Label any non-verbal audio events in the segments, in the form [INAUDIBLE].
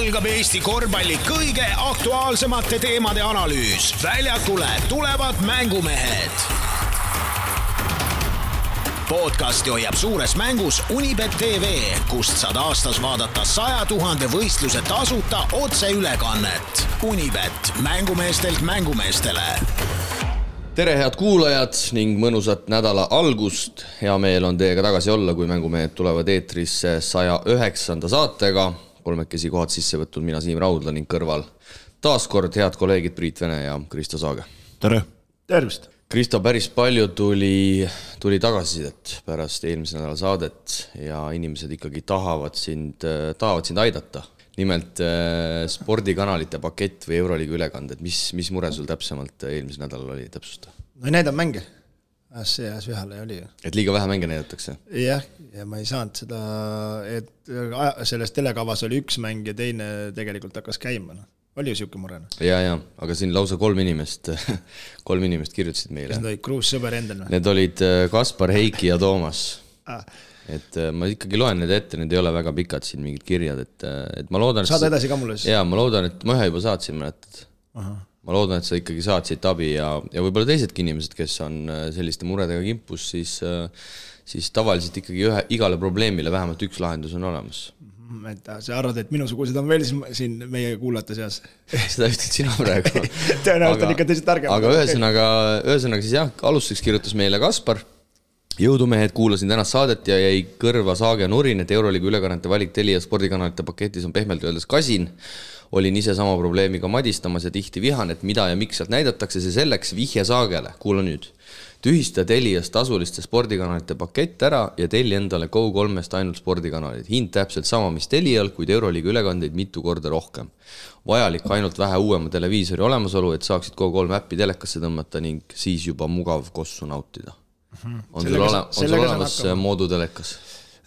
algab Eesti korvpalli kõige aktuaalsemate teemade analüüs. väljakule tulevad mängumehed. podcasti hoiab suures mängus Unibet tv, kust saad aastas vaadata saja tuhande võistluse tasuta otseülekannet. Unibet, mängumeestelt mängumeestele tere, head kuulajad ning mõnusat nädala algust. hea meel on teiega tagasi olla, kui mängumehed tulevad eetrisse saja üheksanda saatega. Kolmekesi kohad sisse võtnud mina, Siim Raudla ning kõrval taas kord head kolleegid Priit Vene ja Kristo Saage. tere! tervist! Kristo, päris palju tuli, tuli tagasisidet pärast eelmise nädala saadet ja inimesed ikkagi tahavad sind, tahavad sind aidata nimelt äh, spordikanalite pakett või Euroliiga ülekanded, mis, mis mure sul täpsemalt eelmisel nädalal oli, täpsusta? no ei näidanud mänge. See ajas vihale oli ju. et liiga vähe mänge näidatakse? jah, ja ma ei saanud seda, et selles telekavas oli üks mäng ja teine tegelikult hakkas käima, noh. oli ju niisugune mure, noh. ja, ja, aga siin lausa kolm inimest [LAUGHS] kolm inimest kirjutasid meile. kes need olid, Kruus, sõber endal või? Need olid äh, Kaspar, Heiki ja Toomas ah et äh, ma ikkagi loen need ette, need ei ole väga pikad siin mingid kirjad, et, äh, et ma loodan. saada edasi ka mulle siis? jaa, ma loodan, et ma ühe juba saatsin, mäletad. Ma loodan, et sa ikkagi saatsid abi ja, ja võib-olla teisedki inimesed, kes on äh, selliste muredega kimpus, siis, siis tavaliselt ikkagi ühe, igale probleemile vähemalt üks lahendus on olemas mhm, et sa arvad, et minusugused on veel siin meie kuulajate seas? [LAUGHS] seda ütled sina praegu [LAUGHS] tõenäoliselt on ikka teised targemad. aga ühesõnaga, ühesõnaga siis jah, alustuseks kirjutas meile Kaspar jõudumehed, kuulasin tänast saadet ja jäi kõrva saage nurin, et Euroliiga ülekannete valik Telia spordikanalite paketis on pehmelt öeldes kasin. Olin ise sama probleemiga madistamas ja tihti vihan, et mida ja miks sealt näidatakse, see selleks, vihje saagele, kuula nüüd. tühista Telias tasuliste spordikanalite pakett ära ja telli endale Go3-st ainult spordikanalid. hind täpselt sama, mis Telial, kuid Euroliiga ülekandeid mitu korda rohkem. vajalik ainult vähe uuema televiisori olemasolu, et saaksid Go3 äppi telekasse tõmmata ning siis juba mugav kossu nautida Mhm. on sul ole-, on sul olemas Moodu telekas?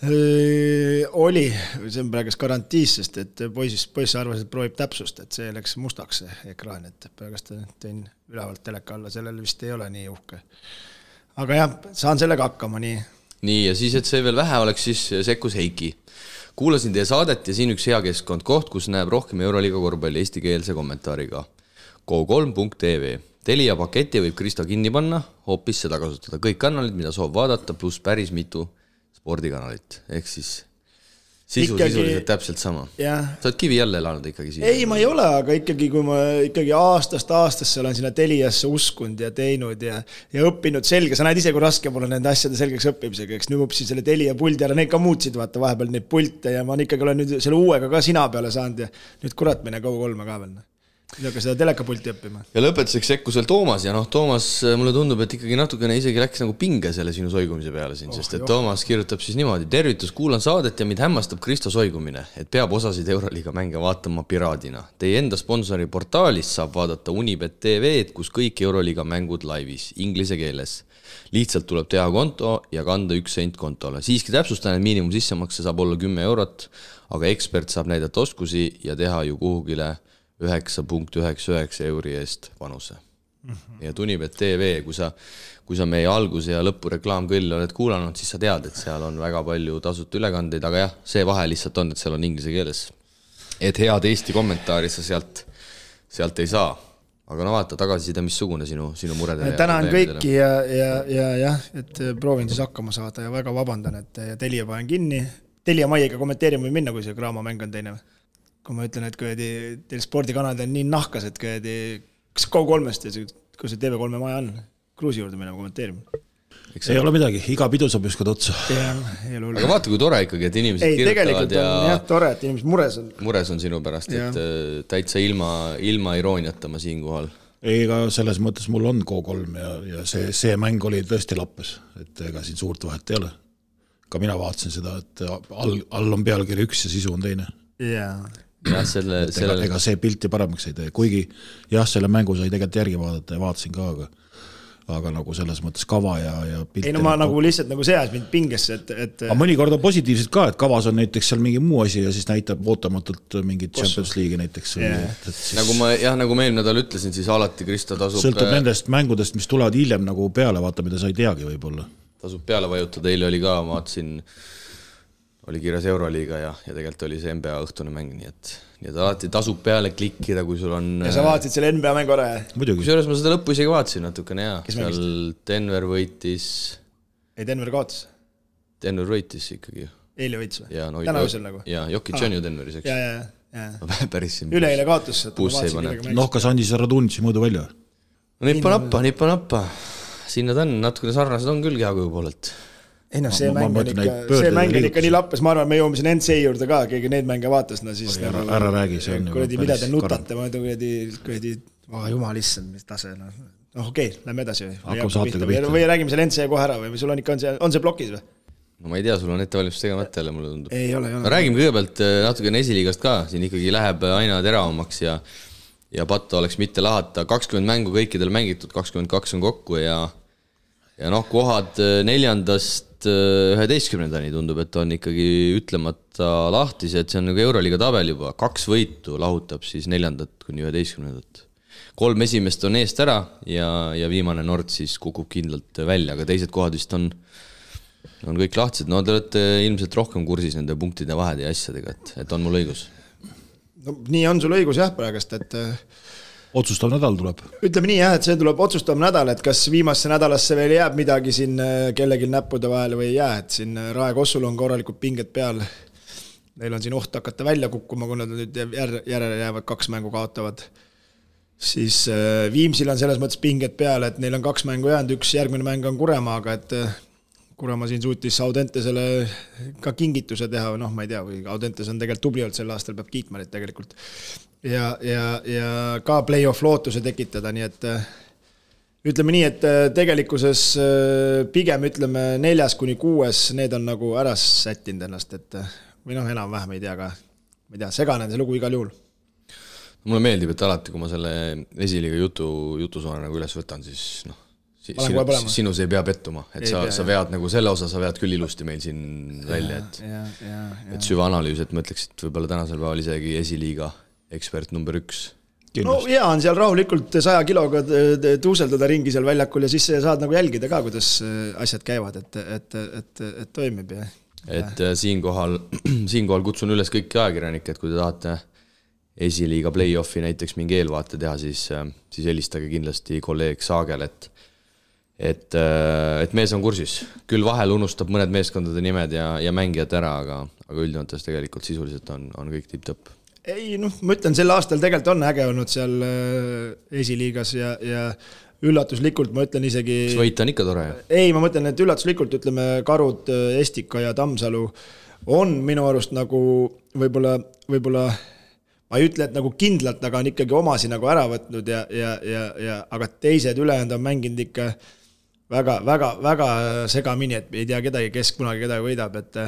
Oli, see on praegust garantiis, sest et poiss, poiss arvas, et proovib täpsust, et see läks mustaks, see ekraan, et praegust tõin ülevalt teleka alla, sellel vist ei ole nii uhke. aga jah, saan sellega hakkama, nii. nii, ja siis, et see veel vähe oleks, siis sekkus Heiki. kuulasin teie saadet ja siin üks hea keskkond, koht, kus näeb rohkem Euroliiga korvpalli eestikeelse kommentaariga. Go3.tv Telia paketi võib Kristo kinni panna, hoopis seda kasutada, kõik kanalid, mida soov vaadata, pluss päris mitu spordikanalit, ehk siis sisu ikkagi, sisuliselt täpselt sama. sa oled kivi all elanud ikkagi siin? ei, ma ei ole, aga ikkagi, kui ma ikkagi aastast aastasse olen sinna Teliasse uskunud ja teinud ja ja õppinud selge, sa näed ise, kui raske mul on nende asjade selgeks õppimisega, eks nüüd ma õppisin selle Telia puldi ära, need ka muutsid vaata vahepeal neid pilte ja ma ikkagi olen nüüd selle uuega ka sina peale saanud ja nüüd kurat, mine Go3-e ka veel ei hakka seda telekapulti õppima. ja lõpetuseks sekkus veel Toomas ja noh, Toomas, mulle tundub, et ikkagi natukene isegi läks nagu pinge selle sinu soigumise peale siin oh,, sest et joh. Toomas kirjutab siis niimoodi, tervitus, kuulan saadet ja mind hämmastab Kristo soigumine, et peab osasid Euroliiga mänge vaatama piraadina. Teie enda sponsori portaalist saab vaadata Unibet tv-d, kus kõik Euroliiga mängud laivis, inglise keeles. lihtsalt tuleb teha konto ja kanda üks sent kontole. siiski täpsustan, et miinimumsissemakse saab olla kümme eurot, aga ekspert saab näidata oskusi ja teha ju kuhugile üheksa punkt üheksa üheksa euri eest panuse mm. -hmm. ja Tunibet tv, kui sa, kui sa meie alguse ja lõpu reklaamkõlle oled kuulanud, siis sa tead, et seal on väga palju tasuta ülekandeid, aga jah, see vahe lihtsalt on, et seal on inglise keeles. et head Eesti kommentaari sa sealt, sealt ei saa aga no vaata, tagasiside missugune sinu, sinu muredele? tänan kõiki ja, ja, ja jah, et proovin siis hakkama saada ja väga vabandan, et Telia panen kinni. Telia Maiega kommenteerima võib minna, kui see Graamo mäng on teine või? Kui ma ütlen, et kuradi teil spordikanalid on nii nahkas, et kuradi, kas Go3-st ja kus see TV3 maja on, Kruusi juurde minema kommenteerima. Eks ei ole midagi, iga pidu saab ükskord otsa. aga vaata, kui tore ikkagi, et inimesed ei, kirjutavad ja. jah, tore, et inimesed mures on. mures on sinu pärast, et äh, täitsa ilma, ilma irooniata ma siinkohal. ei, ega selles mõttes mul on Go3 ja, ja see, see mäng oli tõesti lappes, et ega siin suurt vahet ei ole. ka mina vaatasin seda, et all, all on pealkiri üks ja sisu on teine. jaa jah, selle, selle. ega see pilti paremaks ei tee, kuigi jah, selle mängu sai tegelikult järgi vaadata ja vaatasin ka, aga aga nagu selles mõttes kava ja, ja ei no ma nagu lihtsalt nagu see ajas mind pingesse, et, et aga mõnikord on positiivselt ka, et kavas on näiteks seal mingi muu asi ja siis näitab ootamatult mingit Champions League'i näiteks yeah.. Siis... nagu ma jah, nagu ma eelmine nädal ütlesin, siis alati Kristo tasub sõltub äh, nendest mängudest, mis tulevad hiljem nagu peale, vaata, mida sa ei teagi võib-olla. tasub peale vajutada, eile oli ka, ma vaatasin oli kirjas Euroliiga ja, ja tegelikult oli see NBA õhtune mäng, nii et, nii et alati tasub peale klikkida, kui sul on. ja sa vaatasid selle NBA mängu ära, jah? kusjuures ma seda lõppu isegi vaatasin natukene ja, seal Denver võitis. ei, Denver kaotas. Denver võitis ikkagi. eile võitis või? no, täna öösel nagu? jaa, Jokic on ju Denveris, eks? ja. [LAUGHS] päris siin. üleeile kaotas. puussi ei pane. noh, kas andis härra Tundsi mõõdu välja? no nipa-nappa, nipa-nappa. sinna ta on, natukene sarnased on küll kehakuju poolelt ei noh, see mäng on ikka, see mäng on ikka nii lappes, ma arvan, me jõuame siin NC juurde ka, keegi neid mänge vaatas, no siis. ära, ära räägi, see on. kuradi, mida te nutate, ma kuradi, kuradi, oh jumal issand, mis tase, noh. noh, okei okay,, lähme edasi või? hakkame saatega pihta. või räägime selle NC kohe ära või sul on ikka, on see, on see plokis või? no ma ei tea, sul on ettevalmistus tegemata jälle, mulle tundub. ei ole, ei ole. no räägime kõigepealt äh, natukene esiliigast ka, siin ikkagi läheb aina teravamaks ja ja patta oleks mitte lahata, kakskümmend mängu kõikidel mängitud, kakskümmend kaks on kokku ja ja noh, kohad äh, neljandast üheteistkümnendani tundub, et on ikkagi ütlemata lahtised, see on nagu Euroliiga tabel juba, kaks võitu lahutab siis neljandat kuni üheteistkümnendat. kolm esimest on eest ära ja, ja viimane Nord siis kukub kindlalt välja, aga teised kohad vist on, on kõik lahtised, no te olete ilmselt rohkem kursis nende punktide vahede ja asjadega, et, et on mul õigus? no nii on sul õigus jah, praegust, et äh, otsustav nädal tuleb. ütleme nii jah, et see tuleb otsustav nädal, et kas viimasse nädalasse veel jääb midagi siin äh, kellelgi näppude vahele või ei jää, et siin äh, Rae Kossul on korralikud pinged peal. Neil on siin oht hakata välja kukkuma, kui nad nüüd järele jäävad, kaks mängu kaotavad. siis äh, Viimsil on selles mõttes pinged peal, et neil on kaks mängu jäänud, üks järgmine mäng on Kuremaaga, et Kuremaa siin suutis Audentesele ka kingituse teha, noh, ma ei tea, või Audentes on tegelikult tubli olnud sel aastal, peab kiitma neid tegelikult ja, ja, ja ka play-off lootuse tekitada, nii et äh, ütleme nii, et äh, tegelikkuses äh, pigem ütleme neljas kuni kuues, need on nagu ära sättinud ennast, et või noh, enam-vähem ei tea ka, ma ei tea, segane on see lugu igal juhul. mulle meeldib, et alati, kui ma selle esiliiga jutu, jutusoone nagu üles võtan, siis noh, sinu, sinus ei pea pettuma, et ei sa, sa vead nagu selle osa, sa vead küll ilusti meil siin välja, et et süvaanalüüs, et ma ütleks, et võib-olla tänasel päeval isegi esiliiga ekspert number üks. no hea on seal rahulikult saja kiloga tuuseldada ringi seal väljakul ja siis saad nagu jälgida ka, kuidas äh, asjad käivad, et, et, et, et toimib ja. et äh, siinkohal, [CLEARS THROAT] siinkohal kutsun üles kõiki ajakirjanikke, et kui te tahate esiliiga play-off'i näiteks mingi eelvaate teha, siis, äh, siis helistage kindlasti kolleeg Saagel, et et, et mees on kursis, küll vahel unustab mõned meeskondade nimed ja, ja mängijad ära, aga, aga üldjoontes tegelikult sisuliselt on, on kõik tipp-topp ei noh, ma ütlen, sel aastal tegelikult on äge olnud seal äh, esiliigas ja, ja üllatuslikult ma ütlen isegi. kas võit on ikka tore? ei, ma mõtlen, et üllatuslikult ütleme, Karud, äh, Estika ja Tammsalu on minu arust nagu võib-olla, võib-olla ma ei ütle, et nagu kindlalt, aga on ikkagi omasi nagu ära võtnud ja, ja, ja, ja aga teised ülejäänud on mänginud ikka väga, väga, väga segamini, et ei tea kedagi, kes kunagi kedagi võidab, et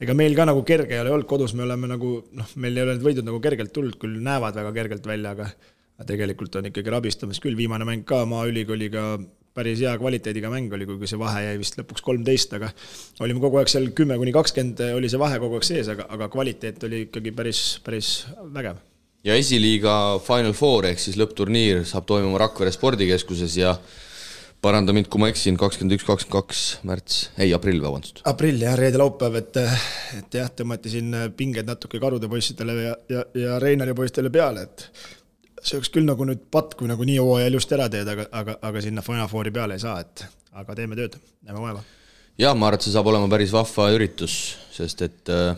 ega meil ka nagu kerge ei ole olnud, kodus me oleme nagu noh, meil ei ole need võidud nagu kergelt tulnud, küll näevad väga kergelt välja, aga aga tegelikult on ikkagi rabistamas küll, viimane mäng ka Maaülikooliga päris hea kvaliteediga mäng oli, kuigi see vahe jäi vist lõpuks kolmteist, aga olime kogu aeg seal kümme kuni kakskümmend oli see vahe kogu aeg sees, aga, aga kvaliteet oli ikkagi päris, päris vägev. ja esiliiga Final Four ehk siis lõppturniir saab toimuma Rakvere spordikeskuses ja paranda mind, kui ma eksin, kakskümmend üks, kakskümmend kaks märts, ei aprill, vabandust. aprill jah, reede-laupäev, et, et jah, tõmmati siin pinged natuke Karude poissidele ja, ja, ja Reinari poistele peale, et see oleks küll nagu nüüd patt, kui nagu nii hooajal just ära teed, aga, aga, aga sinna Final Fouri peale ei saa, et aga teeme tööd, näeme vaeva. jah, ma arvan, et see saab olema päris vahva üritus, sest et äh,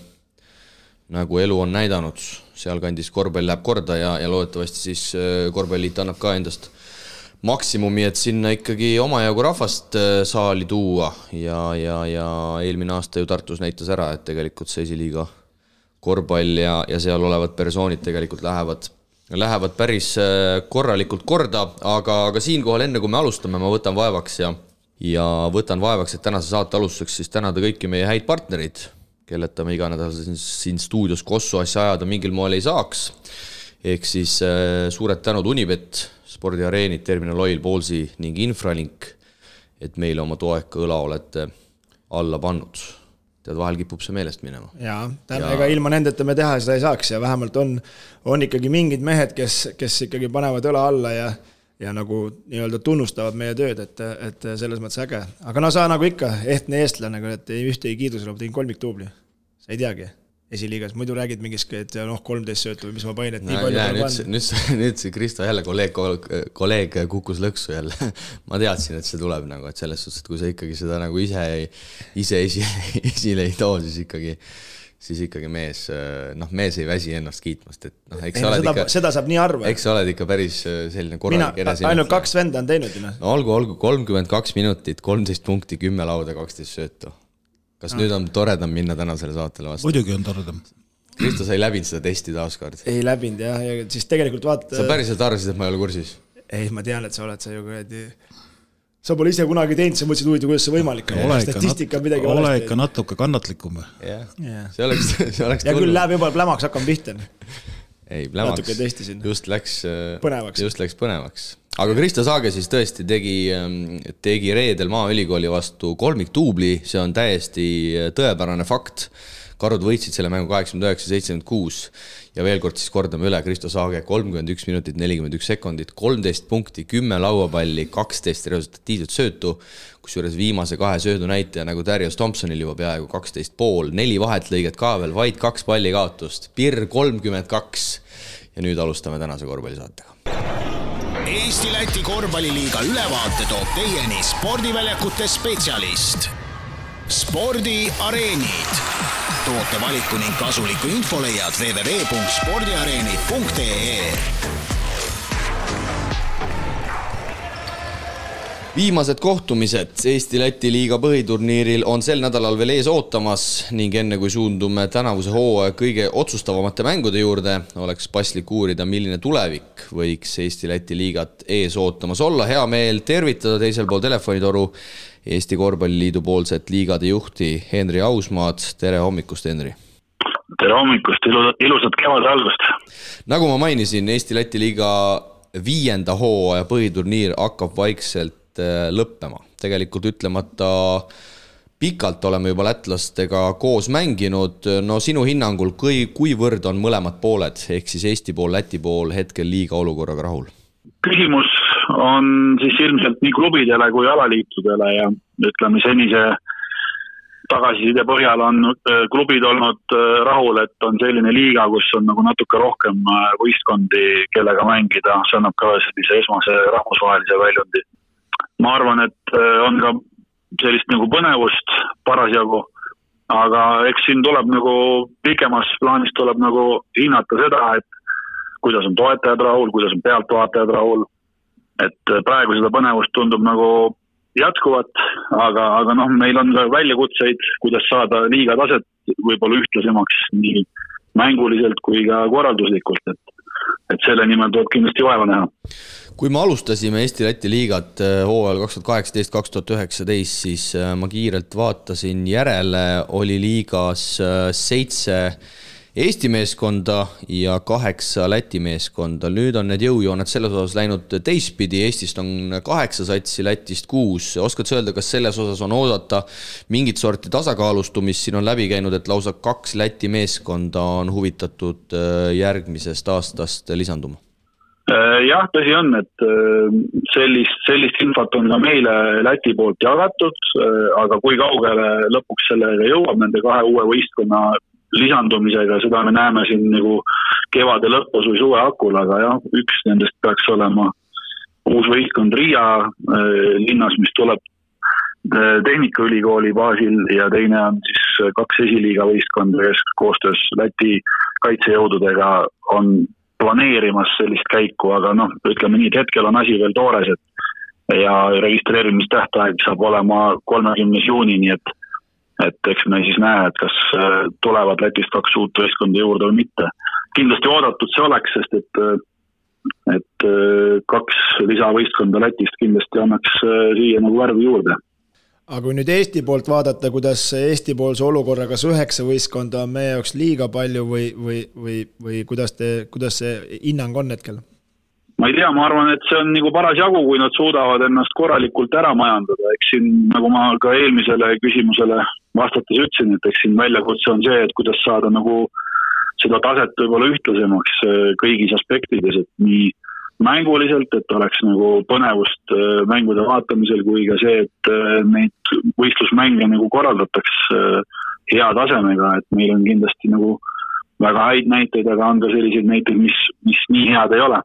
nagu elu on näidanud, sealkandis korvpall läheb korda ja, ja loodetavasti siis äh, korvpalliliit annab ka endast maksimumi, et sinna ikkagi omajagu rahvast äh, saali tuua ja, ja, ja eelmine aasta ju Tartus näitas ära, et tegelikult see esiliiga korvpall ja, ja seal olevad persoonid tegelikult lähevad, lähevad päris äh, korralikult korda, aga, aga siinkohal, enne kui me alustame, ma võtan vaevaks ja, ja võtan vaevaks, et tänase saate alustuseks siis tänada kõiki meie häid partnereid, kelleta me iga nädal siin, siin stuudios kossu asja ajada mingil moel ei saaks. ehk siis äh, suured tänud Unibet spordiareenid, Terminal Oil, Ballsi ning Infralink, et meile oma toeka õla olete alla pannud. tead, vahel kipub see meelest minema. jaa, täna ja... ega ilma nendeta me teha seda ei saaks ja vähemalt on, on ikkagi mingid mehed, kes, kes ikkagi panevad õla alla ja ja nagu nii-öelda tunnustavad meie tööd, et, et selles mõttes äge. aga no sa nagu ikka, ehtne eestlane, et ei ühtegi kiidusõnu, tegin kolmikduubli. ei teagi, esiliigas, muidu räägid mingist, et noh, kolmteist söötu või mis ma panin, et nii no, palju pole nüüd, nüüd, see- nüüd see Kristo jälle kolleeg, kolleeg kukkus lõksu jälle. [LAUGHS] ma teadsin, et see tuleb nagu, et selles suhtes, et kui sa ikkagi seda nagu ise, ise esile, [LAUGHS] esile ei too, siis ikkagi, siis ikkagi mees, noh, mees ei väsi ennast kiitmast, et noh, eks sa oled seda, ikka, seda saab nii harva. eks sa oled ikka päris äh, selline korralik, ainult kaks venda on teinud ju noh. no olgu, olgu, kolmkümmend kaks minutit, kolmteist punkti, kümme lauda, kaksteist söötu. Kas nüüd on toredam minna tänasele saatele vastu? muidugi on toredam. Kristo, sa ei läbinud seda testi taaskord. ei läbinud jah, ja siis tegelikult vaata sa. päriselt arvasid, et ma ei ole kursis? ei, ma tean, et sa oled, sa ju kuradi. sa pole ise kunagi teinud, sa mõtlesid, huvitav, kuidas see võimalik ole on. ikka statistika on midagi ole valesti ikka. natuke kannatlikum. jah Jah. see oleks, see oleks ja küll läheb juba plämaks hakkama pihta. ei, plämaks just läks Põnevaks. just läks põnevaks. Aga Kristo Saage siis tõesti tegi, tegi reedel Maaülikooli vastu kolmikduubli, see on täiesti tõepärane fakt. karud võitsid selle mängu kaheksakümmend üheksa, seitsekümmend kuus ja veel kord siis kordame üle, Kristo Saage kolmkümmend üks minutit, nelikümmend üks sekundit, kolmteist punkti, kümme lauapalli, kaksteist resultatiivset söötu, kusjuures viimase kahe söödu näitaja nagu Darius Thompsonil juba peaaegu kaksteist pool, neli vahetlõiget ka veel, vaid kaks palli kaotust, Pirr kolmkümmend kaks ja nüüd alustame tänase korvpallisaatega. Eesti-Läti korvpalliliiga ülevaate toob teieni spordiväljakute spetsialist. spordiareenid. tootevaliku ning kasuliku info leiad www.spordiareenid.ee viimased kohtumised Eesti-Läti liiga põhiturniiril on sel nädalal veel ees ootamas ning enne kui suundume tänavuse hooaja kõige otsustavamate mängude juurde, oleks paslik uurida, milline tulevik võiks Eesti-Läti liigat ees ootamas olla. hea meel tervitada teisel pool telefonitoru Eesti Korvpalliliidu poolset liigade juhti Henri Ausmaad. tere hommikust, Henri! tere hommikust, ilusat kevade algust! nagu ma mainisin, Eesti-Läti liiga viienda hooaja põhiturniir hakkab vaikselt lõppema. tegelikult ütlemata pikalt oleme juba lätlastega koos mänginud, no sinu hinnangul, kui, kuivõrd on mõlemad pooled, ehk siis Eesti pool, Läti pool hetkel liiga olukorraga rahul? küsimus on siis ilmselt nii klubidele kui alaliitudele ja ütleme, senise tagasiside põhjal on klubid olnud rahul, et on selline liiga, kus on nagu natuke rohkem võistkondi, kellega mängida, see annab ka sellise esmase rahvusvahelise väljundi ma arvan, et on ka sellist nagu põnevust parasjagu, aga eks siin tuleb nagu pikemas plaanis tuleb nagu hinnata seda, et kuidas on toetajad rahul, kuidas on pealtvaatajad rahul. et praegu seda põnevust tundub nagu jätkuvat, aga, aga noh, meil on ka väljakutseid, kuidas saada liiga taset võib-olla ühtlasemaks nii mänguliselt kui ka korralduslikult, et, et selle nimel tuleb kindlasti vaeva näha kui me alustasime Eesti-Läti liigat hooajal kaks tuhat kaheksateist, kaks tuhat üheksateist, siis ma kiirelt vaatasin järele, oli liigas seitse Eesti meeskonda ja kaheksa Läti meeskonda. nüüd on need jõujooned selles osas läinud teistpidi, Eestist on kaheksa satsi, Lätist kuus. oskad sa öelda, kas selles osas on oodata mingit sorti tasakaalustumist, siin on läbi käinud, et lausa kaks Läti meeskonda on huvitatud järgmisest aastast lisanduma? Jah, tõsi on, et sellist, sellist infot on ka meile Läti poolt jagatud, aga kui kaugele lõpuks sellega jõuab nende kahe uue võistkonna lisandumisega, seda me näeme siin nagu kevade lõpus või suve hakul, aga jah, üks nendest peaks olema uus võistkond Riia linnas, mis tuleb Tehnikaülikooli baasil ja teine on siis kaks esiliiga võistkonda, kes koostöös Läti kaitsejõududega on planeerimas sellist käiku, aga noh, ütleme nii, et hetkel on asi veel toores, et ja registreerimistähtaeg saab olema kolmekümnes juuni, nii et et eks me siis näe, et kas tulevad Lätist kaks uut võistkonda juurde või mitte. kindlasti oodatud see oleks, sest et et kaks lisavõistkonda Lätist kindlasti annaks siia nagu värvi juurde aga kui nüüd Eesti poolt vaadata, kuidas Eesti-poolse olukorra, kas üheksa võistkonda on meie jaoks liiga palju või, või, või, või kuidas te, kuidas see hinnang on hetkel? ma ei tea, ma arvan, et see on nagu parasjagu, kui nad suudavad ennast korralikult ära majandada, eks siin, nagu ma ka eelmisele küsimusele vastates ütlesin, et eks siin väljakutse on see, et kuidas saada nagu seda taset võib-olla ühtlasemaks kõigis aspektides, et nii mänguliselt, et oleks nagu põnevust mängude vaatamisel, kui ka see, et neid võistlusmänge nagu korraldataks hea tasemega, et meil on kindlasti nagu väga häid näiteid, aga on ka selliseid näiteid, mis, mis nii head ei ole.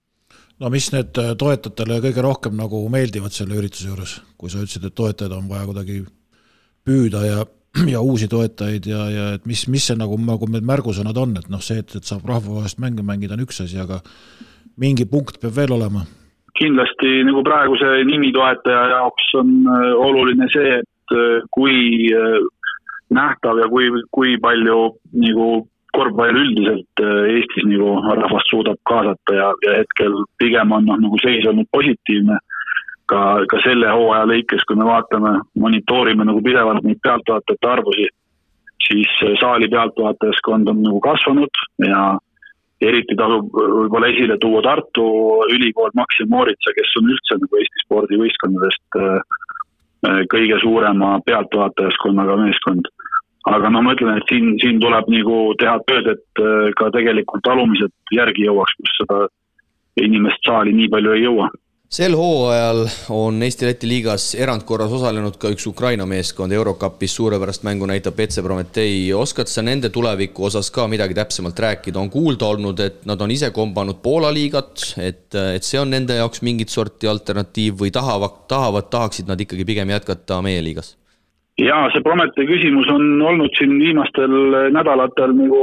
no mis need äh, toetajatele kõige rohkem nagu meeldivad selle ürituse juures, kui sa ütlesid, et toetajaid on vaja kuidagi püüda ja, [CLEARS THROAT] ja uusi toetajaid ja, ja et mis, mis see nagu, nagu need märgusõnad on, et noh, see, et, et saab rahvusvahelist mänge mängida, on üks asi, aga mingi punkt peab veel olema kindlasti nagu praeguse nimitoetaja jaoks on äh, oluline see, et äh, kui nähtav ja kui, kui palju nagu korvpall üldiselt äh, Eestis nagu rahvast suudab kaasata ja, ja hetkel pigem on noh, nagu seis olnud positiivne. ka, ka selle hooaja lõikes, kui me vaatame, monitoorime nagu pidevalt neid pealtvaatajate arvusid, siis äh, saali pealtvaatajaskond on nagu kasvanud ja eriti tasub võib-olla esile tuua Tartu Ülikool Maxim Moritsa, kes on üldse nagu Eesti spordivõistkondadest äh, kõige suurema pealtvaatajaskonnaga meeskond. Aga no ma ütlen, et siin, siin tuleb nagu teha tööd, et äh, ka tegelikult alumised järgi jõuaks, kus seda inimest saali nii palju ei jõua sel hooajal on Eesti-Läti liigas erandkorras osalenud ka üks Ukraina meeskond Eurocupis, suurepärast mängu näitab BC Prometee. oskad sa nende tuleviku osas ka midagi täpsemalt rääkida, on kuulda olnud, et nad on ise kombanud Poola liigat, et, et see on nende jaoks mingit sorti alternatiiv või tahavad, tahavad, tahaksid nad ikkagi pigem jätkata meie liigas? jaa, see Promete küsimus on olnud siin viimastel nädalatel nagu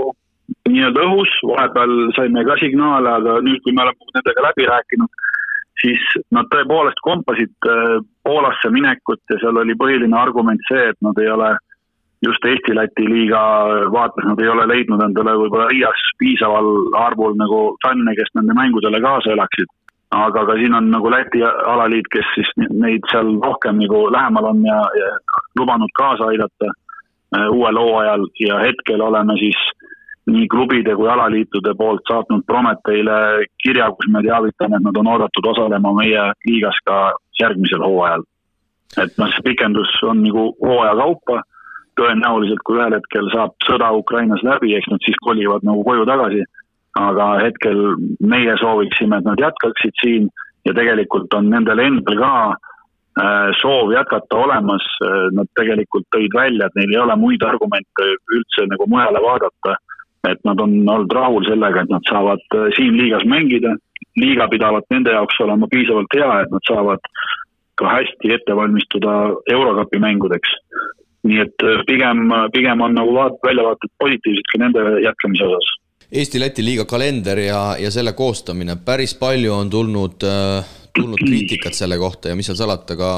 nii-öelda õhus, vahepeal saime ka signaale, aga nüüd, kui me oleme nendega läbi rääkinud, siis nad tõepoolest kompasid äh, Poolasse minekut ja seal oli põhiline argument see, et nad ei ole just Eesti-Läti liiga vaates, nad ei ole leidnud endale võib-olla Riias piisaval arvul nagu fänne, kes nende mängudele kaasa elaksid. Aga ka siin on nagu Läti alaliit, kes siis neid seal rohkem nagu lähemal on ja, ja lubanud kaasa aidata äh, uuel hooajal. Ja hetkel oleme siis nii klubide kui alaliitude poolt saatnud Prometeile kirja, kus me teavitame, et nad on oodatud osalema meie liigas ka järgmisel hooajal. et noh, see pikendus on nagu hooaja kaupa, tõenäoliselt kui ühel hetkel saab sõda Ukrainas läbi, eks nad siis kolivad nagu koju tagasi aga hetkel meie sooviksime, et nad jätkaksid siin ja tegelikult on nendel endal ka äh, soov jätkata olemas, nad tegelikult tõid välja, et neil ei ole muid argumente üldse nagu mujale vaadata. Et nad on olnud rahul sellega, et nad saavad äh, siin liigas mängida, liiga pidavat nende jaoks olema piisavalt hea, et nad saavad ka hästi ette valmistuda Eurokapi mängudeks. nii et äh, pigem, pigem on nagu vaat-, väljavaated positiivsed ka nende jätkamise osas. Eesti-Läti liiga kalender ja, ja selle koostamine, päris palju on tulnud, äh, tulnud kriitikat selle kohta ja mis seal salata, ka,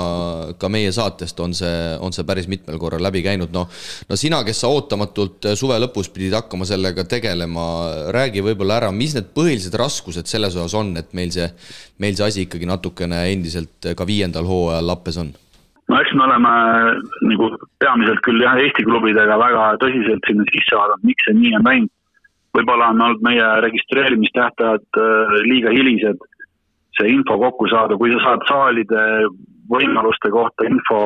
ka meie saatest on see, on see päris mitmel korral läbi käinud, noh. no sina, kes sa ootamatult suve lõpus pidid hakkama sellega tegelema, räägi võib-olla ära, mis need põhilised raskused selles osas on, et meil see, meil see asi ikkagi natukene endiselt ka viiendal hooajal lappes on? No eks me oleme nagu peamiselt küll jah, Eesti klubidega väga tõsiselt sinna sisse vaadanud, miks see nii on läinud. Võib-olla on olnud meie registreerimistähtajad äh, liiga hilised, see info kokku saada, kui sa saad saalide võimaluste kohta info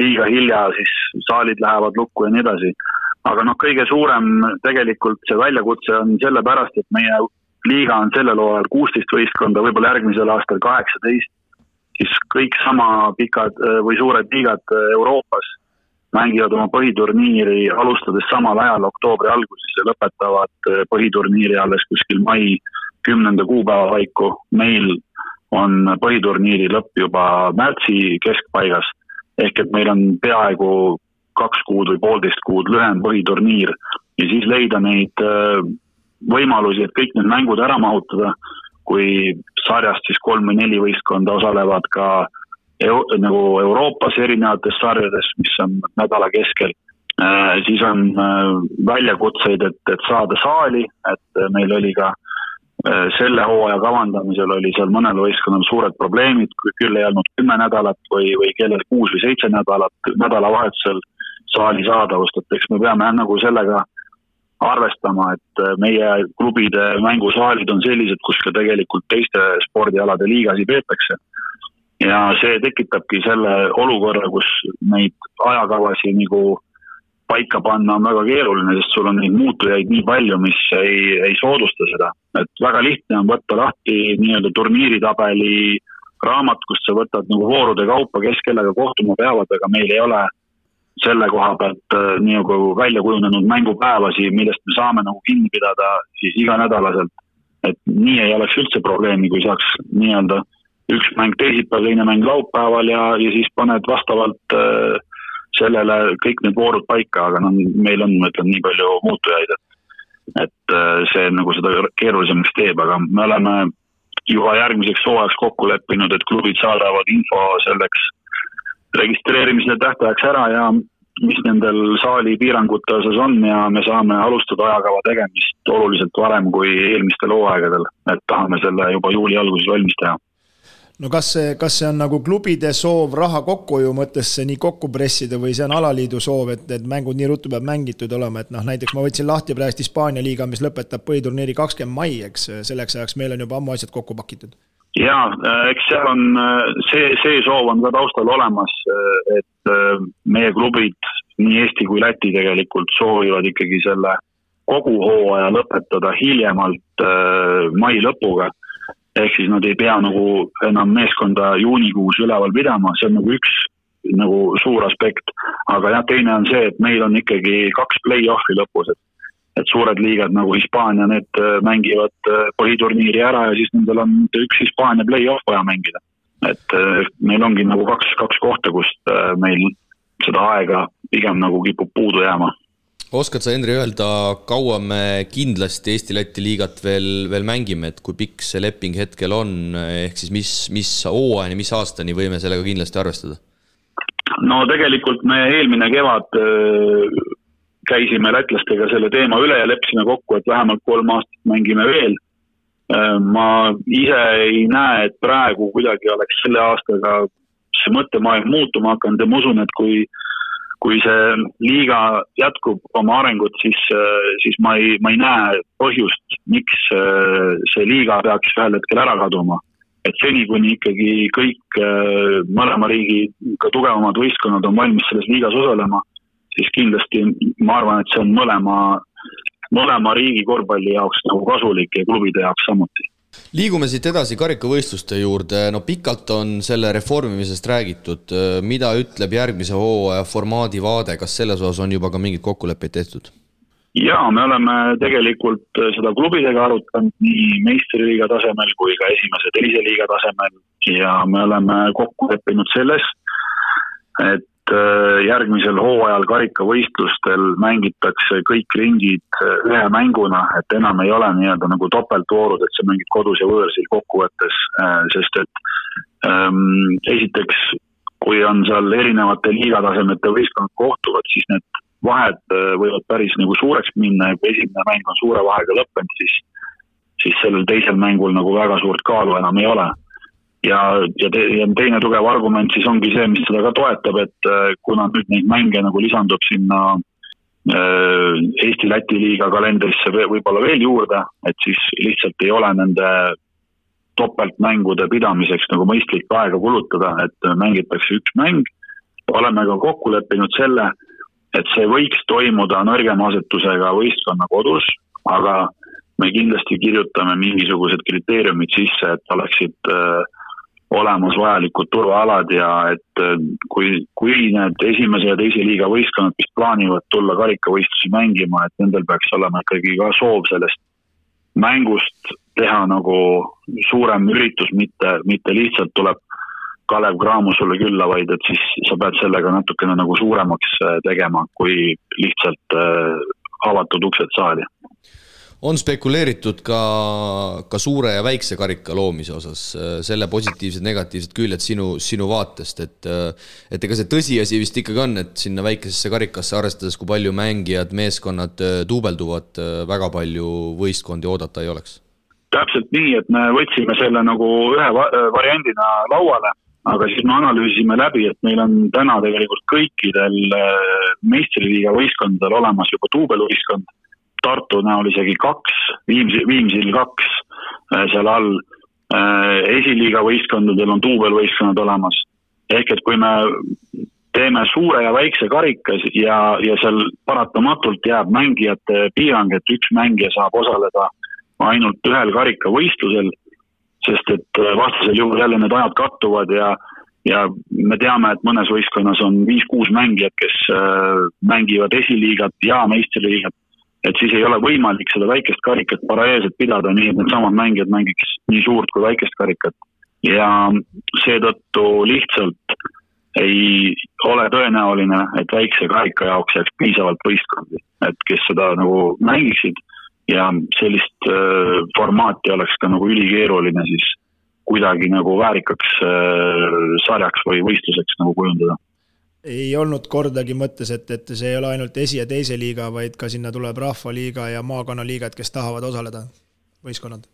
liiga hilja, siis saalid lähevad lukku ja nii edasi. aga noh, kõige suurem tegelikult see väljakutse on sellepärast, et meie liiga on sellel hooajal kuusteist võistkonda, võib-olla järgmisel aastal kaheksateist, siis kõik sama pikad äh, või suured liigad äh, Euroopas mängivad oma põhiturniiri alustades samal ajal oktoobri alguses ja lõpetavad eh, põhiturniiri alles kuskil mai kümnenda kuupäeva paiku. meil on põhiturniiri lõpp juba märtsi keskpaigas ehk et meil on peaaegu kaks kuud või poolteist kuud lühem põhiturniir ja siis leida neid eh, võimalusi, et kõik need mängud ära mahutada, kui sarjast siis kolm või neli võistkonda osalevad ka äh, nagu Euroopas erinevates sarjades, mis on nädala keskel. Äh, siis on äh, väljakutseid, et, et saada saali, et äh, meil oli ka selle hooaja kavandamisel oli seal mõnel võistkonnal suured probleemid, küll ei olnud kümme nädalat või, või kellel kuus või seitse nädalat nädalavahetusel saali saadavust, et eks me peame nagu sellega arvestama, et meie klubide mängusaalid on sellised, kus ka tegelikult teiste spordialade liigasi peetakse ja see tekitabki selle olukorra, kus neid ajakavasi nagu paika panna on väga keeruline, sest sul on neid muutujaid nii palju, mis ei, ei soodusta seda. et väga lihtne on võtta lahti nii-öelda turniiritabeli raamat, kust sa võtad nagu voorude kaupa, kes kellega kohtuma peavad, aga meil ei ole selle koha pealt äh, nagu välja kujunenud mängupäevasi, millest me saame nagu kinni pidada siis iganädalaselt. et nii ei oleks üldse probleemi, kui saaks nii-öelda üks mäng teisipäeval, teine mäng laupäeval ja, ja siis paned vastavalt äh, sellele kõik need voorud paika, aga noh, meil on, ma ütlen, nii palju muutujaid, et et äh, see nagu seda keerulisemaks teeb, aga me oleme juba järgmiseks hooajaks kokku leppinud, et klubid saadavad info selleks registreerimise tähtajaks ära ja mis nendel saali piirangute osas on ja me saame alustada ajakava tegemist oluliselt varem kui eelmistel hooaegadel, et tahame selle juba juuli alguses valmis teha no kas see, kas see on nagu klubide soov raha kokkuhoiu mõttes see nii kokku pressida või see on alaliidu soov, et need mängud nii ruttu peab mängitud olema, et noh, näiteks ma võtsin lahti praegu Hispaania liiga, mis lõpetab põhiturniiri kakskümmend mai, eks, selleks ajaks meil on juba ammu asjad kokku pakitud. jaa, eks seal on see, see soov on ka taustal olemas, et meie klubid, nii Eesti kui Läti tegelikult soovivad ikkagi selle kogu hooaja lõpetada hiljemalt mai lõpuga ehk siis nad ei pea nagu enam meeskonda juunikuus üleval pidama, see on nagu üks nagu suur aspekt. aga jah, teine on see, et meil on ikkagi kaks play-off'i lõpus, et et suured liigad nagu Hispaania, need äh, mängivad äh, põhiturniiri ära ja siis nendel on üks Hispaania play-off vaja mängida. et äh, meil ongi nagu kaks, kaks kohta, kust meil seda aega pigem nagu kipub puudu jääma oskad sa, Henri, öelda, kaua me kindlasti Eesti-Läti liigat veel, veel mängime, et kui pikk see leping hetkel on, ehk siis mis, mis hooajani, mis aastani võime sellega kindlasti arvestada? no tegelikult me eelmine kevad äh, käisime lätlastega selle teema üle ja leppisime kokku, et vähemalt kolm aastat mängime veel. Äh, ma ise ei näe, et praegu kuidagi oleks selle aastaga see mõttemaailm muutuma hakanud ja ma usun, et kui kui see liiga jätkub oma arengut, siis, siis ma ei, ma ei näe põhjust, miks äh, see liiga peaks ühel hetkel ära kaduma. et seni, kuni ikkagi kõik äh, mõlema riigi ka tugevamad võistkonnad on valmis selles liigas osalema, siis kindlasti ma arvan, et see on mõlema, mõlema riigi korvpalli jaoks nagu kasulik ja klubide jaoks samuti liigume siit edasi karikavõistluste juurde, no pikalt on selle reformimisest räägitud, mida ütleb järgmise hooaja formaadi vaade, kas selles osas on juba ka mingeid kokkuleppeid tehtud? jaa, me oleme tegelikult seda klubidega arutanud nii meistriliiga tasemel kui ka esimese, teise liiga tasemel. Ja me oleme kokku leppinud selles, et järgmisel hooajal karikavõistlustel mängitakse kõik ringid äh, ühe mänguna, et enam ei ole nii-öelda nagu topeltvoorud, et sa mängid kodus ja võõrsil kokkuvõttes, äh, sest et ähm, esiteks, kui on seal erinevate liigatasemete võistkonnad kohtuvad, siis need vahed võivad päris nagu suureks minna ja kui esimene mäng on suure vahega lõppenud, siis siis sellel teisel mängul nagu väga suurt kaalu enam ei ole ja, ja, ja teine tugev argument siis ongi see, mis seda ka toetab, et äh, kuna nüüd neid mänge nagu lisandub sinna äh, Eesti-Läti liiga kalendrisse võib-olla veel juurde, et siis lihtsalt ei ole nende topeltmängude pidamiseks nagu mõistlik aega kulutada, et mängitakse üks mäng. oleme ka kokku leppinud selle, et see võiks toimuda nõrgema asetusega võistkonna kodus, aga me kindlasti kirjutame mingisugused kriteeriumid sisse, et oleksid äh, olemas vajalikud turvaalad ja et äh, kui, kui need esimese ja teise liiga võistkonnad, mis plaanivad tulla karikavõistlusi mängima, et nendel peaks olema ikkagi ka soov sellest mängust teha nagu suurem üritus, mitte, mitte lihtsalt tuleb Kalev Cramo sulle külla, vaid et siis sa pead sellega natukene nagu suuremaks äh, tegema, kui lihtsalt äh, avatud uksed saali on spekuleeritud ka, ka suure ja väikse karika loomise osas, selle positiivsed, negatiivsed küljed sinu, sinu vaatest, et et ega see tõsiasi vist ikkagi on, et sinna väikesesse karikasse, arvestades, kui palju mängijad, meeskonnad duubelduvad, väga palju võistkondi oodata ei oleks? täpselt nii, et me võtsime selle nagu ühe variandina lauale, aga siis me analüüsisime läbi, et meil on täna tegelikult kõikidel meistriliiga võistkondadel olemas juba duubelvõistkond Tartu näol isegi kaks, Viimsi, Viimsil kaks äh, seal all. Äh, esiliiga võistkondadel on duubelvõistkonnad olemas. ehk et kui me teeme suure ja väikse karikas ja, ja seal paratamatult jääb mängijate piirang, et üks mängija saab osaleda ainult ühel karikavõistlusel, sest et äh, vastasel juhul jälle need ajad kattuvad ja ja me teame, et mõnes võistkonnas on viis-kuus mängijat, kes mängivad esiliigat ja meistriliigat et siis ei ole võimalik seda väikest karikat paralleelselt pidada, nii et needsamad mängijad mängiks nii suurt kui väikest karikat. ja seetõttu lihtsalt ei ole tõenäoline, et väikse karika jaoks jääks piisavalt võistkondi, et kes seda nagu mängiksid ja sellist äh, formaati oleks ka nagu ülikeeruline siis kuidagi nagu väärikaks äh, sarjaks või võistluseks nagu kujundada ei olnud kordagi mõttes, et, et see ei ole ainult esi- ja teise liiga, vaid ka sinna tuleb rahvaliiga ja maakonnaliigad, kes tahavad osaleda, võistkonnad,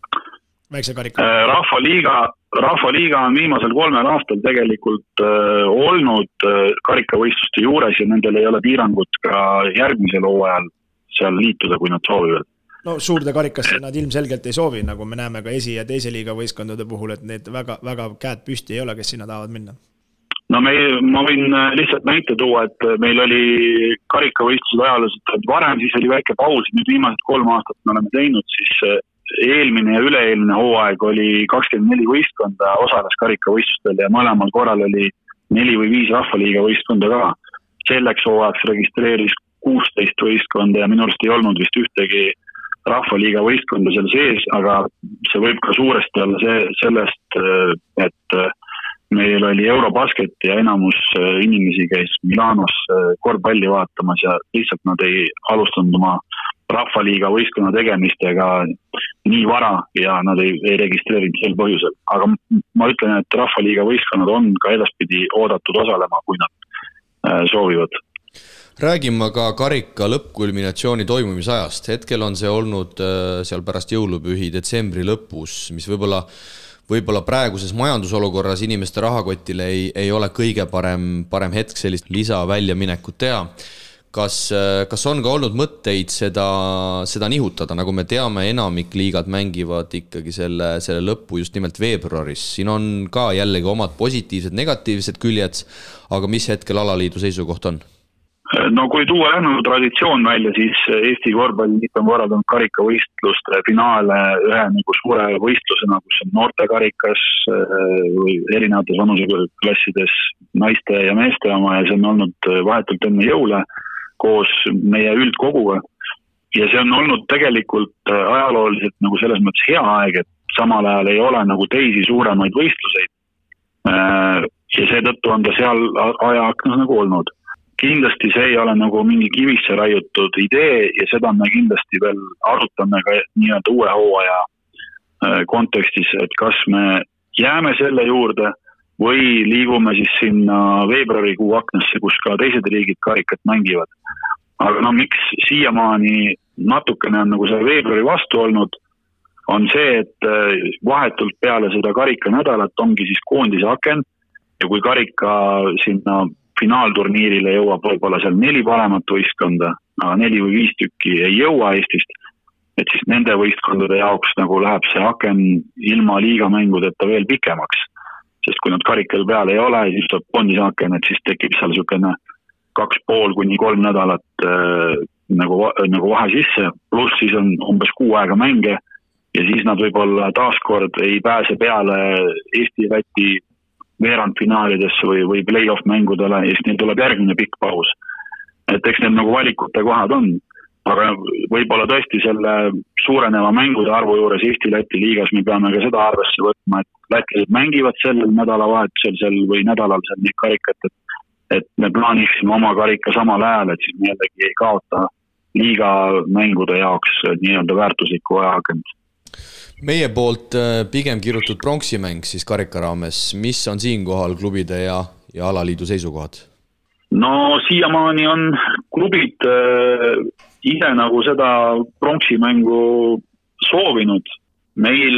väikse karika? Äh, rahvaliiga, rahvaliiga on viimasel kolmel aastal tegelikult äh, olnud äh, karikavõistluste juures ja nendel ei ole piirangut ka järgmisel hooajal seal liituda, kui nad soovivad. No suurde karikasse nad ilmselgelt ei soovi, nagu me näeme ka esi- ja teise liiga võistkondade puhul, et need väga, väga käed püsti ei ole, kes sinna tahavad minna no me, ma võin äh, lihtsalt näite tuua, et äh, meil oli karikavõistlused ajalooliselt varem, siis oli väike paus, nüüd viimased kolm aastat me oleme teinud, siis äh, eelmine ja üle-eelmine hooaeg oli kakskümmend neli võistkonda osales karikavõistlustel ja mõlemal korral oli neli või viis rahvaliiga võistkonda ka. selleks hooajaks registreeris kuusteist võistkonda ja minu arust ei olnud vist ühtegi rahvaliiga võistkonda seal sees, aga see võib ka suuresti olla see, sellest, et meil oli Eurobasket ja enamus äh, inimesi käis Milanos äh, korvpalli vaatamas ja lihtsalt nad ei alustanud oma rahvaliiga võistkonna tegemistega nii vara ja nad ei, ei registreerinud sel põhjusel. aga ma ütlen, et rahvaliiga võistkonnad on ka edaspidi oodatud osalema, kui nad äh, soovivad räägime ka karika lõppkulminatsiooni toimumisajast, hetkel on see olnud seal pärast jõulupühi detsembri lõpus, mis võib-olla võib-olla praeguses majandusolukorras inimeste rahakotile ei, ei ole kõige parem, parem hetk sellist lisaväljaminekut teha. kas, kas on ka olnud mõtteid seda, seda nihutada, nagu me teame, enamik liigad mängivad ikkagi selle, selle lõppu just nimelt veebruaris, siin on ka jällegi omad positiivsed, negatiivsed küljed, aga mis hetkel alaliidu seisukoht on? No kui tuua jah nagu traditsioon välja, siis Eesti Korvpalliliit on korraldanud karikavõistluste finaale ühe nagu suure võistlusena, kus on noortekarikas või erinevates vanuseklassides naiste ja meeste oma ja see on olnud vahetult enne jõule koos meie üldkoguga. ja see on olnud tegelikult ajalooliselt nagu selles mõttes hea aeg, et samal ajal ei ole nagu teisi suuremaid võistluseid. ja seetõttu on ta seal ajaaknas nagu olnud kindlasti see ei ole nagu mingi kivisse raiutud idee ja seda me kindlasti veel arutame ka nii-öelda uue hooaja äh, kontekstis, et kas me jääme selle juurde või liigume siis sinna veebruarikuu aknasse, kus ka teised riigid karikat mängivad. aga no miks siiamaani natukene on nagu see veebruari vastu olnud, on see, et äh, vahetult peale seda karikanädalat ongi siis koondise aken ja kui karika sinna finaalturniirile jõuab võib-olla seal neli paremat võistkonda, aga neli või viis tükki ei jõua Eestist. et siis nende võistkondade jaoks nagu läheb see aken ilma liigamängudeta veel pikemaks. sest kui nad karikal peal ei ole, siis tuleb koondise aken, et siis tekib seal niisugune kaks pool kuni kolm nädalat äh, nagu, nagu vahe sisse, pluss siis on umbes kuu aega mänge ja siis nad võib-olla taaskord ei pääse peale Eesti-Läti veerandfinaalidesse või, või play-off mängudele ja siis neil tuleb järgmine pikk paus. et eks need nagu valikute kohad on, aga võib-olla tõesti selle suureneva mängude arvu juures Eesti-Läti liigas me peame ka seda arvesse võtma, et lätlased mängivad sellel nädalavahetusel seal või nädalal seal neid karikat, et et me plaaniksime oma karika samal ajal, et siis me jällegi ei kaota liiga mängude jaoks nii-öelda väärtuslikku ajaakent meie poolt äh, pigem kirutud pronksimäng siis karika raames, mis on siinkohal klubide ja, ja alaliidu seisukohad? no siiamaani on klubid äh, ise nagu seda pronksimängu soovinud. meil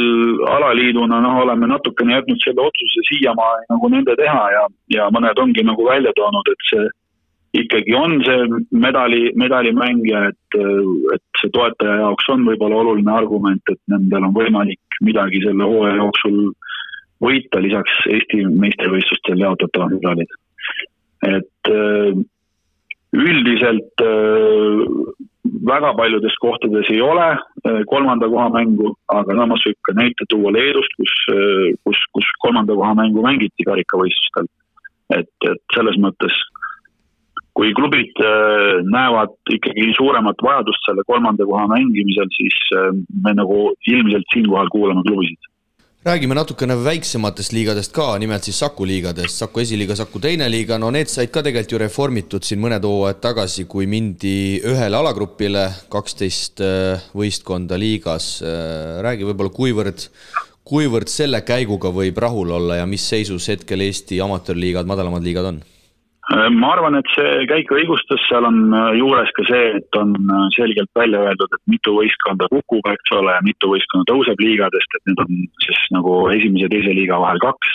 alaliiduna noh, oleme natukene jätnud selle otsuse siiamaani nagu nende teha ja, ja mõned ongi nagu välja toonud, et see ikkagi on see medali, medalimäng ja et, et see toetaja jaoks on võib-olla oluline argument, et nendel on võimalik midagi selle hooaja jooksul võita, lisaks Eesti meistrivõistlustel jaotatavad medalid. et üldiselt väga paljudes kohtades ei ole kolmanda koha mängu, aga samas võib ka näite tuua Leedust, kus, kus, kus kolmanda koha mängu mängiti karikavõistlustel. et, et selles mõttes kui klubid näevad ikkagi suuremat vajadust selle kolmanda koha mängimisel, siis me nagu ilmselt siinkohal kuulame klubisid räägime natukene väiksematest liigadest ka, nimelt siis Saku liigadest, Saku esiliiga, Saku teine liiga, no need said ka tegelikult ju reformitud siin mõned hooajad tagasi, kui mindi ühele alagrupile, kaksteist äh, võistkonda liigas. Äh, räägi võib-olla, kuivõrd, kuivõrd selle käiguga võib rahul olla ja mis seisus hetkel Eesti amatöörliigad, madalamad liigad on? Äh, ma arvan, et see käik õigustus, seal on äh, juures ka see, et on äh, selgelt välja öeldud, et mitu võistkonda kukub, eks ole, mitu võistkonda tõuseb liigadest, et need on siis nagu esimese ja teise liiga vahel kaks.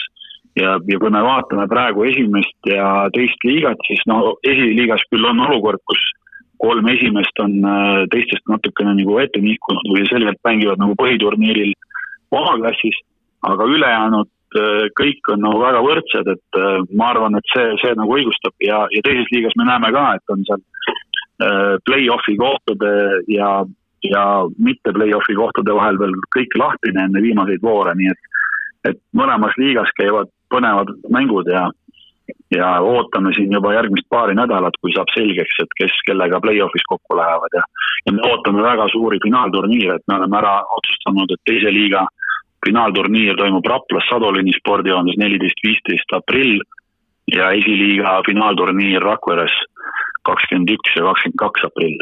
ja, ja kui me vaatame praegu esimest ja teist liigat, siis no esiliigas küll on olukord, kus kolm esimest on teistest natukene nagu ette nihkunud või selgelt mängivad nagu põhiturniiril kohaklassis, aga ülejäänud Äh, kõik on nagu väga võrdsed, et äh, ma arvan, et see, see nagu õigustab ja, ja teises liigas me näeme ka, et on seal äh, play-off'i kohtade ja, ja mitte play-off'i kohtade vahel veel kõik lahtine enne viimaseid voore, nii et, et mõlemas liigas käivad põnevad mängud ja, ja ootame siin juba järgmist paari nädalat, kui saab selgeks, et kes kellega play-off'is kokku lähevad ja, ja me ootame väga suuri finaalturniire, et me oleme ära otsustanud, et teise liiga finaalturniir toimub Raplas Sadolini spordijoones neliteist, viisteist aprill ja esiliiga finaalturniir Rakveres kakskümmend üks ja kakskümmend kaks aprill.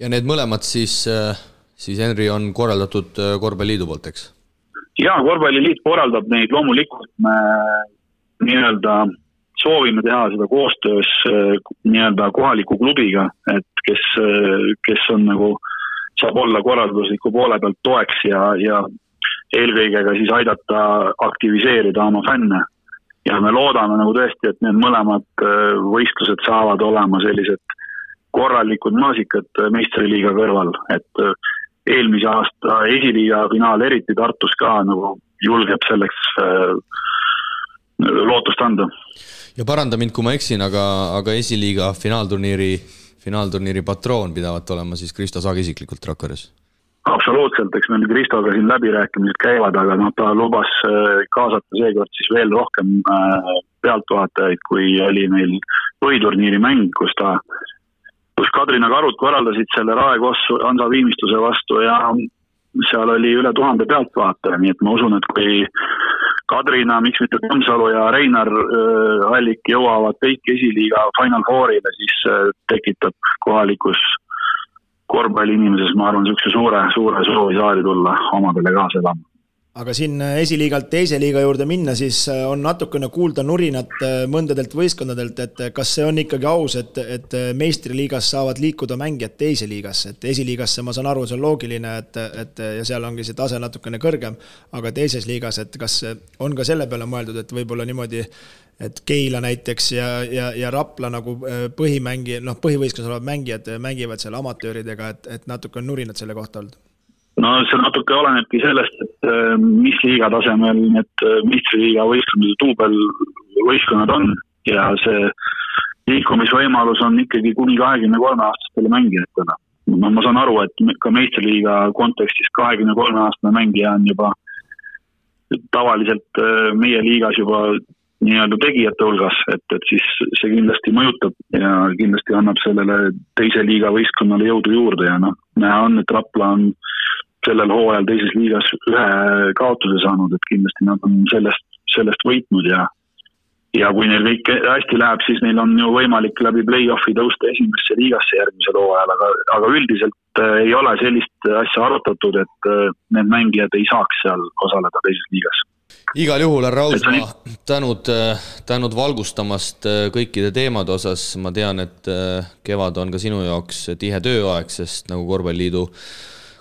ja need mõlemad siis, äh, siis Henri on korraldatud äh, Korvpalliliidu poolt, eks? jaa, Korvpalliliit korraldab neid, loomulikult me nii-öelda soovime teha seda koostöös äh, nii-öelda kohaliku klubiga, et kes, kes on nagu, saab olla korraldusliku poole pealt toeks ja, ja eelkõige ka siis aidata aktiviseerida oma fänne. ja me loodame nagu tõesti, et need mõlemad äh, võistlused saavad olema sellised korralikud maasikad äh, meistriliiga kõrval, et äh, eelmise aasta esiliiga finaal, eriti Tartus ka nagu julgeb selleks lootust anda. ja paranda mind, kui ma eksin, aga, aga esiliiga finaalturniiri, finaalturniiri patroon pidavat olema siis Kristo Saag isiklikult Rakveres absoluutselt, eks meil Kristoga siin läbirääkimised käivad, aga noh, ta lubas äh, kaasata seekord siis veel rohkem äh, pealtvaatajaid, kui oli meil põhiturniiri mäng, kus ta, kus Kadrina karud korraldasid selle Raekoos Hansa viimistluse vastu ja seal oli üle tuhande pealtvaataja, nii et ma usun, et kui Kadrina, miks mitte Tammsalu ja Reinar äh, Allik jõuavad kõik esiliiga Final Fourile, siis äh, tekitab kohalikus korvpalliinimises, ma arvan, niisuguse suure, suure soovi saali tulla omadele kaasa elama. Aga siin esiliigalt teise liiga juurde minna, siis äh, on natukene kuulda nurinat äh, mõndadelt võistkondadelt, et kas see on ikkagi aus, et, et meistriliigas saavad liikuda mängijad teise liigasse, et esiliigasse, ma saan aru, see on loogiline, et, et ja seal ongi see tase natukene kõrgem, aga teises liigas, et kas on ka selle peale mõeldud, et võib-olla niimoodi et Keila näiteks ja, ja, ja Rapla nagu äh, põhimängi-, noh, põhivõistkonnas olevad mängijad äh, mängivad seal amatööridega, et, et natuke on nurinat selle kohta olnud? no see natuke olenebki sellest, et äh, mis liiga tasemel need meistriliiga võistlused, duubelvõistkonnad on ja see liikumisvõimalus on ikkagi kuni kahekümne kolme aastastele mängijatele. no ma saan aru, et ka meistriliiga kontekstis kahekümne kolme aastane mängija on juba tavaliselt meie liigas juba nii-öelda tegijate hulgas, et, et siis see kindlasti mõjutab ja kindlasti annab sellele teise liiga võistkonnale jõudu juurde ja noh, näha on, et Rapla on sellel hooajal teises liigas ühe kaotuse saanud, et kindlasti nad on sellest, sellest võitnud ja ja kui neil kõik hästi läheb, siis neil on ju võimalik läbi play-off'i tõusta esimesse liigasse järgmisel hooajal, aga, aga üldiselt äh, ei ole sellist asja arutatud, et äh, need mängijad ei saaks seal osaleda teises liigas igal juhul, härra Raudmaa, tänud, tänud valgustamast äh, kõikide teemade osas, ma tean, et äh, kevad on ka sinu jaoks tihe tööaeg, sest nagu korvpalliliidu,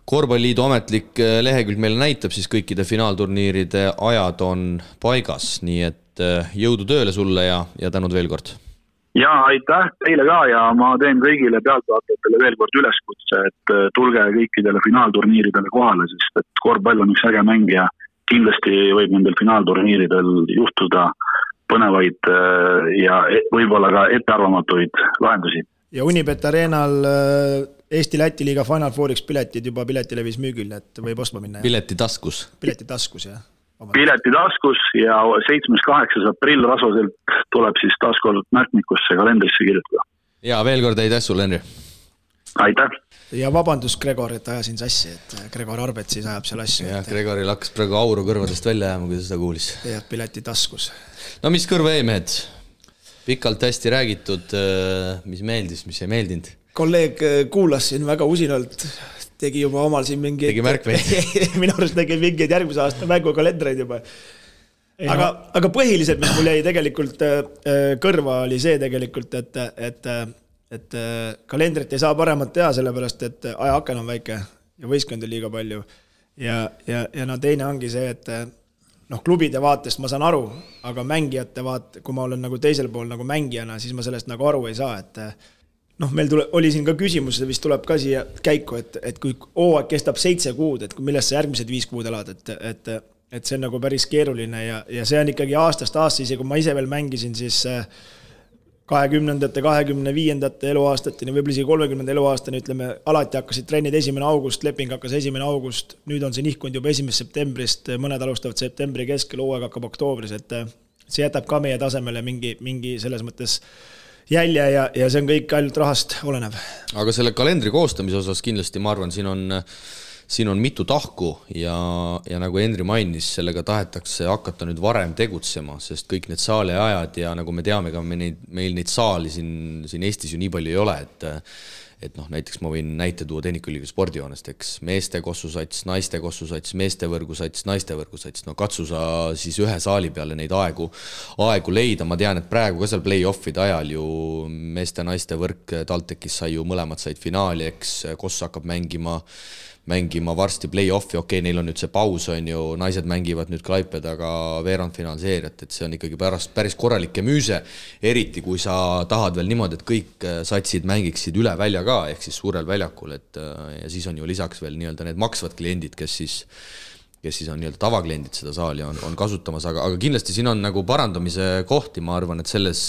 korvpalliliidu ametlik äh, lehekülg meile näitab, siis kõikide finaalturniiride ajad on paigas, nii et jõudu tööle sulle ja, ja tänud veel kord! ja aitäh teile ka ja ma teen kõigile pealtvaatajatele veel kord üleskutse, et tulge kõikidele finaalturniiridele kohale, sest et korvpall on üks äge mäng ja kindlasti võib nendel finaalturniiridel juhtuda põnevaid äh, ja e-, võib-olla ka ettearvamatuid lahendusi. ja Unibet Arenal äh, Eesti-Läti liiga Final Fouriks piletid juba Piletilevis müügil, et võib ostma minna. pileti taskus. pileti taskus, jah. pileti taskus ja seitsmes-kaheksas aprill Rasvaselt tuleb siis taas kord märkmikusse kalendrisse kirjutada. ja veel kord aitäh sulle, Henri! aitäh! Ja vabandust, Gregor, et ajasin sassi, et Gregor Arbet siis ajab seal asju. jah, Gregoril hakkas praegu auru kõrvadest välja jääma, kui ta seda kuulis. jah, pileti taskus. no mis kõrva jäi, mehed? pikalt hästi räägitud, mis meeldis, mis ei meeldinud kolleeg äh, kuulas siin väga usinalt, tegi juba omal siin mingeid. tegi märkmeid [LAUGHS] minu arust tegi mingeid järgmise aasta mängukalendreid juba. aga, aga põhiliselt, mis mul jäi tegelikult äh, äh, kõrva, oli see tegelikult, et, et, et kalendrit ei saa paremat teha, sellepärast et ajaaken on väike ja võistkondi on liiga palju. ja, ja, ja no teine ongi see, et noh, klubide vaatest ma saan aru, aga mängijate vaat-, kui ma olen nagu teisel pool nagu mängijana, siis ma sellest nagu aru ei saa, et noh, meil tule, oli siin ka küsimus, vist tuleb ka siia käiku, et, et kui hooaeg kestab seitse kuud, et millest sa järgmised viis kuud elad, et, et et see on nagu päris keeruline ja, ja see on ikkagi aastast aastasse, isegi kui ma ise veel mängisin, siis äh, kahekümnendate, kahekümne viiendate eluaastateni, võib-olla isegi kolmekümnenda eluaastani, ütleme, alati hakkasid trennid esimene august, leping hakkas esimene august, nüüd on see nihkunud juba esimesest septembrist, mõned alustavad septembri keskel, hooaeg hakkab oktoobris, et äh, see jätab ka meie tasemele mingi, mingi selles mõttes äh, jälje ja, ja see on kõik ainult rahast olenev. aga selle kalendri koostamise osas kindlasti ma arvan, siin on, siin on mitu tahku ja, ja nagu Henri mainis, sellega tahetakse hakata nüüd varem tegutsema, sest kõik need saaliajad ja nagu me teame ka, me neid, meil neid saali siin, siin Eestis ju nii palju ei ole, et et noh, näiteks ma võin näite tuua Tehnikaülikooli spordihoonest, eks, meeste kossusats, naiste kossusats, meeste võrgusats, naiste võrgusats, no katsu sa siis ühe saali peale neid aegu, aegu leida, ma tean, et praegu ka seal play-off'ide ajal ju meeste-naiste võrk TalTechis sai ju, mõlemad said finaali, eks, Koss hakkab mängima mängima varsti play-off'i, okei okay,, neil on nüüd see paus, on ju, naised mängivad nüüd Klaipedaga veerandfinaalseeriat, et see on ikkagi pärast päris korralik kemüüse, eriti kui sa tahad veel niimoodi, et kõik äh, satsid mängiksid üle välja ka, ehk siis suurel väljakul, et äh, ja siis on ju lisaks veel nii-öelda need maksvad kliendid, kes siis kes siis on nii-öelda tavakliendid seda saali on, on kasutamas, aga, aga kindlasti siin on nagu parandamise kohti, ma arvan, et selles,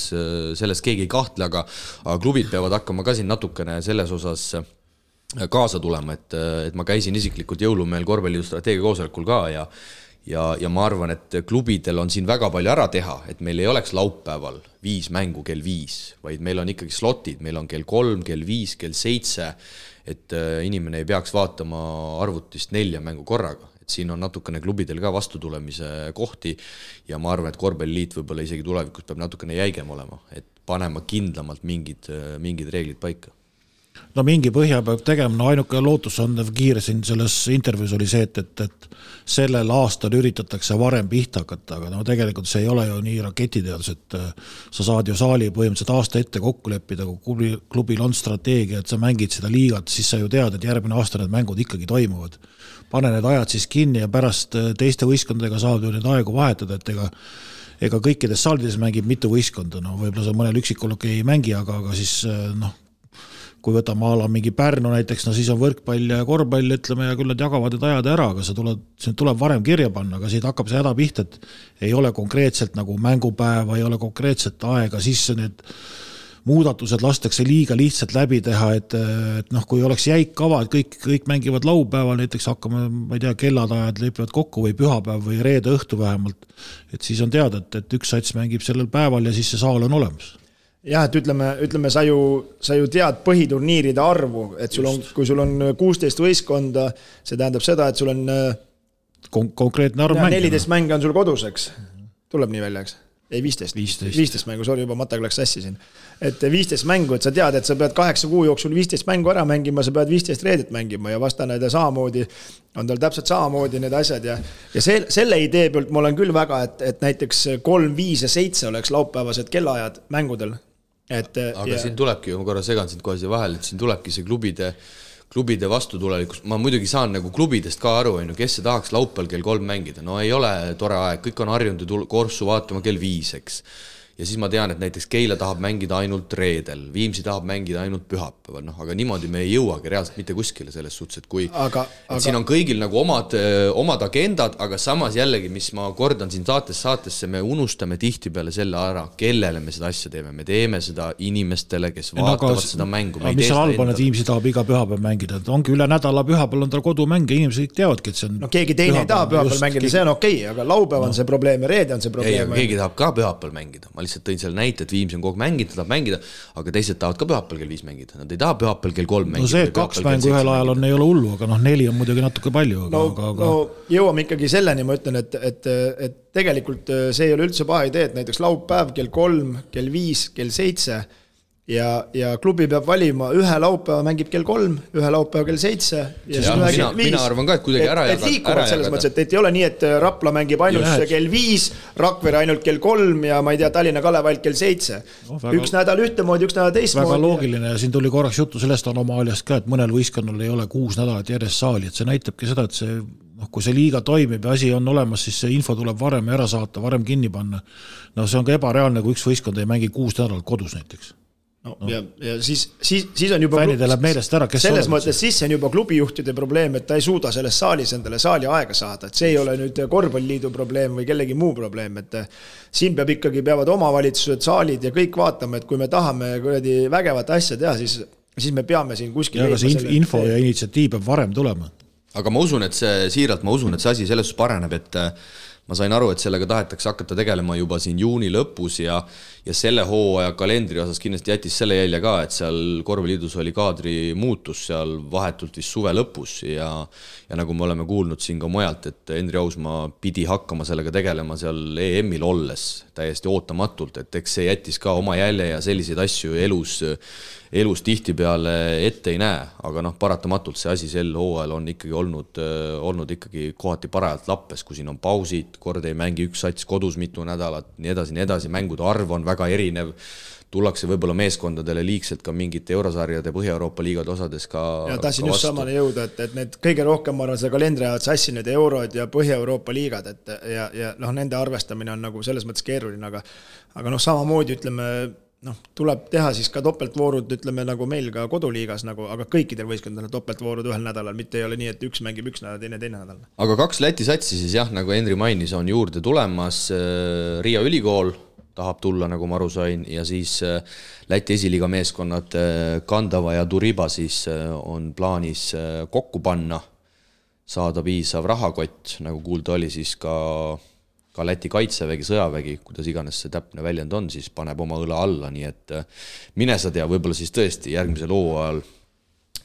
selles keegi ei kahtle, aga aga klubid peavad hakkama ka siin natukene selles osas kaasa tulema, et, et ma käisin isiklikult jõulumehel korvpalliliidu strateegia koosolekul ka ja ja, ja ma arvan, et klubidel on siin väga palju ära teha, et meil ei oleks laupäeval viis mängu kell viis, vaid meil on ikkagi slotid, meil on kell kolm, kell viis, kell seitse, et äh, inimene ei peaks vaatama arvutist nelja mängu korraga, et siin on natukene klubidel ka vastutulemise kohti ja ma arvan, et korvpalliliit võib-olla isegi tulevikus peab natukene jäigem olema, et panema kindlamalt mingid, mingid reeglid paika no mingi põhja peab tegema, no ainuke lootusandev kiire siin selles intervjuus oli see, et, et, et sellel aastal üritatakse varem pihta hakata, aga no tegelikult see ei ole ju nii raketiteadus, et äh, sa saad ju saali põhimõtteliselt aasta ette kokku leppida, kui klubi, klubil on strateegia, et sa mängid seda liigat, siis sa ju tead, et järgmine aasta need mängud ikkagi toimuvad. pane need ajad siis kinni ja pärast äh, teiste võistkondadega saab ju neid aegu vahetada, et ega ega kõikides saalides mängib mitu võistkonda, no võib-olla sa mõnel üksikul okei ei mängi, aga, aga siis äh, noh, kui võtame a la mingi Pärnu näiteks, no siis on võrkpall ja korvpall, ütleme, ja küll nad jagavad need ajad ära, aga see tuleb, see tuleb varem kirja panna, aga siit hakkab see häda pihta, et ei ole konkreetselt nagu mängupäeva, ei ole konkreetset aega, siis need muudatused lastakse liiga lihtsalt läbi teha, et, et noh, kui oleks jäik kava, et kõik, kõik mängivad laupäeval, näiteks hakkame, ma ei tea, kellad ajad lepivad kokku või pühapäev või reede õhtu vähemalt, et siis on teada, et, et üks sats mängib sellel päeval ja siis see saal on olemas jah, et ütleme, ütleme, sa ju, sa ju tead põhiturniiride arvu, et sul on, kui sul on kuusteist võistkonda, see tähendab seda, et sul on Kon konkreetne arv mänge. neliteist mänge on sul kodus, eks? tuleb nii välja, eks? ei, viisteist. viisteist mängu, sorry, juba matega läks sassi siin. et viisteist mängu, et sa tead, et sa pead kaheksa kuu jooksul viisteist mängu ära mängima, sa pead viisteist reedet mängima ja vastane samamoodi, on tal täpselt samamoodi need asjad ja ja see, selle idee pealt ma olen küll väga, et, et näiteks kolm, viis ja seitse oleks laupäevased kellaajad mängudel et aga ja... siin tulebki, ma korra segan sind kohe siia vahele, et siin tulebki see klubide, klubide vastutulelikkus, ma muidugi saan nagu klubidest ka aru, on ju, kes see tahaks laupäeval kell kolm mängida, no ei ole tore aeg, kõik on harjunud ju korsu vaatama kell viis, eks ja siis ma tean, et näiteks Keila tahab mängida ainult reedel, Viimsi tahab mängida ainult pühapäeval, noh, aga niimoodi me ei jõuagi reaalselt mitte kuskile selles suhtes, et kui Aga- et aga- siin on kõigil nagu omad, omad agendad, aga samas jällegi, mis ma kordan siin saatest saatesse, me unustame tihtipeale selle ära, kellele me seda asja teeme, me teeme seda inimestele, kes vaatavad seda mängu. aga mis seal halba on, et Viimsi tahab iga pühapäev mängida, et ongi üle nädala pühapäeval on tal kodumäng ja inimesed kõik teavadki, et see on no keegi teine ei taha pühapäeval. mängida, see on okei okay,, aga laupäev on see probleem ja reede on see ei, probleem aga. keegi tahab ka pühapäeval mängida, ma lihtsalt tõin selle näite, et Viimsi on kogu aeg mänginud, ta tahab mängida, aga teised tahavad ka pühapäeval kell viis mängida, nad ei taha pühapäeval kell kolm mängida. no see, et kaks mängu ühel ajal on, ei ole hullu, aga noh, neli on muidugi natuke palju, aga no no,, aga no jõuame ikkagi selleni, ma ütlen, et, et, et tegelikult äh, see ei ole üldse paha idee, et näiteks laupäev kell kolm, kell viis, kell seitse ja, ja klubi peab valima, ühe laupäeva mängib kell kolm, ühe laupäeva kell seitse. Mina- mina arvan ka, et kuidagi ära et jagada- liikuvad ära selles jagada. mõttes, et, et ei ole nii, et Rapla mängib ainult et- kell viis, Rakvere ainult kell kolm ja ma ei tea, Tallinna Kalev ainult kell seitse No, väga- üks nädal ühtemoodi, üks nädal väga teistmoodi. loogiline ja siin tuli korraks juttu sellest anomaaliast ka, et mõnel võistkonnal ei ole kuus nädalat järjest saali, et see näitabki seda, et see noh, kui see liiga toimib ja asi on olemas, siis see info tuleb varem ära saata, varem kinni panna. no see on ka ebareaalne, kui üks võistkond ei mängi kuus nädalat kodus näiteks. No ja, ja siis, siis, siis on juba Fännidel läheb meelest ära, kes selles mõttes siis. see on juba klubijuhtide probleem, et ta ei suuda selles saalis endale saali aega saada, et see ei ole nüüd korvpalliliidu probleem või kellegi muu probleem, et eh, siin peab ikkagi, peavad omavalitsused, saalid ja kõik vaatama, et kui me tahame kuradi vägevat asja teha, siis, siis me peame siin kuskil ja aga see selle- info ja initsiatiiv peab varem tulema. aga ma usun, et see, siiralt ma usun, et see asi selles suhtes paraneb, et ma sain aru, et sellega tahetakse hakata tegelema juba siin juuni lõpus ja ja selle hooaja kalendri osas kindlasti jättis selle jälje ka, et seal korvpalliliidus oli kaadri muutus seal vahetult vist suve lõpus ja ja nagu me oleme kuulnud siin ka mujalt, et Henri Ausmaa pidi hakkama sellega tegelema seal EM-il olles täiesti ootamatult, et eks see jättis ka oma jälje ja selliseid asju elus elus tihtipeale ette ei näe, aga noh, paratamatult see asi sel hooajal on ikkagi olnud, olnud ikkagi kohati parajalt lappes, kui siin on pausid, kord ei mängi üks sats kodus mitu nädalat, nii edasi, nii edasi, mängude arv on väga erinev, tullakse võib-olla meeskondadele liigselt ka mingite eurosarjade Põhja-Euroopa liigade osades ka ja tahtsin just samale jõuda, et, et need kõige rohkem, ma arvan, seda kalendri ajavad sassi need eurod ja Põhja-Euroopa liigad, et ja, ja noh, nende arvestamine on nagu selles mõttes keeruline, aga aga noh, samamoodi ütleme, noh, tuleb teha siis ka topeltvoorud, ütleme nagu meil ka koduliigas nagu, aga kõikidel võistkondadel topeltvoorud ühel nädalal, mitte ei ole nii, et üks mängib üks nädal, teine teine nädal. aga kaks Läti satsi siis jah, nagu Henri mainis, on juurde tulemas, Riia ülikool tahab tulla, nagu ma aru sain, ja siis Läti esiliiga meeskonnad Kandava ja Turiba siis on plaanis kokku panna, saada piisav rahakott, nagu kuulda oli, siis ka ka Läti kaitsevägi, sõjavägi, kuidas iganes see täpne väljend on, siis paneb oma õla alla, nii et mine sa tea, võib-olla siis tõesti järgmisel hooajal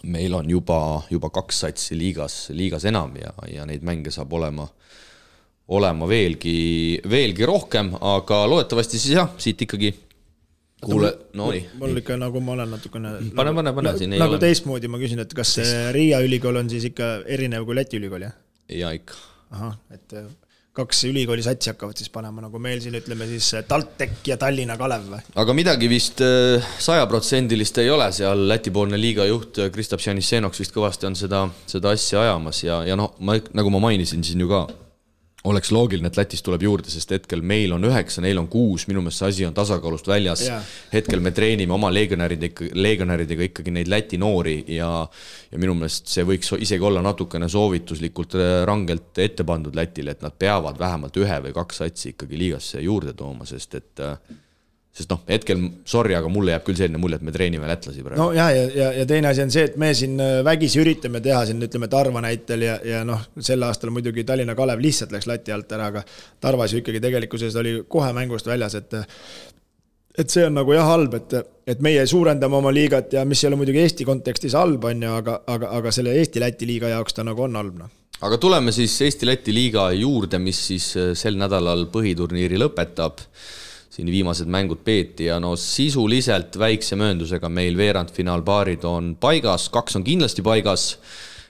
meil on juba, juba kaks satsi liigas, liigas enam ja, ja neid mänge saab olema, olema veelgi, veelgi rohkem, aga loodetavasti siis jah, siit ikkagi kuule, no nii. mul ikka nagu ma olen natukene pane, pane, pane, siin ei nagu teistmoodi ma küsin, et kas see Riia ülikool on siis ikka erinev kui Läti ülikool, jah? ja ikka. ahah, et äh, kaks ülikooli satsi hakkavad siis panema, nagu meil siin ütleme siis TalTech ja Tallinna Kalev või? aga midagi vist äh, sajaprotsendilist ei ole, seal Läti-poolne liiga juht Kristaps Janissenoks vist kõvasti on seda, seda asja ajamas ja, ja noh, ma, nagu ma mainisin siin ju ka, oleks loogiline, et Lätist tuleb juurde, sest hetkel meil on üheksa, neil on kuus, minu meelest see asi on tasakaalust väljas. Yeah.. hetkel me treenime oma legionäridega, legionäridega ikkagi neid Läti noori ja, ja minu meelest see võiks isegi olla natukene soovituslikult äh, rangelt ette pandud Lätile, et nad peavad vähemalt ühe või kaks satsi ikkagi liigasse juurde tooma, sest et sest noh, hetkel sorry, aga mulle jääb küll selline mulje, et me treenime lätlasi praegu. no ja, ja, ja, ja teine asi on see, et me siin vägisi üritame teha siin ütleme Tarva näitel ja, ja noh, sel aastal muidugi Tallinna Kalev lihtsalt läks lati alt ära, aga Tarvas ju ikkagi tegelikkuses oli kohe mängust väljas, et et see on nagu jah halb, et, et meie suurendame oma liigat ja mis ei ole muidugi Eesti kontekstis halb, on ju, aga, aga, aga selle Eesti-Läti liiga jaoks ta nagu on halb, noh aga tuleme siis Eesti-Läti liiga juurde, mis siis sel nädalal põhiturniiri lõpetab siin viimased mängud peeti ja no sisuliselt väikse mööndusega meil veerandfinaalpaarid on paigas, kaks on kindlasti paigas.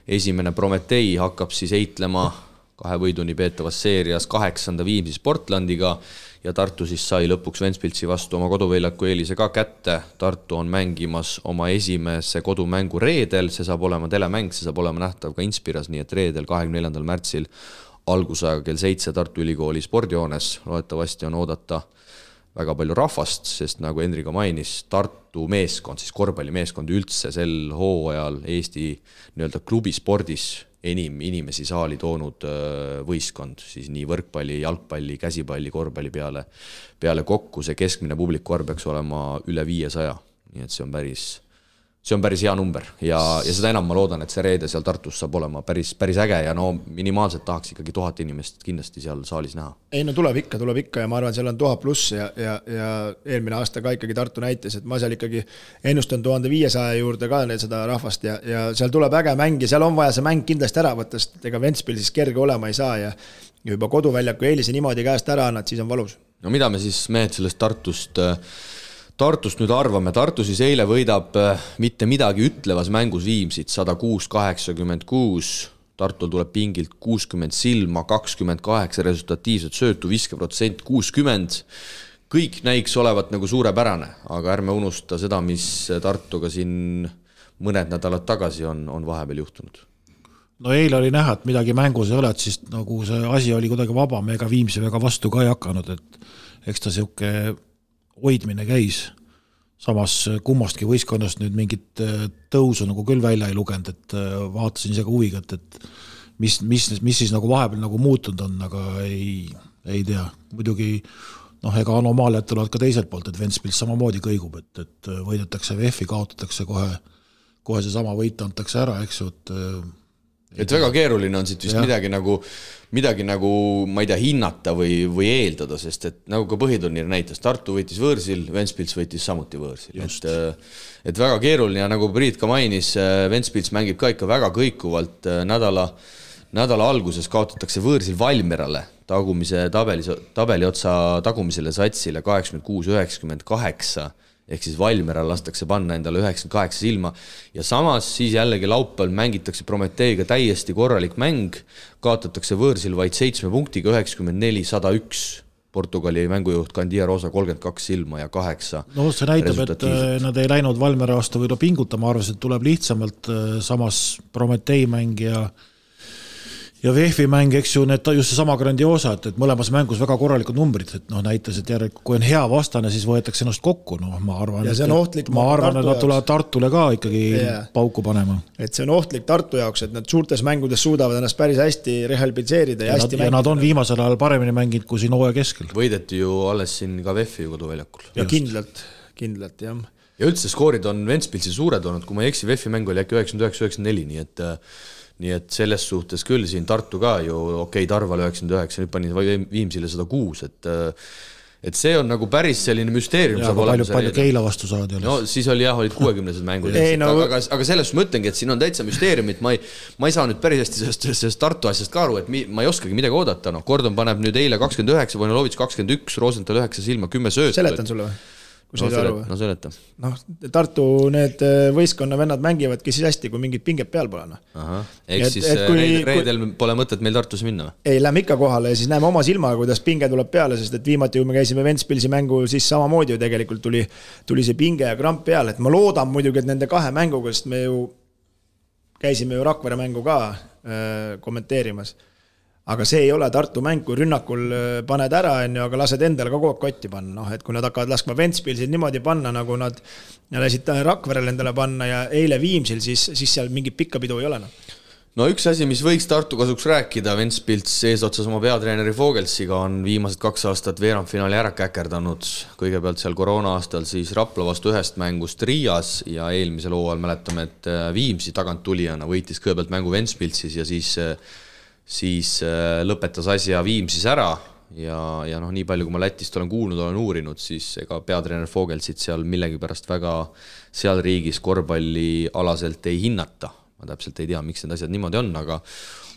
esimene Prometee hakkab siis heitlema kahe võiduni peetavas seerias kaheksanda Viimsi Sportlandiga ja Tartu siis sai lõpuks Ventspilsi vastu oma koduväljaku eelise ka kätte. Tartu on mängimas oma esimese kodumängu reedel, see saab olema telemäng, see saab olema nähtav ka Inspiras, nii et reedel, kahekümne neljandal märtsil algusajaga kell seitse Tartu Ülikooli spordihoones, loodetavasti on oodata väga palju rahvast, sest nagu Hendrik mainis, Tartu meeskond, siis korvpallimeeskond üldse sel hooajal Eesti nii-öelda klubispordis enim inimesi saali toonud võistkond, siis nii võrkpalli, jalgpalli, käsipalli, korvpalli peale, peale kokku see keskmine publiku arv peaks olema üle viiesaja, nii et see on päris see on päris hea number ja, ja seda enam ma loodan, et see reede seal Tartus saab olema päris, päris äge ja no minimaalselt tahaks ikkagi tuhat inimest kindlasti seal saalis näha. ei no tuleb ikka, tuleb ikka ja ma arvan, seal on tuhat pluss ja, ja, ja eelmine aasta ka ikkagi Tartu näitas, et ma seal ikkagi ennustan tuhande viiesaja juurde ka seda rahvast ja, ja seal tuleb äge mäng ja seal on vaja see mäng kindlasti ära võtta, sest ega Ventspilsis kerge olema ei saa ja juba koduväljaku eelise niimoodi käest ära annad, siis on valus. no mida me siis mehed sellest Tartust äh, Tartust nüüd arvame, Tartu siis eile võidab äh, mitte midagi ütlevas mängus Viimsit sada kuus, kaheksakümmend kuus. Tartul tuleb pingilt kuuskümmend silma, kakskümmend kaheksa resultatiivset söötu, viskeprotsent kuuskümmend. kõik näiks olevat nagu suurepärane, aga ärme unusta seda, mis Tartuga siin mõned nädalad tagasi on, on vahepeal juhtunud no eile oli näha, et midagi mängus ei ole, et siis nagu see asi oli kuidagi vabam, ega Viimsi väga vastu ka ei hakanud, et eks ta niisugune hoidmine käis. samas kummastki võistkonnast nüüd mingit äh, tõusu nagu küll välja ei lugenud, et äh, vaatasin ise ka huviga, et, et mis, mis, mis siis nagu vahepeal nagu muutunud on, aga ei, ei tea, muidugi noh, ega anomaaliad tulevad ka teiselt poolt, et Ventspils samamoodi kõigub, et, et võidetakse VEF-i, kaotatakse kohe, kohe seesama võit antakse ära, eks ju, et äh, et väga keeruline on siit vist ja. midagi nagu, midagi nagu ma ei tea, hinnata või, või eeldada, sest et nagu ka põhiturniir näitas, Tartu võitis võõrsil, Ventspils võitis samuti võõrsil, et äh, et väga keeruline ja nagu Priit ka mainis, äh, Ventspils mängib ka ikka väga kõikuvalt äh, nädala, nädala alguses kaotatakse võõrsil Valmierale, tagumise tabeli, tabeli otsa tagumisele satsile kaheksakümmend kuus, üheksakümmend kaheksa ehk siis Valmieral lastakse panna endale üheksakümmend kaheksa silma ja samas siis jällegi laupäeval mängitakse Prometheiga täiesti korralik mäng, kaotatakse võõrsil vaid seitsme punktiga, üheksakümmend neli, sada üks. Portugali mängujuht Candia Rosa kolmkümmend kaks silma ja kaheksa. no see näitab, et äh, nad ei läinud Valmiera vastu võib-olla pingutama, arvasid, et tuleb lihtsamalt, äh, samas Promethei mäng ja ja VEF-i mäng, eks ju, need just seesama Grandiosa, et, et mõlemas mängus väga korralikud numbrid, et noh, näitas, et järelikult kui on hea vastane, siis võetakse ennast kokku, noh, ma arvan. ja see on ohtlik. ma arvan, et nad tulevad Tartule ka ikkagi yeah. pauku panema. et see on ohtlik Tartu jaoks, et nad suurtes mängudes suudavad ennast päris hästi rehabiliteerida ja, ja hästi nad, mängida. ja nad on viimasel ajal paremini mänginud kui siin hooaja keskel. võideti ju alles siin ka VEF-i koduväljakul. ja just. kindlalt, kindlalt jah ja üldse skoorid on Ventspilsi suured olnud, kui ma ei eksi, VEF-i mäng oli äkki üheksakümmend üheksa, üheksakümmend neli, nii et nii et selles suhtes küll siin Tartu ka ju, okei okay,, Tarval üheksakümmend üheksa, nüüd pani Viimsile sada kuus, et et see on nagu päris selline müsteerium ja, saab olema. palju, palju Keila vastu saadi alles? no siis oli jah, olid kuuekümnesed mängud no, aga, aga, aga selles suhtes ma ütlengi, et siin on täitsa müsteeriumit, ma ei, ma ei saa nüüd päris hästi sellest, sellest Tartu asjast ka aru, et mi, ma ei oskagi midagi oodata, noh, Gordon paneb nüüd eile kakskümmend üheksa, Vojnolovitš kakskümmend üks, Rosenthal üheksa silma, kümme söötu. seletan sulle või? Kui sa no, ei saa aru. no seleta. noh, Tartu need äh, võistkonna vennad mängivadki siis hästi, kui mingit pinget peal pole, noh. ehk siis et äh, kui, reedel kui... pole mõtet meil Tartusse minna või? ei, lähme ikka kohale ja siis näeme oma silmaga, kuidas pinge tuleb peale, sest et viimati, kui me käisime Ventspilsi mängu, siis samamoodi ju tegelikult tuli, tuli see pinge ja kramp peale, et ma loodan muidugi, et nende kahe mänguga, sest me ju käisime ju Rakvere mängu ka äh, kommenteerimas aga see ei ole Tartu mäng, kui rünnakul äh, paned ära, on ju, aga lased endale ka kogu aeg kotti panna, noh, et kui nad hakkavad laskma Ventspilsil niimoodi panna, nagu nad lasid Rakverel endale panna ja eile Viimsil, siis, siis seal mingit pikka pidu ei ole, noh no üks asi, mis võiks Tartu kasuks rääkida, Ventspils eesotsas oma peatreeneri Vogelsiga on viimased kaks aastat veerandfinaali ära käkerdanud. kõigepealt seal koroona aastal siis Rapla vastu ühest mängust Riias ja eelmisel hooajal mäletame, et äh, Viimsi taganttulijana võitis kõigepealt mängu Ventspilsis ja siis äh, siis äh, lõpetas asja Viimsis ära ja, ja noh, nii palju, kui ma Lätist olen kuulnud, olen uurinud, siis ega peatreener Vogelsit seal millegipärast väga seal riigis korvpallialaselt ei hinnata. ma täpselt ei tea, miks need asjad niimoodi on, aga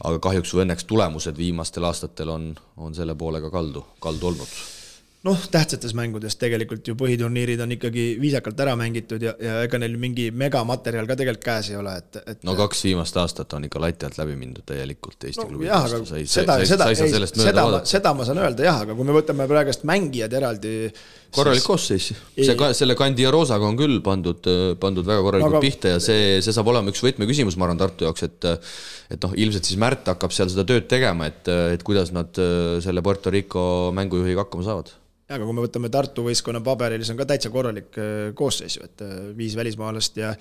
aga kahjuks või õnneks tulemused viimastel aastatel on, on selle poolega kaldu, kaldu olnud noh, tähtsates mängudes tegelikult ju põhiturniirid on ikkagi viisakalt ära mängitud ja, ja ega neil mingi megamaterjal ka tegelikult käes ei ole, et, et. no kaks viimast aastat on ikka lati alt läbi mindud täielikult Eesti no, klubi vastu, sa ei, seda, seda, ei, seda, seda ma saan öelda jah, aga kui me võtame praegust mängijad eraldi. korralik koosseis, see ka selle Kandi ja Roosaga on küll pandud, pandud väga korralikult aga... pihta ja see, see saab olema üks võtmeküsimus, ma arvan, Tartu jaoks, et et noh, ilmselt siis Märt hakkab seal seda tööd tegema, et, et kuidas nad selle Puerto Rico mängujuhiga hakkama saavad aga kui me võtame Tartu võistkonna paberil, see on ka täitsa korralik äh, koosseis ju, et äh, viis välismaalast ja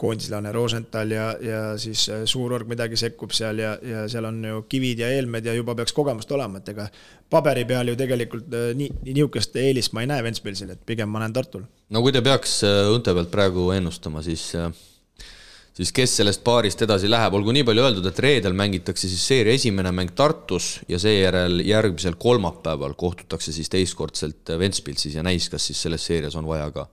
koondislane Rosenthal ja, ja siis äh, Suurorg midagi sekkub seal ja, ja seal on ju Kivid ja Eelmed ja juba peaks kogemust olema, et ega paberi peal ju tegelikult nii, niisugust eelist ma ei näe Ventspilsil, et pigem ma näen Tartul. no kui te peaks õnte pealt praegu ennustama, siis siis kes sellest paarist edasi läheb, olgu nii palju öeldud, et reedel mängitakse siis seeria esimene mäng Tartus ja seejärel järgmisel kolmapäeval kohtutakse siis teistkordselt Ventspilsis ja näis, kas siis selles seerias on vaja ka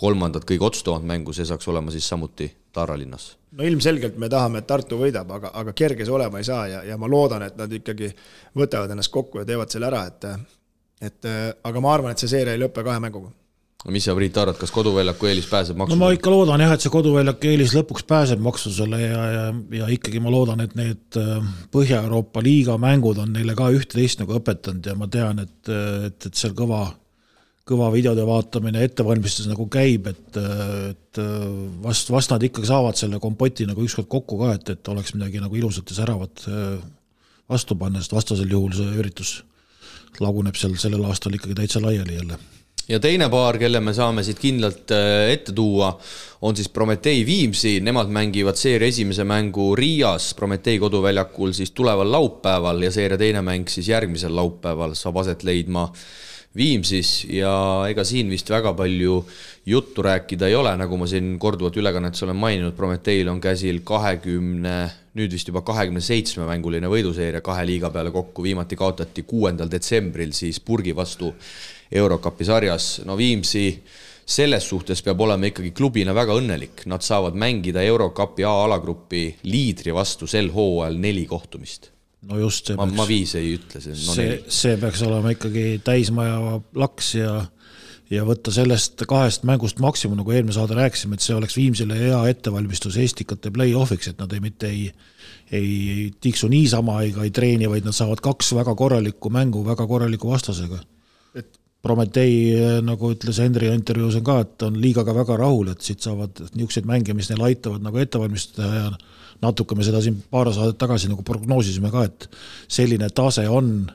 kolmandat kõige otsustavamat mängu, see saaks olema siis samuti Taara linnas. no ilmselgelt me tahame, et Tartu võidab, aga, aga kerge see olema ei saa ja, ja ma loodan, et nad ikkagi võtavad ennast kokku ja teevad selle ära, et et aga ma arvan, et see seeria ei lõpe kahe mänguga mis sa, Priit, arvad, kas koduväljaku eelis pääseb maksusele? no ma ikka loodan jah, et see koduväljaku eelis lõpuks pääseb maksusele ja, ja, ja ikkagi ma loodan, et need äh, Põhja-Euroopa liiga mängud on neile ka üht-teist nagu õpetanud ja ma tean, et, et, et seal kõva, kõva videode vaatamine, ettevalmistus nagu käib, et, et vast, vast nad ikkagi saavad selle kompoti nagu ükskord kokku ka, et, et oleks midagi nagu ilusat ja säravat äh, vastu panna, sest vastasel juhul see üritus laguneb seal sellel aastal ikkagi täitsa laiali jälle ja teine paar, kelle me saame siit kindlalt äh, ette tuua, on siis Prometee Viimsi, nemad mängivad seeria esimese mängu Riias Prometee koduväljakul siis tuleval laupäeval ja seeria teine mäng siis järgmisel laupäeval saab aset leidma Viimsis. Ja ega siin vist väga palju juttu rääkida ei ole, nagu ma siin korduvalt ülekannetes olen maininud, Prometeil on käsil kahekümne, nüüd vist juba kahekümne seitsme mänguline võiduseeria kahe liiga peale kokku, viimati kaotati kuuendal detsembril siis Purgi vastu Eurokapi sarjas, no Viimsi selles suhtes peab olema ikkagi klubina väga õnnelik, nad saavad mängida Eurokapi A-alagrupi liidri vastu sel hooajal neli kohtumist. no just see ma, ma viis ei ütle, see no see, see peaks olema ikkagi täismaja laks ja ja võtta sellest kahest mängust maksimum, nagu eelmine saade rääkisime, et see oleks Viimsile hea ettevalmistus Estikate play-off'iks, et nad ei, mitte ei ei tiksu niisama ega ei treeni, vaid nad saavad kaks väga korralikku mängu väga korraliku vastasega. Et Prometee, eh, nagu ütles Henri intervjuus on ka, et on liigaga väga rahul, et siit saavad niisuguseid mänge, mis neil aitavad nagu ette valmistada ja natuke me seda siin paar saadet tagasi nagu prognoosisime ka, et selline tase on,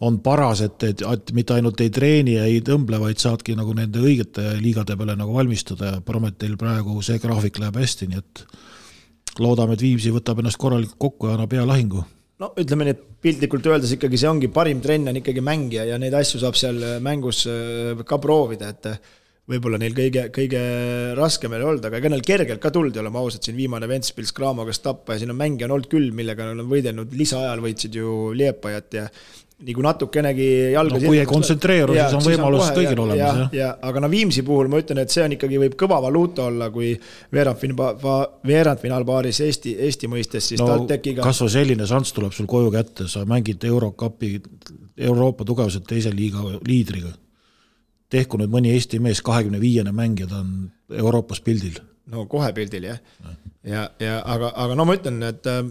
on paras, et, et, et mitte ainult ei treeni ja ei tõmble, vaid saadki nagu nende õigete liigade peale nagu valmistuda ja Prometeil praegu see graafik läheb hästi, nii et loodame, et Viimsi võtab ennast korralikult kokku ja annab hea lahingu no ütleme nii, et piltlikult öeldes ikkagi see ongi parim trenn on ikkagi mängija ja neid asju saab seal äh, mängus äh, ka proovida, et äh, võib-olla neil kõige, kõige raskem ei olnud, aga ega neil kergelt ka tuldi, oleme ausad, siin viimane Ventspils Cramo käest tappa ja siin on mängija on olnud küll, millega nad on võidelnud, lisaajal võitsid ju Liepajat ja nagu natukenegi jalga no, kui ei kontsentreeru, siis on võimalus kõigil olemas, jah. ja aga no Viimsi puhul ma ütlen, et see on ikkagi, võib kõva valuuta olla, kui veerandfinaalpaaris Eesti, Eesti mõistes siis no, TalTechiga. kas või selline šanss tuleb sul koju kätte, sa mängid Eurokapi, Euroopa tugevuse teise liiga liidriga. tehku nüüd mõni Eesti mees, kahekümne viiene mängija, ta on Euroopas pildil. no kohe pildil jah, ja, ja, ja aga, aga no ma ütlen, et äh,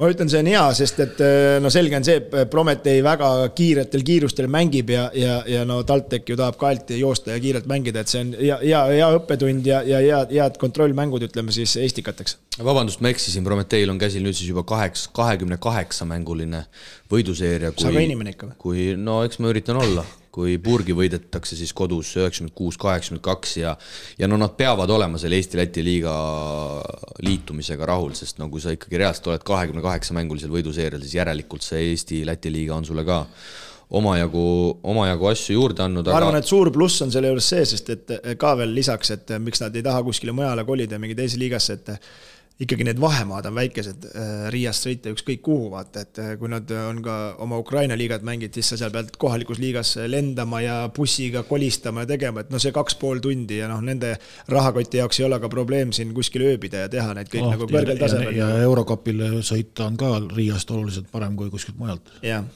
ma ütlen, see on hea, sest et äh, no selge on see, et Prometee väga kiiretel kiirustel mängib ja, ja, ja no TalTech ju tahab kaelt joosta ja kiirelt mängida, et see on hea, hea, hea õppetund ja, ja head, head kontrollmängud, ütleme siis Estikateks. vabandust, ma eksisin, Prometeil on käsil nüüd siis juba kaheks, kahekümne kaheksa mänguline võiduseeria. sa ka inimene ikka või? kui, no eks ma üritan olla kui Purgi võidetakse siis kodus üheksakümmend kuus, kaheksakümmend kaks ja ja no nad peavad olema selle Eesti-Läti liiga liitumisega rahul, sest no kui sa ikkagi reaalselt oled kahekümne kaheksa mängulisel võiduseerial, siis järelikult see Eesti-Läti liiga on sulle ka omajagu, omajagu asju juurde andnud. ma arvan aga..., et suur pluss on selle juures see, sest et ka veel lisaks, et miks nad ei taha kuskile mujale kolida, mingi teise liigasse, et ikkagi need vahemaad on väikesed, äh, Riiast sõita ükskõik kuhu, vaata, et äh, kui nad on ka oma Ukraina liigat mänginud, siis sa seal pead kohalikus liigas lendama ja bussiga kolistama ja tegema, et noh, see kaks pool tundi ja noh, nende rahakoti jaoks ei ole ka probleem siin kuskil ööbida ja teha neid kõik oh, nagu kõrgel tasemel. ja Eurokapile sõita on ka Riiast oluliselt parem kui kuskilt mujalt. jah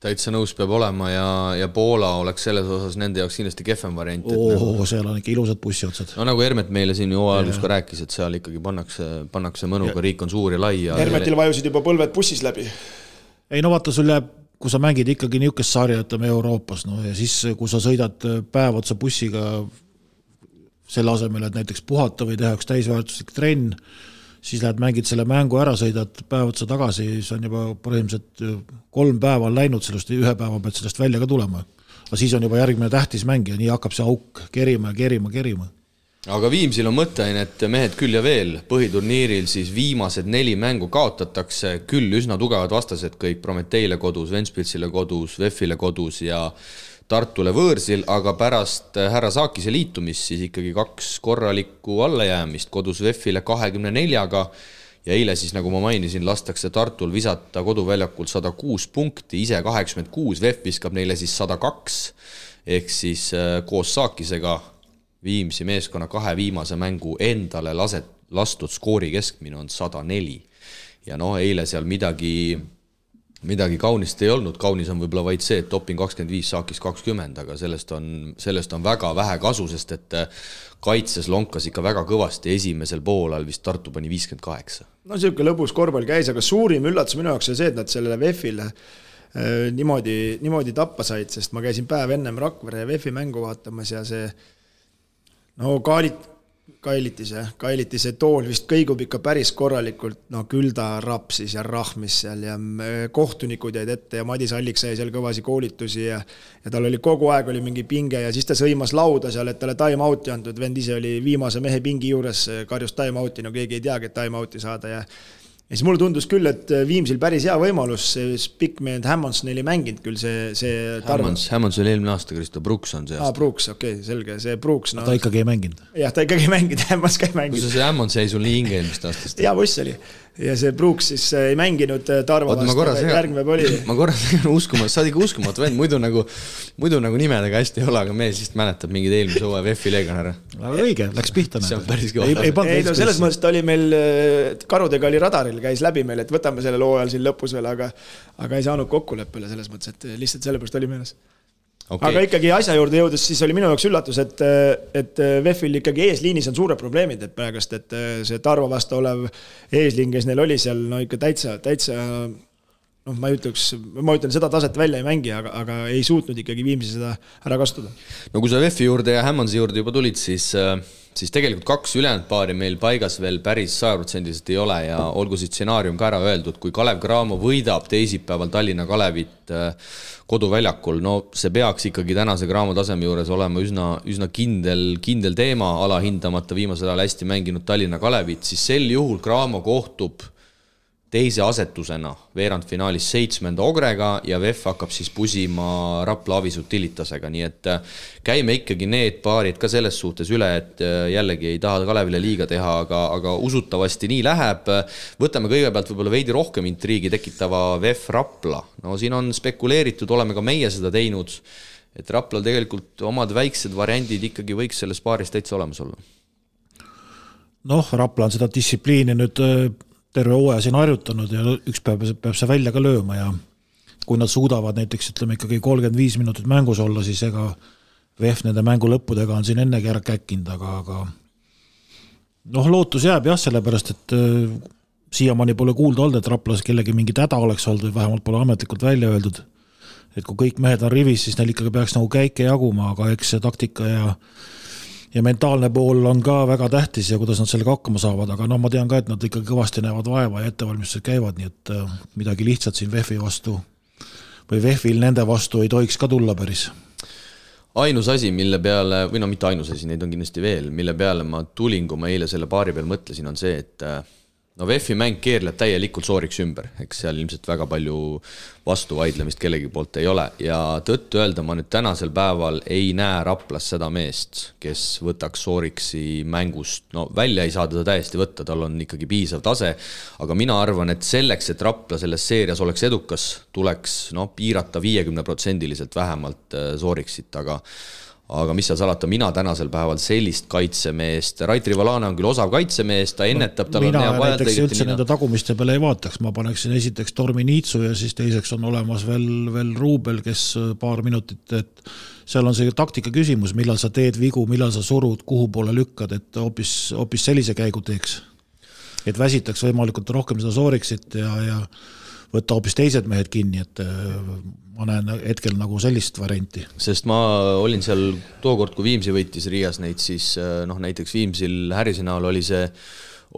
täitsa nõus peab olema ja, ja Poola oleks selles osas nende jaoks kindlasti kehvem variant. oo nagu..., seal on ikka ilusad bussiotsad. no nagu Hermet meile siin ju hooajalus ka rääkis, et seal ikkagi pannakse, pannakse mõnuga, riik on suur ja lai ja. Hermetil vajusid juba põlved bussis läbi. ei no vaata, sul jääb, kui sa mängid ikkagi niisugust sarja, ütleme Euroopas, no ja siis, kui sa sõidad päev otsa bussiga selle asemel, et näiteks puhata või teha üks täisväärtuslik trenn siis lähed mängid selle mängu ära, sõidad päev otsa tagasi, siis on juba põhimõtteliselt kolm päeva on läinud sellest, ühe päeva pead sellest välja ka tulema. aga siis on juba järgmine tähtis mäng ja nii hakkab see auk kerima ja kerima, kerima aga Viimsil on mõtteainet mehed küll ja veel, põhiturniiril siis viimased neli mängu kaotatakse, küll üsna tugevad vastased kõik, Prometheile kodus, Ventspilsile kodus, VEF-ile kodus ja Tartule võõrsil, aga pärast härra Saakise liitumist siis ikkagi kaks korralikku allajäämist kodus VEF-ile kahekümne neljaga ja eile siis, nagu ma mainisin, lastakse Tartul visata koduväljakult sada kuus punkti, ise kaheksakümmend kuus, VEF viskab neile siis sada kaks ehk siis äh, koos Saakisega Viimsi meeskonna kahe viimase mängu endale laset, lastud skoori keskmine on sada neli. ja noh, eile seal midagi, midagi kaunist ei olnud, kaunis on võib-olla vaid see, et doping kakskümmend viis, saakis kakskümmend, aga sellest on, sellest on väga vähe kasu, sest et äh, kaitses lonkas ikka väga kõvasti, esimesel poolel vist Tartu pani viiskümmend kaheksa. no niisugune lõbus korvpall käis, aga suurim üllatus minu jaoks oli see, et nad sellele VEF-ile äh, niimoodi, niimoodi tappa said, sest ma käisin päev ennem Rakvere VEF-i mängu vaatamas ja see no Kaalit-, Kailitis jah, Kailitise tool vist kõigub ikka päris korralikult, no küll ta rapsis ja rahmis seal ja äh, kohtunikud jäid ette ja Madis Allik sai seal kõvasi koolitusi ja ja tal oli kogu aeg oli mingi pinge ja siis ta sõimas lauda seal, et talle time out'i antud, vend ise oli viimase mehe pingi juures, karjus time out'i, no keegi ei teagi, et time out'i saada ja ja siis mulle tundus küll, et äh, Viimsil päris hea võimalus, see Spickman Hammonds neil ei mänginud küll, see, see Hammonds, Hammonds oli eelmine aasta, Kristo Brooks on see aasta. aa, Brooks, okei okay,, selge, see Brooks no,. ta ikkagi ei mänginud. jah, ta ikkagi ei mänginud, [LAUGHS] Hammonds ka ei mänginud. kuidas see Hammonds jäi sul nii hinge eelmist aastast? hea buss oli ja see Brooks siis äh, ei mänginud äh, Tarvo vastu, järgmine oli. ma korra segan uskumatu, sa oled ikka uskumatu vend, muidu nagu, muidu nagu nimedega hästi ei ole, aga mees vist mäletab mingeid eelmise hooaja VEF-i legionäre. aga õige, läks pihta. see on päris kõva. ei, ei, ei no selles mõttes ta oli meil, äh, Karudega oli radaril, käis läbi meil, et võtame sellel hooajal siin lõpus veel, aga aga ei saanud kokkuleppele selles mõttes, et lihtsalt sellepärast oli meeles okay.. aga ikkagi asja juurde jõudes, siis oli minu jaoks üllatus, et, et VEF-il ikkagi eesliinis on suured probleemid, et praegust, et see Tarvo vastu olev eesliin, kes neil oli seal, no ikka täitsa, täitsa noh, ma ei ütleks, ma ütlen, seda taset välja ei mängi, aga, aga ei suutnud ikkagi Viimsi seda ära kasutada. no kui sa VEF-i juurde ja Hammonsi juurde juba tulid, siis siis tegelikult kaks ülejäänud paari meil paigas veel päris sajaprotsendiliselt ei ole ja olgu siis stsenaarium ka ära öeldud, kui Kalev Cramo võidab teisipäeval Tallinna Kalevit koduväljakul, no see peaks ikkagi tänase Graamo taseme juures olema üsna, üsna kindel, kindel teema, alahindamata viimasel ajal hästi mänginud Tallinna Kalevit, siis sel juhul Graamo kohtub teise asetusena veerandfinaalis seitsmenda Ogrega ja VEF hakkab siis pusima Rapla Avisu Utilitasega, nii et äh, käime ikkagi need paarid ka selles suhtes üle, et äh, jällegi ei taha Kalevile liiga teha, aga, aga usutavasti nii läheb. võtame kõigepealt võib-olla veidi rohkem intriigi tekitava VEF Rapla, no siin on spekuleeritud, oleme ka meie seda teinud, et Raplal tegelikult omad väiksed variandid ikkagi võiks selles paaris täitsa olemas olla noh, Rapla on seda distsipliini nüüd äh, terve hooaja siin harjutanud ja üks päev peab see välja ka lööma ja kui nad suudavad näiteks ütleme ikkagi kolmkümmend viis minutit mängus olla, siis ega VEF nende mängu lõppudega on siin ennegi ära käkkinud, aga, aga noh, lootus jääb jah, sellepärast et äh, siiamaani pole kuulda olnud, et Raplas kellegi mingit häda oleks olnud või vähemalt pole ametlikult välja öeldud. et kui kõik mehed on rivis, siis neil ikkagi peaks nagu käike jaguma, aga eks see taktika ja ja mentaalne pool on ka väga tähtis ja kuidas nad sellega hakkama saavad, aga noh, ma tean ka, et nad ikka kõvasti näevad vaeva ja ettevalmistused käivad, nii et äh, midagi lihtsat siin VEF-i vastu või VEF-il nende vastu ei tohiks ka tulla päris. Ainus asi, mille peale, või no mitte ainus asi, neid on kindlasti veel, mille peale ma tulin, kui ma eile selle paari peal mõtlesin, on see, et äh, no VEF-i mäng keerleb täielikult sooriks ümber, eks seal ilmselt väga palju vastuvaidlemist kellegi poolt ei ole. Ja tõtt-öelda ma nüüd tänasel päeval ei näe Raplas seda meest, kes võtaks sooriksi mängust, no välja ei saa teda täiesti võtta, tal on ikkagi piisav tase, aga mina arvan, et selleks, et Rapla selles seerias oleks edukas, tuleks noh, piirata viiekümneprotsendiliselt vähemalt äh, sooriksit, aga aga mis seal salata, mina tänasel päeval sellist kaitsemeest, Raitri Valane on küll osav kaitsemees, ta ennetab, tal on hea vajad. näiteks üldse nende tagumiste peale ei vaataks, ma paneksin esiteks Tormi Niitsu ja siis teiseks on olemas veel, veel Ruubel, kes äh, paar minutit, et seal on see taktika küsimus, millal sa teed vigu, millal sa surud, kuhu poole lükkad, et hoopis, hoopis sellise käigu teeks. et väsitaks võimalikult rohkem seda sooriksit ja, ja võtta hoopis teised mehed kinni, et äh, ma näen hetkel nagu sellist varianti. sest ma olin seal tookord, kui Viimsi võitis Riias neid, siis äh, noh, näiteks Viimsil Härise näol oli see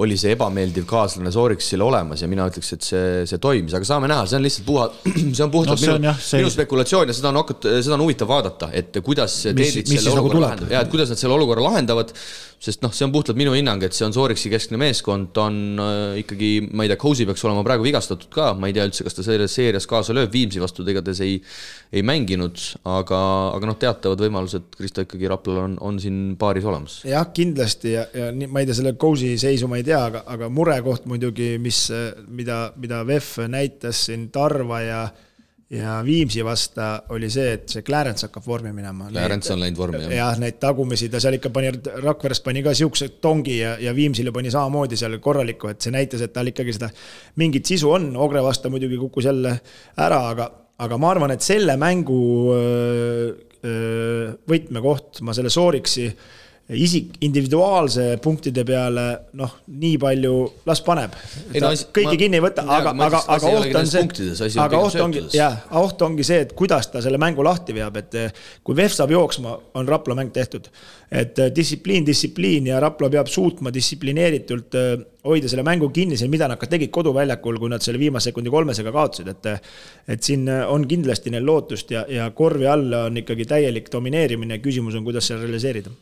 oli see ebameeldiv kaaslane Sooriksile olemas ja mina ütleks, et see, see toimis, aga saame näha, see on lihtsalt puha, [CLEARS THROAT] see on puhtalt no, minu, see... minu spekulatsioon ja seda on hakata, seda on huvitav vaadata, et kuidas teedid selle nagu olukorra nagu lahendavad ja et kuidas nad selle olukorra lahendavad sest noh, see on puhtalt minu hinnang, et see on Sooriksi keskne meeskond, ta on äh, ikkagi, ma ei tea, Cozy peaks olema praegu vigastatud ka, ma ei tea üldse, kas ta selles seerias kaasa lööb, Viimsi vastu ta igatahes ei, ei mänginud, aga, aga noh, teatavad võimalused Kristo ikkagi Raplal on, on siin paaris olemas. jah, kindlasti ja, ja nii, ma ei tea, selle Cozy seisu ma ei tea, aga, aga murekoht muidugi, mis, mida, mida VEF näitas siin Tarva ja ja Viimsi vasta oli see, et see Clarence hakkab vormi minema. Clarence on läinud vormi, jah. jah, neid tagumisi ta seal ikka pani, Rakveres pani ka siukse tongi ja, ja Viimsile pani samamoodi seal korralikku, et see näitas, et tal ikkagi seda mingit sisu on, Ogre vasta muidugi kukkus jälle ära, aga, aga ma arvan, et selle mängu öö, öö, võtmekoht, ma selle Sooriksi isik individuaalse punktide peale noh, nii palju las paneb. No, kõiki ma, kinni ei võta, aga, aga, aga oht on see, aga oht ongi, jaa, oht ongi see, et kuidas ta selle mängu lahti veab, et eh, kui VEF saab jooksma, on Rapla mäng tehtud. et eh, distsipliin, distsipliin ja Rapla peab suutma distsiplineeritult eh, hoida selle mängu kinni, see, mida nad ka tegid koduväljakul, kui nad selle viimase sekundi kolmesega kaotasid, et et siin on kindlasti neil lootust ja, ja korvi all on ikkagi täielik domineerimine, küsimus on, kuidas seda realiseerida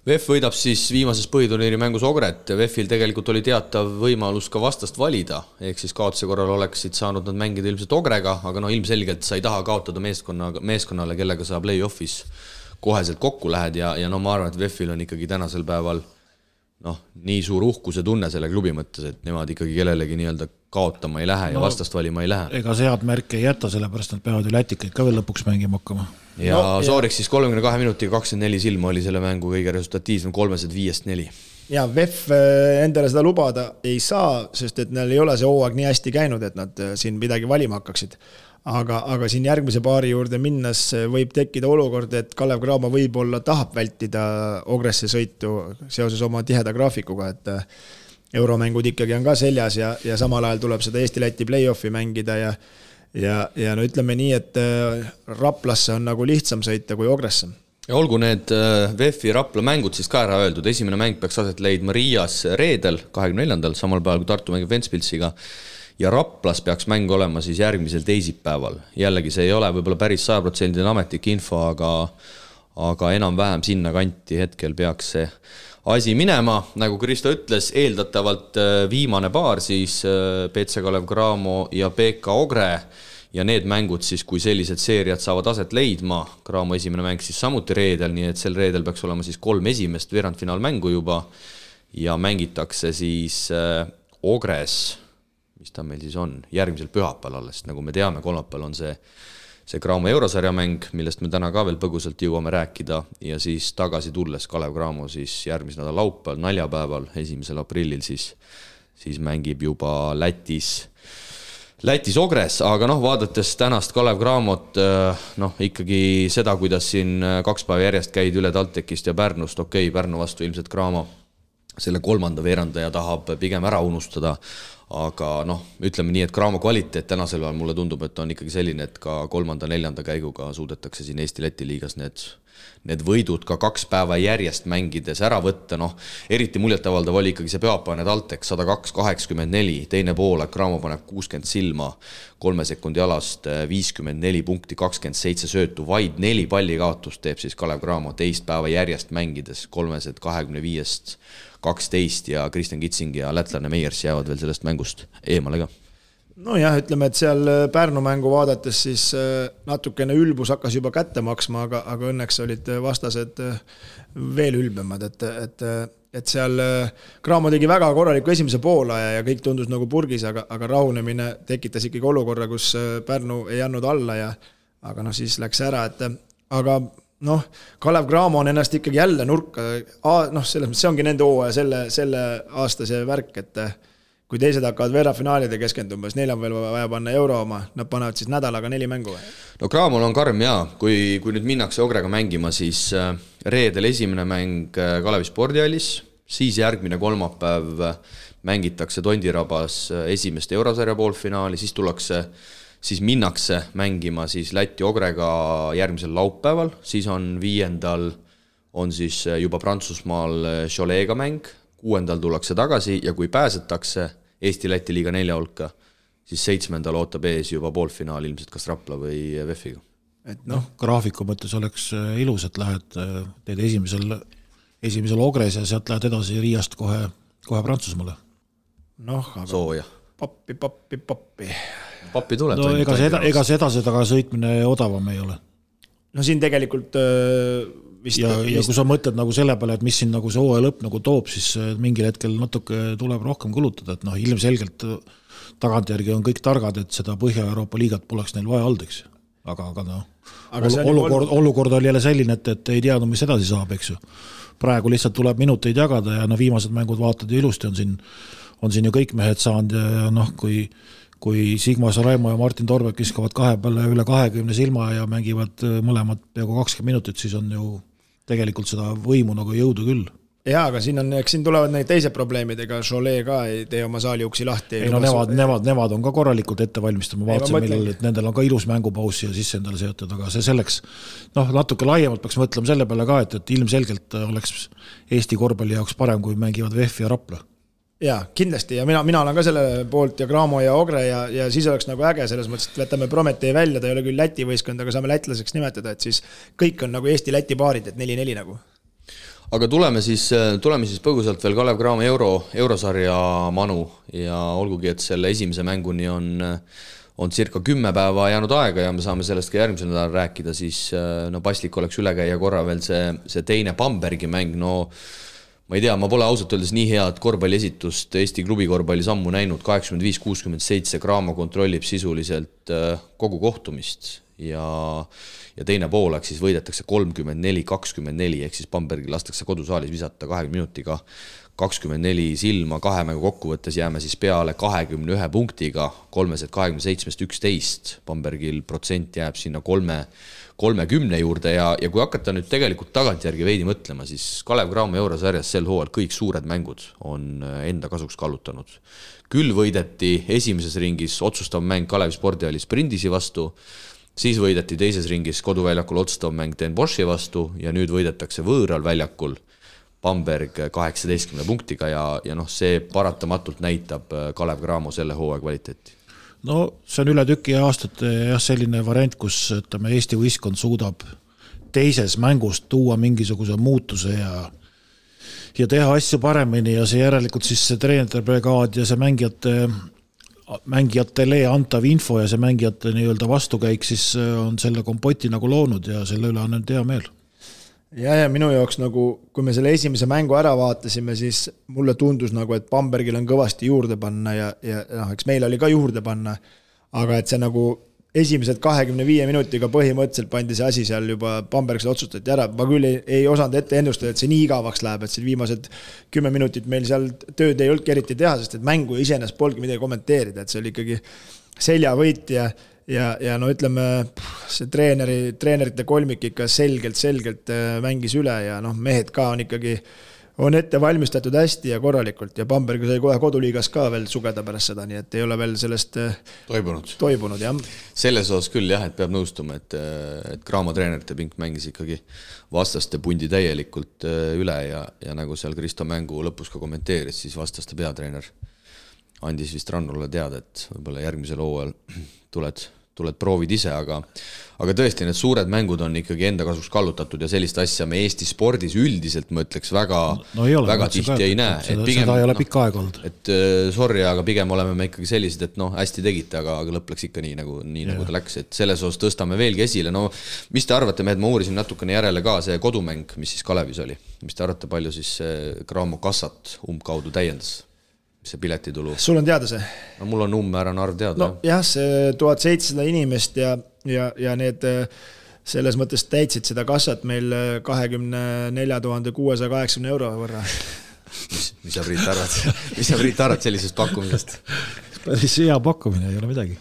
VEF võidab siis viimases põhiturniiri mängus Ogret VEF-il tegelikult oli teatav võimalus ka vastast valida, ehk siis kaotuse korral oleksid saanud nad mängida ilmselt Ogrega, aga no ilmselgelt sa ei taha kaotada meeskonna, meeskonnale, kellega sa play-off'is koheselt kokku lähed ja, ja no ma arvan, et VEF-il on ikkagi tänasel päeval noh, nii suur uhkuse tunne selle klubi mõttes, et nemad ikkagi kellelegi nii-öelda kaotama ei lähe no, ja vastast valima ei lähe. ega see head märki ei jäta, sellepärast nad peavad ju lätikaid ka veel lõpuks mängima hakkama. ja no, Sooriks siis kolmekümne kahe minutiga kakskümmend neli silma oli selle mängu kõige resultatiivsem, kolmesed viiest neli. ja VEF äh, endale seda lubada ei saa, sest et neil ei ole see hooaeg nii hästi käinud, et nad äh, siin midagi valima hakkaksid aga, aga siin järgmise paari juurde minnes võib tekkida olukord, et Kalev Cramo võib-olla tahab vältida Ogresse sõitu seoses oma tiheda graafikuga, et euromängud ikkagi on ka seljas ja, ja samal ajal tuleb seda Eesti-Läti play-off'i mängida ja ja, ja no ütleme nii, et äh, Raplasse on nagu lihtsam sõita kui Ogresse ja olgu need VEF-i Rapla mängud siis ka ära öeldud, esimene mäng peaks aset leidma Riias reedel, kahekümne neljandal, samal päeval kui Tartu mängib Ventspilsiga. Ja Raplas peaks mäng olema siis järgmisel teisipäeval, jällegi see ei ole võib-olla päris sajaprotsendiline ametlik info, aga aga enam-vähem sinnakanti hetkel peaks see asi minema, nagu Kristo ütles, eeldatavalt äh, viimane paar siis BC äh, Kalev Cramo ja BK Ogre. Ja need mängud siis, kui sellised seeriad saavad aset leidma, Cramo esimene mäng siis samuti reedel, nii et sel reedel peaks olema siis kolm esimest veerandfinaalmängu juba. Ja mängitakse siis äh, Ogres, mis ta meil siis on, järgmisel pühapäeval alles, nagu me teame, kolmapäeval on see see Cramo eurosarja mäng, millest me täna ka veel põgusalt jõuame rääkida. Ja siis tagasi tulles Kalev Cramo siis järgmise nädala laupäeval, naljapäeval, esimesel aprillil siis, siis mängib juba Lätis Lätis Ogres, aga noh, vaadates tänast Kalev Cramot, äh, noh ikkagi seda, kuidas siin äh, kaks päeva järjest käid üle TalTechist ja Pärnust, okei okay,, Pärnu vastu ilmselt Cramo selle kolmanda veerandaja tahab pigem ära unustada, aga noh, ütleme nii, et Cramo kvaliteet tänasel päeval mulle tundub, et on ikkagi selline, et ka kolmanda-neljanda käiguga suudetakse siin Eesti-Läti liigas need, need võidud ka kaks päeva järjest mängides ära võtta, noh, eriti muljetavaldav oli ikkagi see pühapäevane TalTech sada kaks, kaheksakümmend neli, teine poolek Cramo paneb kuuskümmend silma, kolme sekundi alast viiskümmend neli punkti, kakskümmend seitse söötu, vaid neli pallikaotust teeb siis Kalev Cramo teist päeva järjest mängides, kolmesed kahekümne viiest kaksteist ja Kristjan Kitsing ja lätlane Meiers jäävad veel sellest mängust eemale ka. Nojah, ütleme, et seal äh, Pärnu mängu vaadates siis äh, natukene ülbus hakkas juba kätte maksma, aga, aga õnneks olid äh, vastased veel ülbemad, et, et, et seal Cramo tegi väga korraliku esimese poolaja ja kõik tundus nagu purgis, aga, aga rahunemine tekitas ikkagi olukorra, kus Pärnu ei andnud alla ja aga noh, siis läks ära, et aga noh, Kalev Cramo on ennast ikkagi jälle nurka, noh, selles mõttes see ongi nende hooaja selle, selle aasta see värk, et kui teised hakkavad veerandfinaalide keskenduma, siis neil on veel vaja panna euro oma, nad panevad siis nädalaga neli mängu või? no Cramol on karm jaa, kui, kui nüüd minnakse Ogrega mängima, siis äh, reedel esimene mäng äh, Kalevi spordihallis, siis järgmine kolmapäev äh, mängitakse Tondirabas esimest eurosarja poolfinaali, siis tullakse siis minnakse mängima siis Läti Ogrega järgmisel laupäeval, siis on viiendal on siis juba Prantsusmaal Cholet'ga mäng, kuuendal tullakse tagasi ja kui pääsetakse Eesti-Läti liiga nelja hulka, siis seitsmendal ootab ees juba poolfinaal ilmselt kas Rapla või VEF-iga. et noh, graafiku mõttes oleks äh, ilus, et lähed, äh, teed esimesel, esimesel Ogres ja sealt lähed edasi Riiast kohe, kohe Prantsusmaale. noh, aga sooja. pappi, pappi, pappi. Pappi tuleb. no ega see, ega see edasi-taga sõitmine odavam ei ole. no siin tegelikult öö, vist ja, ja kui sa mõtled nagu selle peale, et mis siin nagu see hooaja lõpp nagu toob, siis äh, mingil hetkel natuke tuleb rohkem kulutada, et noh, ilmselgelt äh, tagantjärgi on kõik targad, et seda Põhja-Euroopa liigat poleks neil vaja olnud, eks aga, aga noh, olukord, olukord oli jälle selline, et, et ei teadnud, mis edasi saab, eks ju. praegu lihtsalt tuleb minuteid jagada ja no viimased mängud vaatad ju ilusti, on siin, on siin ju kõik mehed saanud ja, ja noh, kui kui Sigma Saraimo ja Martin Torbek viskavad kahe peale üle kahekümne silma ja mängivad äh, mõlemad peaaegu kakskümmend minutit, siis on ju tegelikult seda võimu nagu jõudu küll jaa, aga siin on, eks siin tulevad need teised probleemid, ega Cholet ka ei tee oma saali uksi lahti. ei no nemad, nemad, nemad on ka korralikult ette valmistanud, ma vaatasin, millal, et nendel on ka ilus mängupaus siia sisse endale seotud, aga see selleks, noh, natuke laiemalt peaks mõtlema selle peale ka, et, et ilmselgelt oleks Eesti korvpalli jaoks parem, kui mängivad VEF ja Rapla jaa, kindlasti. Ja mina, mina olen ka selle poolt ja Cramo ja Ogre ja, ja siis oleks nagu äge selles mõttes, et võtame Prometee välja, ta ei ole küll Läti võistkond, aga saame lätlaseks nimetada, et siis kõik on nagu Eesti-Läti paarid, et neli-neli nagu. aga tuleme siis, tuleme siis põgusalt veel Kalev Cramo euro, eurosarja manu ja olgugi, et selle esimese mänguni on on circa kümme päeva jäänud aega ja me saame sellest ka järgmisel nädalal rääkida, siis no paslik oleks üle käia korra veel see, see teine Bambergi mäng, no ma ei tea, ma pole ausalt öeldes nii head korvpalliesitust Eesti klubi korvpallis ammu näinud, kaheksakümmend viis, kuuskümmend seitse, Cramo kontrollib sisuliselt äh, kogu kohtumist ja ja teine poolek siis võidetakse kolmkümmend neli, kakskümmend neli, ehk siis Bambergil lastakse kodusaalis visata kahekümne minutiga kakskümmend neli silma, kahe mängu kokkuvõttes jääme siis peale kahekümne ühe punktiga, kolmesed kahekümne seitsmest üksteist, Bambergil protsent jääb sinna kolme kolmekümne juurde ja, ja kui hakata nüüd tegelikult tagantjärgi veidi mõtlema, siis Kalev Cramo eurosarjas sel hooajal kõik suured mängud on äh, enda kasuks kallutanud. küll võideti esimeses ringis otsustav mäng Kalevi spordihallis Prindisi vastu, siis võideti teises ringis koduväljakul otsustav mäng Den Boschi vastu ja nüüd võidetakse võõral väljakul Bamberg kaheksateistkümne punktiga ja, ja noh, see paratamatult näitab äh, Kalev Cramo selle hooaja kvaliteeti no see on üle tüki aastate jah, selline variant, kus ütleme, Eesti võistkond suudab teises mängus tuua mingisuguse muutuse ja ja teha asju paremini ja see järelikult siis see treenerite brigaad ja see mängijate, mängijatele antav info ja see mängijate nii-öelda vastukäik siis on selle kompoti nagu loonud ja selle üle on nüüd hea meel ja, ja minu jaoks nagu, kui me selle esimese mängu ära vaatasime, siis mulle tundus nagu, et Bambergil on kõvasti juurde panna ja, ja noh, eks meil oli ka juurde panna, aga et see nagu esimesed kahekümne viie minutiga põhimõtteliselt pandi see asi seal juba, Bambergis otsustati ära, ma küll ei, ei osanud ette ennustada, et see nii igavaks läheb, et siin viimased kümme minutit meil seal tööd ei olnudki eriti teha, sest et mängu iseenesest polnudki midagi kommenteerida, et see oli ikkagi seljavõit ja ja, ja no ütleme, see treeneri, treenerite kolmik ikka selgelt, selgelt äh, mängis üle ja noh, mehed ka on ikkagi, on ette valmistatud hästi ja korralikult ja Bamberg sai kohe koduliigas ka veel sugeda pärast seda, nii et ei ole veel sellest äh, toibunud, toibunud, jah. selles osas küll jah, et peab nõustuma, et, äh, et Graamo treenerite pink mängis ikkagi vastaste pundi täielikult üle ja, ja nagu seal Kristo mängu lõpus ka kommenteeris, siis vastaste peatreener andis vist Rannule teada, et võib-olla järgmisel hooajal [CLEARS THROAT] tuled tuled proovid ise, aga aga tõesti, need suured mängud on ikkagi enda kasuks kallutatud ja sellist asja me Eesti spordis üldiselt ma ütleks väga no, ole, väga tihti ei näe. seda, pigem, seda ei ole no, pikka aega olnud. et uh, sorry, aga pigem oleme me ikkagi sellised, et noh, hästi tegite, aga, aga lõpp läks ikka nii nagu, nii ja. nagu ta läks, et selles osas tõstame veelgi esile, no mis te arvate, mehed, ma uurisin natukene järele ka see kodumäng, mis siis Kalevis oli, mis te arvate, palju siis Graamo kassat umbkaudu täiendas? Mis see piletitulu? sul on teada see? no mul on umbmäärane arv teada. nojah, see tuhat seitsesada inimest ja, ja, ja need selles mõttes täitsid seda kassat meil kahekümne nelja tuhande kuuesaja kaheksakümne euro võrra. mis, mis sa, Priit, arvad, mis sa, Priit, arvad sellisest pakkumisest? päris hea pakkumine, ei ole midagi.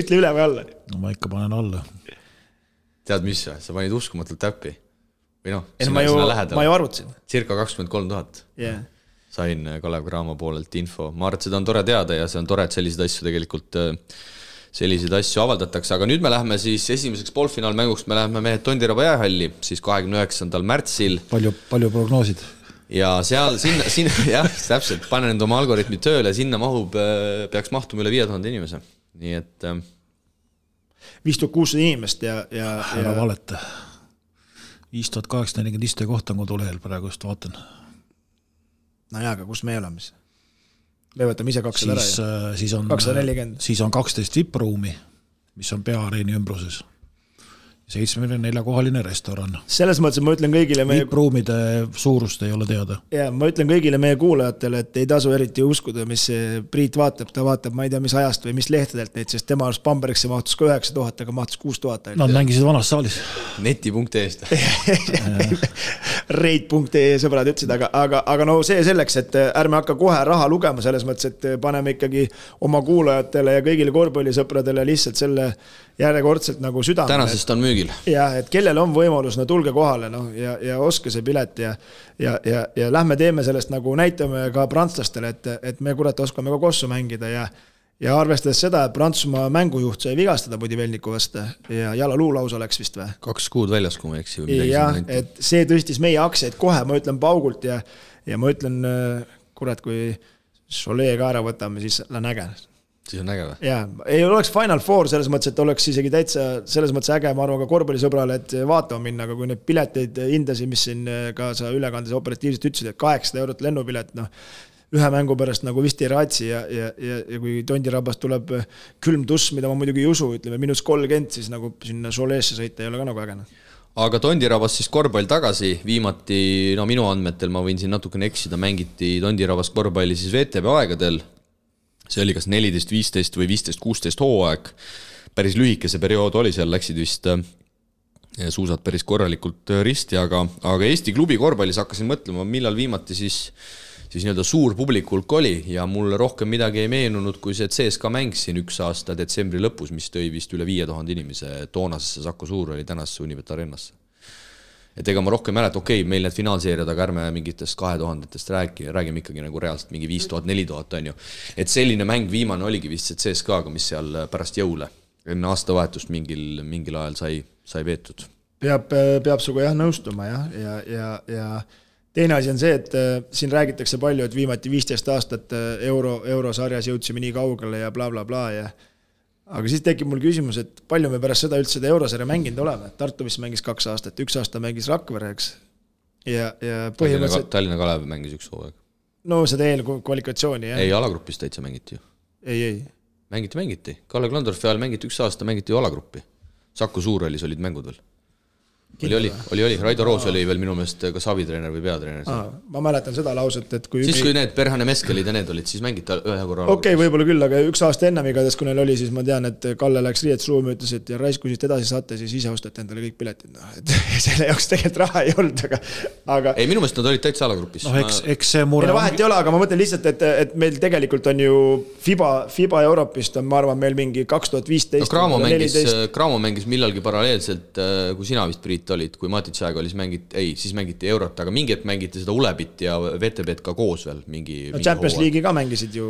ütle üle või alla. no ma ikka panen alla. tead mis, sa panid uskumatult täppi. või noh, ei no ma ju, ma ju arvutasin. circa kakskümmend kolm tuhat. jah sain Kalev Cramo poolelt info, ma arvan, et seda on tore teada ja see on tore, et selliseid asju tegelikult, selliseid asju avaldatakse, aga nüüd me läheme siis esimeseks poolfinaalmänguks, me läheme mehed Tondiraba jäähalli siis kahekümne üheksandal märtsil. palju, palju prognoosid? ja seal sinna, sinna [LAUGHS] jah, täpselt, panen enda oma algoritmid tööle, sinna mahub, peaks mahtuma üle viie tuhande inimese, nii et. viis tuhat kuussada inimest ja, ja. ära valeta. viis tuhat kaheksasada nelikümmend istekohta on kodulehel praegu just vaatan. No jaa, aga kus me elame siis? me võtame ise kakssada ära ju. siis on, siis on kaksteist vippruumi, mis on peaareeni ümbruses seitsmekümne neljakohaline restoran. selles mõttes, et ma ütlen kõigile meie vippruumide suurust ei ole teada. ja ma ütlen kõigile meie kuulajatele, et ei tasu eriti uskuda, mis Priit vaatab, ta vaatab, ma ei tea, mis ajast või mis lehtedelt neid, sest tema arust Bambergisse mahtus ka üheksa tuhat, aga mahtus kuus tuhat. Nad mängisid vanas saalis. neti.ee-st [LAUGHS] Reit.ee sõbrad ütlesid, aga, aga, aga no see selleks, et ärme hakka kohe raha lugema, selles mõttes, et paneme ikkagi oma kuulajatele ja kõigile korvpallisõpradele lihtsalt selle järjekordselt nagu südamele. tänasest on müügil. jah, et kellel on võimalus, no tulge kohale, noh, ja, ja ostke see pilet ja ja, ja, ja lähme teeme sellest nagu, näitame ka prantslastele, et, et me kurat oskame ka kossu mängida ja ja arvestades seda, et Prantsusmaa mängujuht sai vigastada Budivelniku vastu ja jalaluu lausa läks vist või? kaks kuud väljas, kui ma ei eksi. jah, et see tõstis meie aktsiaid kohe, ma ütlen paugult ja, ja ma ütlen, kurat, kui Cholet ka ära võtame, siis on äge siis on äge või? jaa, ei oleks Final Four selles mõttes, et oleks isegi täitsa selles mõttes äge, ma arvan ka korvpallisõbrale, et vaatama minna, aga kui neid pileteid hindasid, mis siin ka sa ülekandes operatiivselt ütlesid, et kaheksasada eurot lennupilet, noh ühe mängu pärast nagu vist ei raatsi ja, ja, ja, ja kui Tondirabast tuleb külm tuss, mida ma muidugi ei usu, ütleme miinus kolmkümmend, siis nagu sinna Cholet'sse sõita ei ole ka nagu äge noh aga Tondirabast siis korvpall tagasi, viimati, no minu andmetel, ma võin siin natukene eksida, mängiti Tondirabast korvpalli siis VTB aegadel see oli kas neliteist, viisteist või viisteist, kuusteist hooaeg, päris lühike see periood oli, seal läksid vist äh, suusad päris korralikult äh, risti, aga, aga Eesti klubi korvpallis hakkasin mõtlema, millal viimati siis siis nii-öelda suur publikulk oli ja mulle rohkem midagi ei meenunud, kui see CSKA mäng siin üks aasta detsembri lõpus, mis tõi vist üle viie tuhande inimese. toonasesse Saku Suurhalli tänasesse Unibet Arenasse et ega ma rohkem ei mäleta, okei okay,, meil need finaalseeriad, aga ärme mingitest kahe tuhandetest räägi, räägime ikkagi nagu reaalselt mingi viis tuhat, neli tuhat, on ju. et selline mäng viimane oligi vist see CSKA-ga, mis seal pärast jõule, enne aastavahetust mingil, mingil ajal sai, sai veetud. peab, peab sinuga jah nõustuma jah, ja, ja, ja teine asi on see, et äh, siin räägitakse palju, et viimati viisteist aastat äh, euro, eurosarjas jõudsime nii kaugele ja blablabla bla, bla ja aga siis tekib mul küsimus, et palju me pärast seda üldse seda eurosarja mänginud oleme, Tartu vist mängis kaks aastat, üks aasta mängis Rakvere, eks. ja, ja põhimõtteliselt. Tallinna Kalev mängis üks hooaeg. no seda eelkvalifikatsiooni, jah. ei, alagrupis täitsa mängiti ju. ei, ei. mängiti, mängiti, Kalle Klandorfi ajal mängiti üks aasta, mängiti ju alagruppi. Saku Suurhallis olid mängud veel oli, oli, oli, oli, Raido Roos oli veel minu meelest kas abitreener või peatreener. ma mäletan seda lauset, et kui siis, kui need Perhane Meskelid ja need olid, siis mängiti ühe korra okei okay,, võib-olla küll, aga üks aasta ennem igatahes, kui neil oli, siis ma tean, et Kalle läks riietusruumi, ütles, et ja raisk, kui siit edasi saate, siis ise ostate endale kõik piletid, noh, et [LAUGHS] selle jaoks tegelikult raha ei olnud, aga, aga ei, minu meelest nad olid täitsa alagrupis. noh, eks, eks see mure ei no vahet ei ole, aga ma mõtlen lihtsalt, et, et meil tegelikult on ju Fiba, Fiba Europist on, ma arvan, meil mingi kaks tuhat viisteist. no Cramo mängis, Cramo mängis millalgi paralleelselt, äh, kui sina vist, Priit, olid, kui Matitš aeg oli, siis mängiti, ei, siis mängiti Eurot, aga mingi hetk mängiti seda Ulebit ja VTB-d ka koos veel mingi. no Champions League'i ka mängisid ju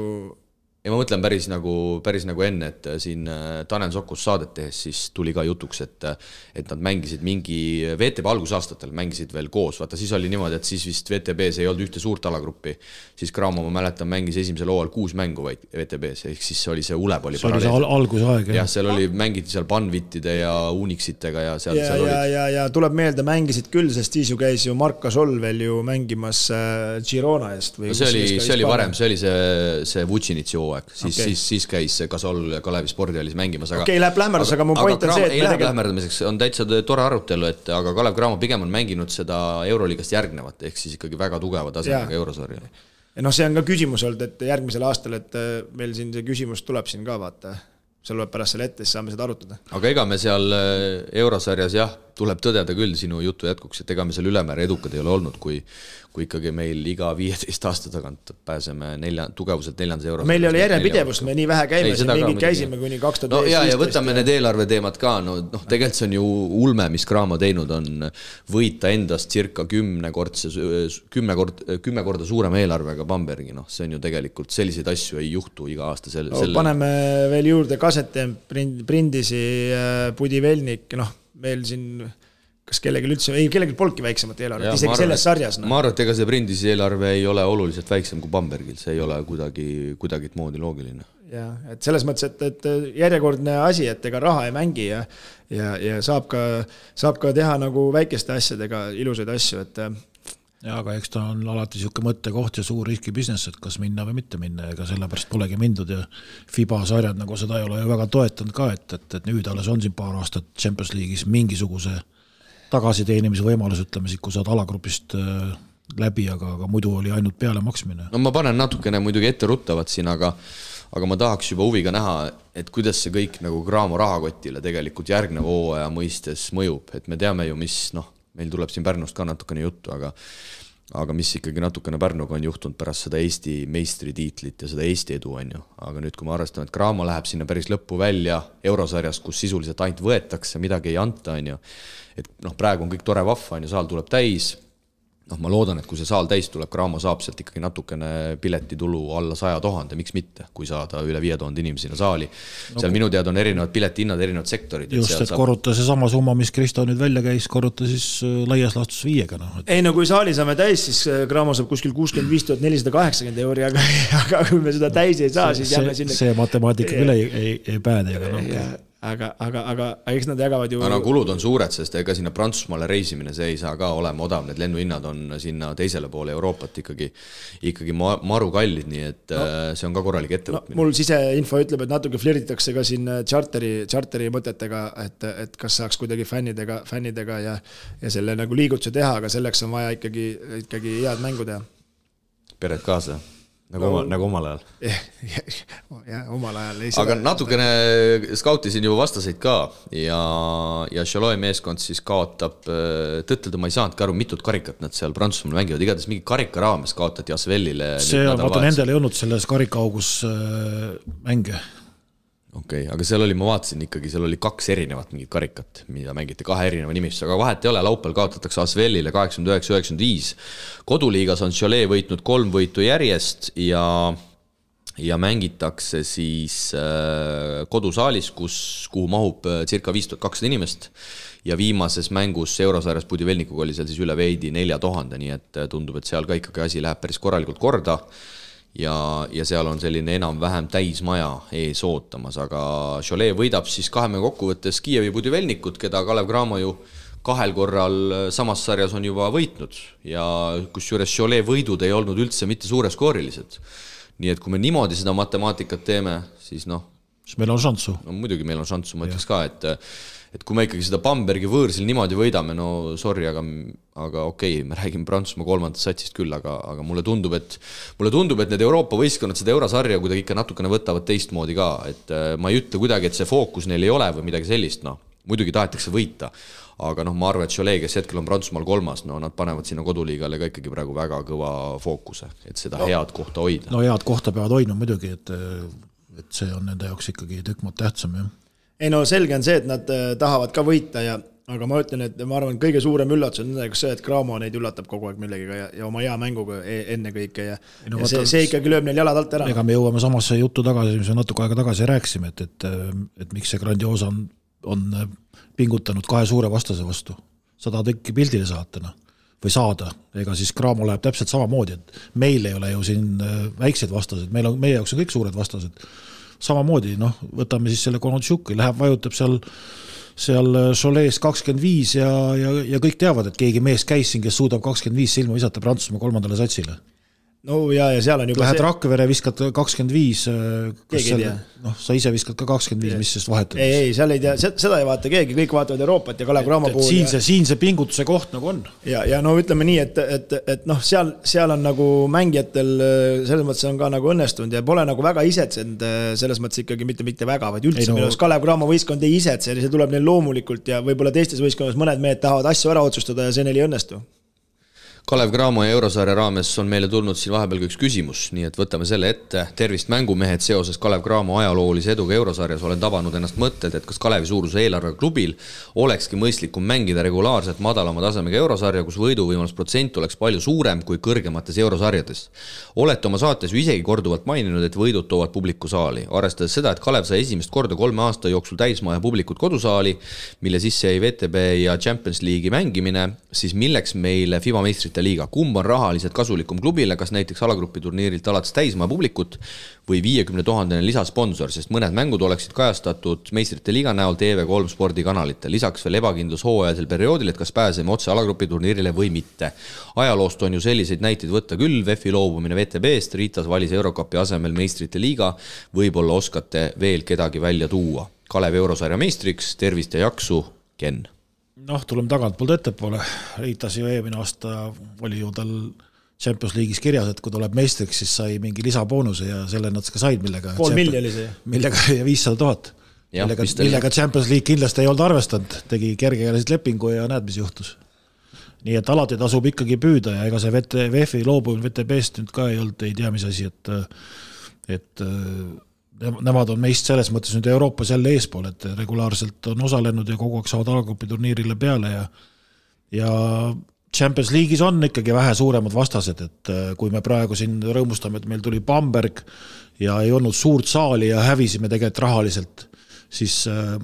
ja ma mõtlen päris nagu, päris nagu enne, et äh, siin äh, Tanel Sokus saadet tehes siis tuli ka jutuks, et äh, et nad mängisid mingi, VTB algusaastatel mängisid veel koos, vaata siis oli niimoodi, et siis vist VTB-s ei olnud ühte suurt alagruppi, siis Cramo, ma mäletan, mängis esimesel hooajal kuus mängu vaid VTB-s, ehk siis oli see Uleb oli see oli see al algusaeg, jah. jah, seal oli, mängiti seal Banvitide ja Unixitega ja seal, ja, seal ja, ja, ja tuleb meelde, mängisid küll, sest siis ju käis ju Mark Gasol veel ju mängimas Girona eest või no see oli, see oli varem, see oli see, see Vucinici hooaeg, siis okay., siis siis käis Gasol Kalevi spordihallis mängimas, aga okei okay,, läheb lähmerdus, aga mu point on see, et ei lähe lähmerdamiseks, on täitsa tore arutelu, et aga Kalev Cramo pigem on mänginud seda Euroliigast järgnevat, ehk siis ikkagi väga tugeva tasemega eurosarja. ja noh, see on ka küsimus olnud, et järgmisel aastal, et äh, meil siin see küsimus tuleb siin ka vaata, see loeb pärast selle ette, siis saame seda arutada. aga ega me seal äh, eurosarjas jah, tuleb tõdeda küll sinu jutu jätkuks, et ega me seal ülemäära edukad ei ole olnud, kui kui ikkagi meil iga viieteist aasta tagant pääseme nelja, tugevuselt neljandas euros. meil ei ole järjepidevust, me nii vähe käime, siin mingid käisime kuni kaks tuhat no ja, ja võtame need eelarveteemad ka, no noh, tegelikult see on ju ulme, mis Cramo teinud on, võita endast circa kümnekordse, kümme kord, kümme korda suurema eelarvega Bambergi, noh, see on ju tegelikult, selliseid asju ei juhtu iga aasta sel-, no, paneme veel juurde Kasete, Prindisi, Pudivelnik, noh, meil siin kas kellelgi üldse, ei kellelgi polnudki väiksemat eelarvet, isegi arvan, selles sarjas noh. ma arvan, et ega see Prindisi eelarve ei ole oluliselt väiksem kui Bambergil, see ei ole kuidagi, kuidagimoodi loogiline. jah, et selles mõttes, et, et järjekordne asi, et ega raha ei mängi ja ja, ja saab ka, saab ka teha nagu väikeste asjadega ilusaid asju, et jaa, aga eks ta on alati niisugune mõttekoht ja suur riski business, et kas minna või mitte minna, ega sellepärast polegi mindud ja FIBA sarjad nagu seda ei ole ju väga toetanud ka, et, et, et nüüd alles on siin paar aastat Champions League'is mingisuguse tagasiteenimise võimalus, ütleme siis, kui saad alagrupist äh, läbi, aga, aga muidu oli ainult pealemaksmine. no ma panen natukene muidugi etteruttavat siin, aga aga ma tahaks juba huviga näha, et kuidas see kõik nagu Graamo rahakotile tegelikult järgneva hooaja mõistes mõjub, et me teame ju, mis noh, meil tuleb siin Pärnust ka natukene juttu, aga aga mis ikkagi natukene Pärnuga on juhtunud pärast seda Eesti meistritiitlit ja seda Eesti edu, on ju. aga nüüd, kui me arvestame, et Graamo läheb sinna päris lõppu välja eurosarjast, kus sisuliselt ainult võetakse, midagi ei anta, on ju, et noh, praegu on kõik tore, vahva, on ju, saal tuleb täis, noh, ma loodan, et kui see saal täis tuleb, Graamo saab sealt ikkagi natukene piletitulu alla saja tuhande, miks mitte, kui saada üle viie tuhande inimese sinna saali no,. seal minu teada on erinevad piletihinnad, erinevad sektorid. just, et saab... korruta seesama summa, mis Kristo nüüd välja käis, korruta siis äh, laias laastus viiega, noh et.... ei no kui saali saame täis, siis äh, Graamo saab kuskil kuuskümmend viis tuhat nelisada kaheksakümmend euri, aga, [LAUGHS] aga kui me seda täis ei saa, siis jääme sinna. see matemaatika küll ei, ei, ei päde, aga noh aga, aga, aga eks nad jagavad ju. aga kulud on suured, sest ega sinna Prantsusmaale reisimine, see ei saa ka olema odav, need lennuhinnad on sinna teisele poole Euroopat ikkagi, ikkagi maru kallid, nii et no, see on ka korralik ettevõtmine no,. mul siseinfo ütleb, et natuke flirditakse ka siin tšarteri, tšarteri mõtetega, et, et kas saaks kuidagi fännidega, fännidega ja, ja selle nagu liigutuse teha, aga selleks on vaja ikkagi, ikkagi head mängu teha. pered kaasa nagu no, oma, nagu omal ajal. [LAUGHS] jah, omal ajal. aga natukene skautisin juba vastaseid ka ja, ja Chaloi meeskond siis kaotab, tõtt-öelda ma ei saanudki aru, mitut karikat nad seal Prantsusmaal mängivad, igatahes mingi karika raames kaotati Asvelile. see on, vaata nendel ei olnud selles karikaaugus äh, mänge okei okay,, aga seal oli, ma vaatasin ikkagi, seal oli kaks erinevat mingit karikat, mida mängiti kahe erineva nimistusega, aga vahet ei ole, laupäeval kaotatakse Asvelile kaheksakümmend üheksa, üheksakümmend viis. koduliigas on Cholet võitnud kolm võitu järjest ja, ja mängitakse siis äh, kodusaalis, kus, kuhu mahub äh, circa viis tuhat kakssada inimest. ja viimases mängus eurosarjas Budivelnikuga oli seal siis üle veidi nelja tuhande, nii et äh, tundub, et seal ka ikkagi asi läheb päris korralikult korda ja, ja seal on selline enam-vähem täismaja ees ootamas, aga Cholet võidab siis kahe mängu kokkuvõttes Kiievi Budivelnikut, keda Kalev Cramo ju kahel korral samas sarjas on juba võitnud ja kusjuures Cholet võidud ei olnud üldse mitte suureskoorilised. nii et kui me niimoodi seda matemaatikat teeme, siis noh. siis meil on šanssu. no muidugi meil on šanssu, ma ütleks ka, et et kui me ikkagi seda Bambergi võõrsil niimoodi võidame, no sorry, aga, aga okei okay,, me räägime Prantsusmaa kolmandast satsist küll, aga, aga mulle tundub, et mulle tundub, et need Euroopa võistkonnad seda eurosarja kuidagi ikka natukene võtavad teistmoodi ka, et äh, ma ei ütle kuidagi, et see fookus neil ei ole või midagi sellist, noh, muidugi tahetakse võita, aga noh, ma arvan, et Cholet, kes hetkel on Prantsusmaal kolmas, no nad panevad sinna koduliigale ka ikkagi praegu väga kõva fookuse, et seda no, head kohta hoida. no head kohta peavad hoidma muidugi, et et see on nende jaoks ikkagi tükk maad tähtsam, jah ei no selge on see, et nad äh, tahavad ka võita ja aga ma ütlen, et ma arvan, kõige suurem üllatus on nendega see, et Cramo neid üllatab kogu aeg millegagi ja, ja oma hea mänguga e ennekõike ja, no, ja see, see ikkagi lööb neil jalad alt ära. ega me jõuame samasse juttu tagasi, mis me natuke aega tagasi rääkisime, et, et, et miks see Grandiosa on, on pingutanud kahe suure vastase vastu. sada tükki pildile saata, noh või saada, ega siis Cramo läheb täpselt samamoodi, et meil ei ole ju siin äh, väikseid vastaseid, meil on, meie jaoks on kõik suured vastased samamoodi noh, võtame siis selle Konotšuki, läheb, vajutab seal seal Cholet's kakskümmend viis ja, ja, ja kõik teavad, et keegi mees käis siin, kes suudab kakskümmend viis silma visata Prantsusmaa kolmandale satsile no ja, ja seal on juba Lähed see... Rakvere, viskad kakskümmend viis, noh, sa ise viskad ka kakskümmend viis, mis sest vahet on? ei, ei, seal ei tea, seda ei vaata keegi, kõik vaatavad Euroopat ja Kalev Cramo puhul. siin see, siin see pingutuse koht nagu on. ja, ja no ütleme nii, et, et, et noh, seal, seal on nagu mängijatel selles mõttes on ka nagu õnnestunud ja pole nagu väga isetsenud selles mõttes ikkagi mitte, mitte väga, vaid üldse no... minu arust Kalev Cramo võistkond ei isetse, see tuleb neil loomulikult ja võib-olla teistes võistkondades mõned mehed tahavad asju ära otsustada ja see neil ei õnnestu Kalev Cramo ja eurosarja raames on meile tulnud siin vahepeal ka üks küsimus, nii et võtame selle ette. tervist, mängumehed, seoses Kalev Cramo ajaloolise eduga eurosarjas olen tabanud ennast mõtted, et kas Kalevi suuruse eelarvega klubil olekski mõistlikum mängida regulaarselt madalama tasemega eurosarja, kus võiduvõimalus protsent oleks palju suurem kui kõrgemates eurosarjades. olete oma saates ju isegi korduvalt maininud, et võidud toovad publiku saali, arvestades seda, et Kalev sai esimest korda kolme aasta jooksul täismaja publikut kodusaali, mille sisse jäi VTB ja Champions League'i mängimine, siis milleks meile FIBA meistrite meistrite liiga, kumb on rahaliselt kasulikum klubile, kas näiteks alagrupi turniirilt alates täismaa publikut või viiekümne tuhandene lisasponsor, sest mõned mängud oleksid kajastatud meistrite liiga näol TV3 spordikanalitel, lisaks veel ebakindlus hooajalisel perioodil, et kas pääseme otse alagrupi turniirile või mitte. ajaloost on ju selliseid näiteid võtta küll, VEF-i loobumine VTB-st, Ritas valis Eurokapi asemel meistrite liiga, võib-olla oskate veel kedagi välja tuua. Kalev eurosarja meistriks, tervist ja jaksu, Ken noh, tuleme tagantpoolt ettepoole, Ritas ju eelmine aasta oli ju tal Champions League'is kirjas, et kui tuleb meistriks, siis sai mingi lisaboonuse ja selle nad ka said, millega pool miljonit see. millega [LAUGHS] viissada tuhat. millega, millega Champions League kindlasti ei olnud arvestanud, tegi kergekäeliselt lepingu ja näed, mis juhtus. nii et alati tasub ikkagi püüda ja ega see VT, VEF-i loobumine VTB-st nüüd ka ei olnud ei tea mis asi, et et nemad on meist selles mõttes nüüd Euroopas jälle eespool, et regulaarselt on osalenud ja kogu aeg saavad alagrupi turniirile peale ja ja Champions League'is on ikkagi vähe suuremad vastased, et äh, kui me praegu siin rõõmustame, et meil tuli Bamberg ja ei olnud suurt saali ja hävisime tegelikult rahaliselt, siis äh,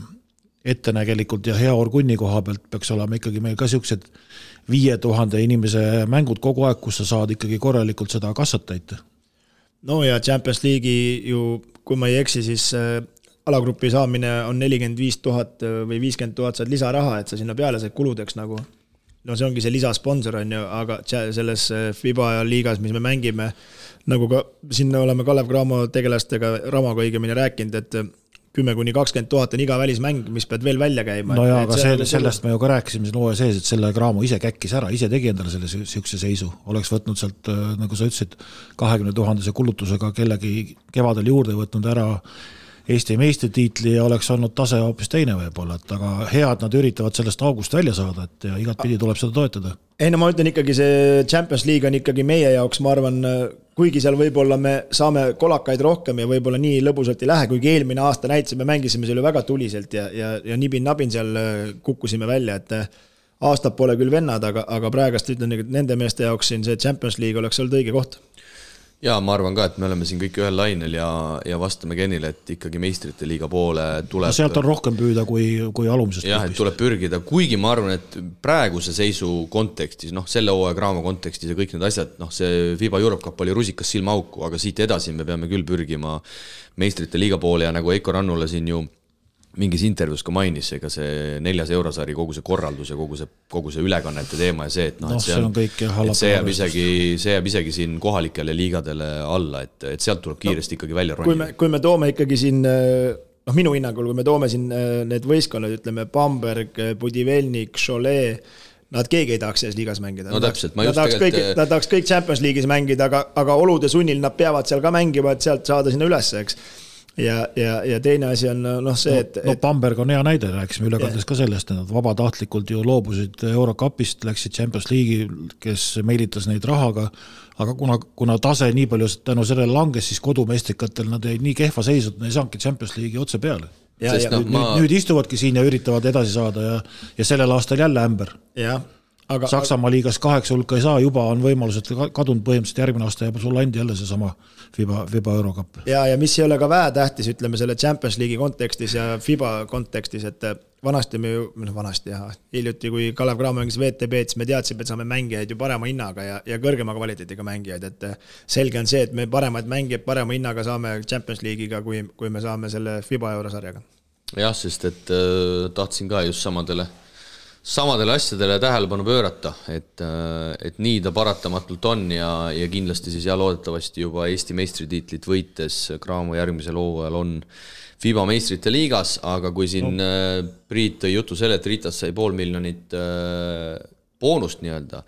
ettenägelikult ja hea orgunni koha pealt peaks olema ikkagi meil ka niisugused viie tuhande inimese mängud kogu aeg, kus sa saad ikkagi korralikult seda kassat täita no ja Champions League'i ju kui ma ei eksi, siis äh, alagrupi saamine on nelikümmend viis tuhat äh, või viiskümmend tuhat saad lisaraha, et sa sinna peale saad kuludeks nagu. no see ongi see lisasponsor, on ju, aga selles äh, FIBA liigas, mis me mängime, nagu ka siin oleme Kalev Cramo tegelastega, Ramoga õigemini rääkinud, et kümme kuni kakskümmend tuhat on iga välismäng, mis pead veel välja käima. no jaa, aga see, sellest me ju ka rääkisime siin hooaja sees, et selle Cramo ise käkkis ära, ise tegi endale selle niisuguse seisu, oleks võtnud sealt, nagu sa ütlesid, kahekümne tuhandese kulutusega kellegi kevadel juurde võtnud ära Eesti meistritiitli ja oleks olnud tase hoopis teine võib-olla, et aga hea, et nad üritavad sellest august välja saada, et igatpidi tuleb seda toetada. ei no ma ütlen ikkagi, see Champions League on ikkagi meie jaoks, ma arvan, kuigi seal võib-olla me saame kolakaid rohkem ja võib-olla nii lõbusalt ei lähe, kuigi eelmine aasta näitasime, mängisime seal ju väga tuliselt ja, ja, ja nibin-nabin seal kukkusime välja, et aastad pole küll vennad, aga, aga praegust ütlen, et nende meeste jaoks siin see Champions League oleks olnud õige koht jaa, ma arvan ka, et me oleme siin kõik ühel lainel ja, ja vastame Kenile, et ikkagi meistrite liiga poole tuleb no sealt on rohkem püüda kui, kui alumisest jah, et tuleb pürgida, kuigi ma arvan, et praeguse seisu kontekstis, noh, selle hooaja Graamo kontekstis ja kõik need asjad, noh, see FIBA Europe Cup oli rusikas silmaauku, aga siit edasi me peame küll pürgima meistrite liiga poole ja nagu Heiko Rannula siin ju mingis intervjuus ka mainis, ega see neljas eurosari, kogu see korraldus ja kogu see, kogu see ülekannete teema ja see, et noh no,, et see on, on see jääb isegi, see jääb isegi siin kohalikele liigadele alla, et, et sealt tuleb kiiresti no, ikkagi välja ronida. kui me, kui me toome ikkagi siin noh, minu hinnangul, kui me toome siin need võistkonnad, ütleme Bamberg, Budivelnik, Cholet, nad keegi ei tahaks selles liigas mängida. no täpselt, ma just tegelikult kõik, nad tahaks kõik Champions League'is mängida, aga, aga olude sunnil nad peavad seal ka mängima, et sealt saada sinna ülesse, eks ja, ja, ja teine asi on noh, see, et no, no Bamberg on hea näide, rääkisime ülekandes ka sellest, et nad vabatahtlikult ju loobusid Eurocupist, läksid Champions League'i, kes meelitas neid rahaga, aga kuna, kuna tase nii palju tänu sellele langes, siis kodumeistrikatel nad jäid nii kehva seisu, et nad ei saanudki Champions League'i otse peale. Ja, ja, no, nüüd, ma... nüüd istuvadki siin ja üritavad edasi saada ja, ja sellel aastal jälle ämber. jah aga Saksamaa liigas kaheksa hulka ei saa, juba on võimalused kadunud, põhimõtteliselt järgmine aasta jääb sulle andi jälle seesama FIBA, FIBA eurokapp. ja, ja mis ei ole ka vähetähtis, ütleme selle Champions League'i kontekstis ja FIBA kontekstis, et vanasti me ju, noh vanasti jah, hiljuti, kui Kalev Cramo mängis WTB-d, siis me teadsime, et saame mängijaid ju parema hinnaga ja, ja kõrgema kvaliteediga mängijaid, et selge on see, et me paremaid mängijaid parema hinnaga saame Champions League'iga, kui, kui me saame selle FIBA eurosarjaga. jah, sest et äh, tahtsin ka just samadele samadele asjadele tähelepanu pöörata, et, et nii ta paratamatult on ja, ja kindlasti siis ja loodetavasti juba Eesti meistritiitlit võites Cramo järgmisel hooajal on FIBA meistrite liigas, aga kui siin no. Priit tõi jutu selle, et Ritas sai pool miljonit äh, boonust nii-öelda,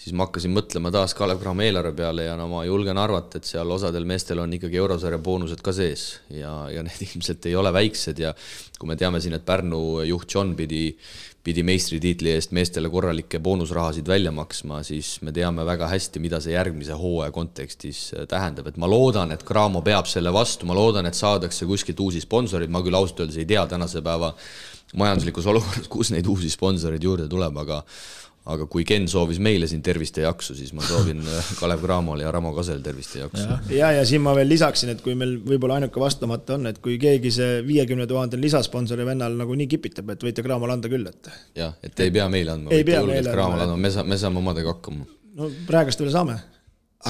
siis ma hakkasin mõtlema taas Kalev Cramo eelarve peale ja no ma julgen arvata, et seal osadel meestel on ikkagi eurosarja boonused ka sees ja, ja need [LAUGHS] ilmselt ei ole väiksed ja kui me teame siin, et Pärnu juht John pidi, pidi meistritiitli eest meestele korralikke boonusrahasid välja maksma, siis me teame väga hästi, mida see järgmise hooaja kontekstis äh, tähendab, et ma loodan, et Cramo peab selle vastu, ma loodan, et saadakse kuskilt uusi sponsoreid, ma küll ausalt öeldes ei tea tänase päeva majanduslikus olukorras, kus neid uusi sponsoreid juurde tuleb, aga aga kui Ken soovis meile siin tervist ja jaksu, siis ma soovin äh, Kalev Cramole ja Ramo Kasel tervist ja jaksu. ja, ja siin ma veel lisaksin, et kui meil võib-olla ainuke vastamata on, et kui keegi see viiekümne tuhande lisasponsori vennal nagu nii kipitab, et võite Cramole anda küll, et. jah, et ei pea meile andma, võite julgelt Cramole andma, me saame, me saame omadega hakkama. no praegust veel saame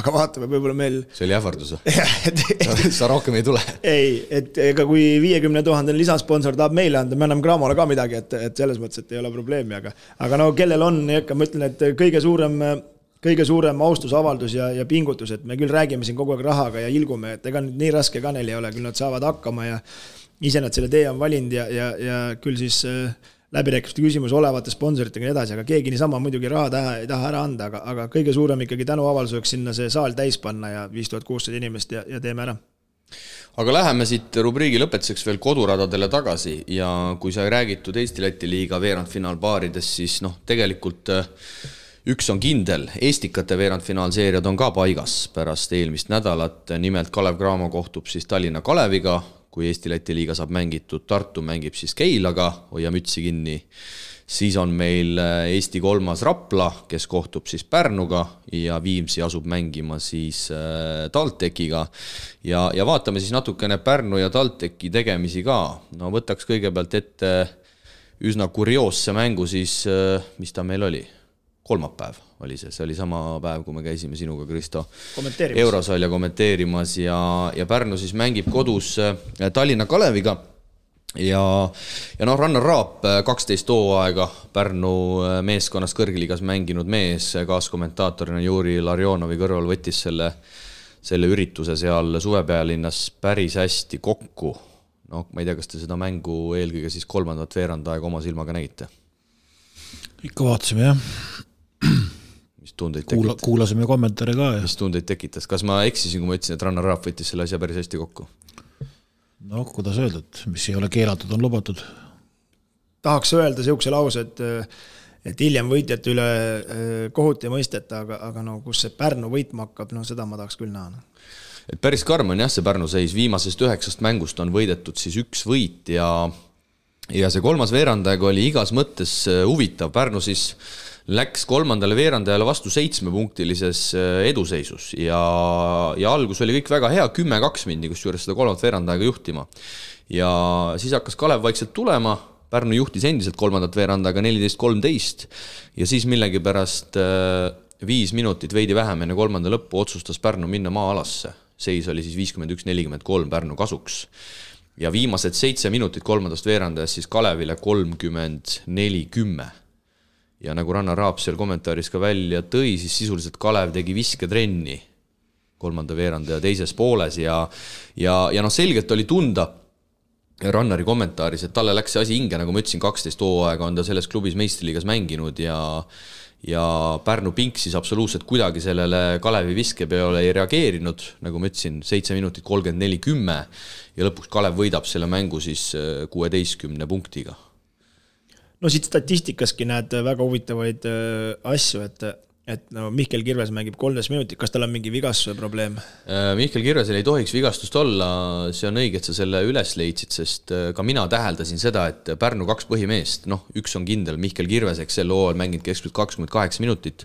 aga vaatame, võib-olla meil. see oli ähvardus või? [LAUGHS] [LAUGHS] sa rohkem ei tule? ei, et ega kui viiekümne tuhandene lisasponsor tahab meile anda, me anname Cramole ka midagi, et, et selles mõttes, et ei ole probleemi, aga. aga no kellel on, ikka ma ütlen, et kõige suurem, kõige suurem austusavaldus ja, ja pingutus, et me küll räägime siin kogu aeg rahaga ja ilgume, et ega nüüd nii raske ka neil ei ole, küll nad saavad hakkama ja ise nad selle tee on valinud ja, ja, ja küll siis äh, läbirääkimiste küsimus olevate sponsoritega ja nii edasi, aga keegi niisama muidugi raha taha ei taha ära anda, aga, aga kõige suurem ikkagi tänuavalduseks sinna see saal täis panna ja viis tuhat kuussada inimest ja, ja teeme ära. Aga läheme siit rubriigi lõpetuseks veel koduradadele tagasi ja kui sai räägitud Eesti-Läti liiga veerandfinaalpaaridest, siis noh, tegelikult äh, üks on kindel, Estikate veerandfinaalseeriad on ka paigas pärast eelmist nädalat, nimelt Kalev Cramo kohtub siis Tallinna Kaleviga, kui Eesti-Läti liiga saab mängitud, Tartu mängib siis Keilaga, hoia mütsi kinni, siis on meil äh, Eesti kolmas Rapla, kes kohtub siis Pärnuga ja Viimsi asub mängima siis äh, TalTechiga. ja, ja vaatame siis natukene Pärnu ja TalTechi tegemisi ka, no võtaks kõigepealt ette üsna kurioosse mängu siis, äh, mis ta meil oli? Kolmapäev oli see, see oli sama päev, kui me käisime sinuga, Kristo, Eurosalja kommenteerimas ja, ja Pärnu siis mängib kodus äh, Tallinna Kaleviga ja, ja noh, Rannar Raap, äh, kaksteist hooaega Pärnu äh, meeskonnas kõrgliigas mänginud mees, kaaskommentaatorina Juri Larionovi kõrval võttis selle, selle ürituse seal suvepealinnas päris hästi kokku. noh, ma ei tea, kas te seda mängu eelkõige siis kolmandat veerandaega oma silmaga nägite? ikka vaatasime jah mis tundeid Kuula, tekitas? kuulasime kommentaare ka ja. mis tundeid tekitas, kas ma eksisin, kui ma ütlesin, et Rannar Raab võttis selle asja päris hästi kokku? noh, kuidas öelda, et mis ei ole keelatud, on lubatud. tahaks öelda niisuguse lause, et et hiljem võitjate üle äh, kohut ei mõisteta, aga, aga no kus see Pärnu võitma hakkab, no seda ma tahaks küll näha no et päris karm on jah, see Pärnu seis, viimasest üheksast mängust on võidetud siis üks võit ja ja see kolmas veerandaeg oli igas mõttes äh, huvitav, Pärnu siis läks kolmandale veerandajale vastu seitsmepunktilises äh, eduseisus ja, ja algus oli kõik väga hea, kümme-kaks mindi kusjuures seda kolmandat veerandaega juhtima. ja siis hakkas Kalev vaikselt tulema, Pärnu juhtis endiselt kolmandat veerandaega neliteist, kolmteist ja siis millegipärast äh, viis minutit veidi vähem enne kolmanda lõppu otsustas Pärnu minna maa-alasse. seis oli siis viiskümmend üks, nelikümmend kolm Pärnu kasuks ja viimased seitse minutit kolmandast veerandajast siis Kalevile kolmkümmend neli, kümme ja nagu Rannar Raap seal kommentaaris ka välja tõi, siis sisuliselt Kalev tegi visketrenni kolmanda veerandaja teises pooles ja ja, ja noh, selgelt oli tunda Rannari kommentaaris, et talle läks see asi hinge, nagu ma ütlesin, kaksteist hooaega on ta selles klubis meistriliigas mänginud ja ja Pärnu pink siis absoluutselt kuidagi sellele Kalevi viskepeole ei reageerinud, nagu ma ütlesin, seitse minutit kolmkümmend neli, kümme ja lõpuks Kalev võidab selle mängu siis kuueteistkümne punktiga no siit statistikaski näed väga huvitavaid äh, asju, et, et no Mihkel Kirves mängib kolmteist minutit, kas tal on mingi vigastuse probleem? Äh, Mihkel Kirvesel ei tohiks vigastust olla, see on õige, et sa selle üles leidsid, sest äh, ka mina täheldasin seda, et Pärnu kaks põhimeest, noh, üks on kindel, Mihkel Kirves, eks sel hooajal mänginud keskmiselt kakskümmend kaheksa minutit,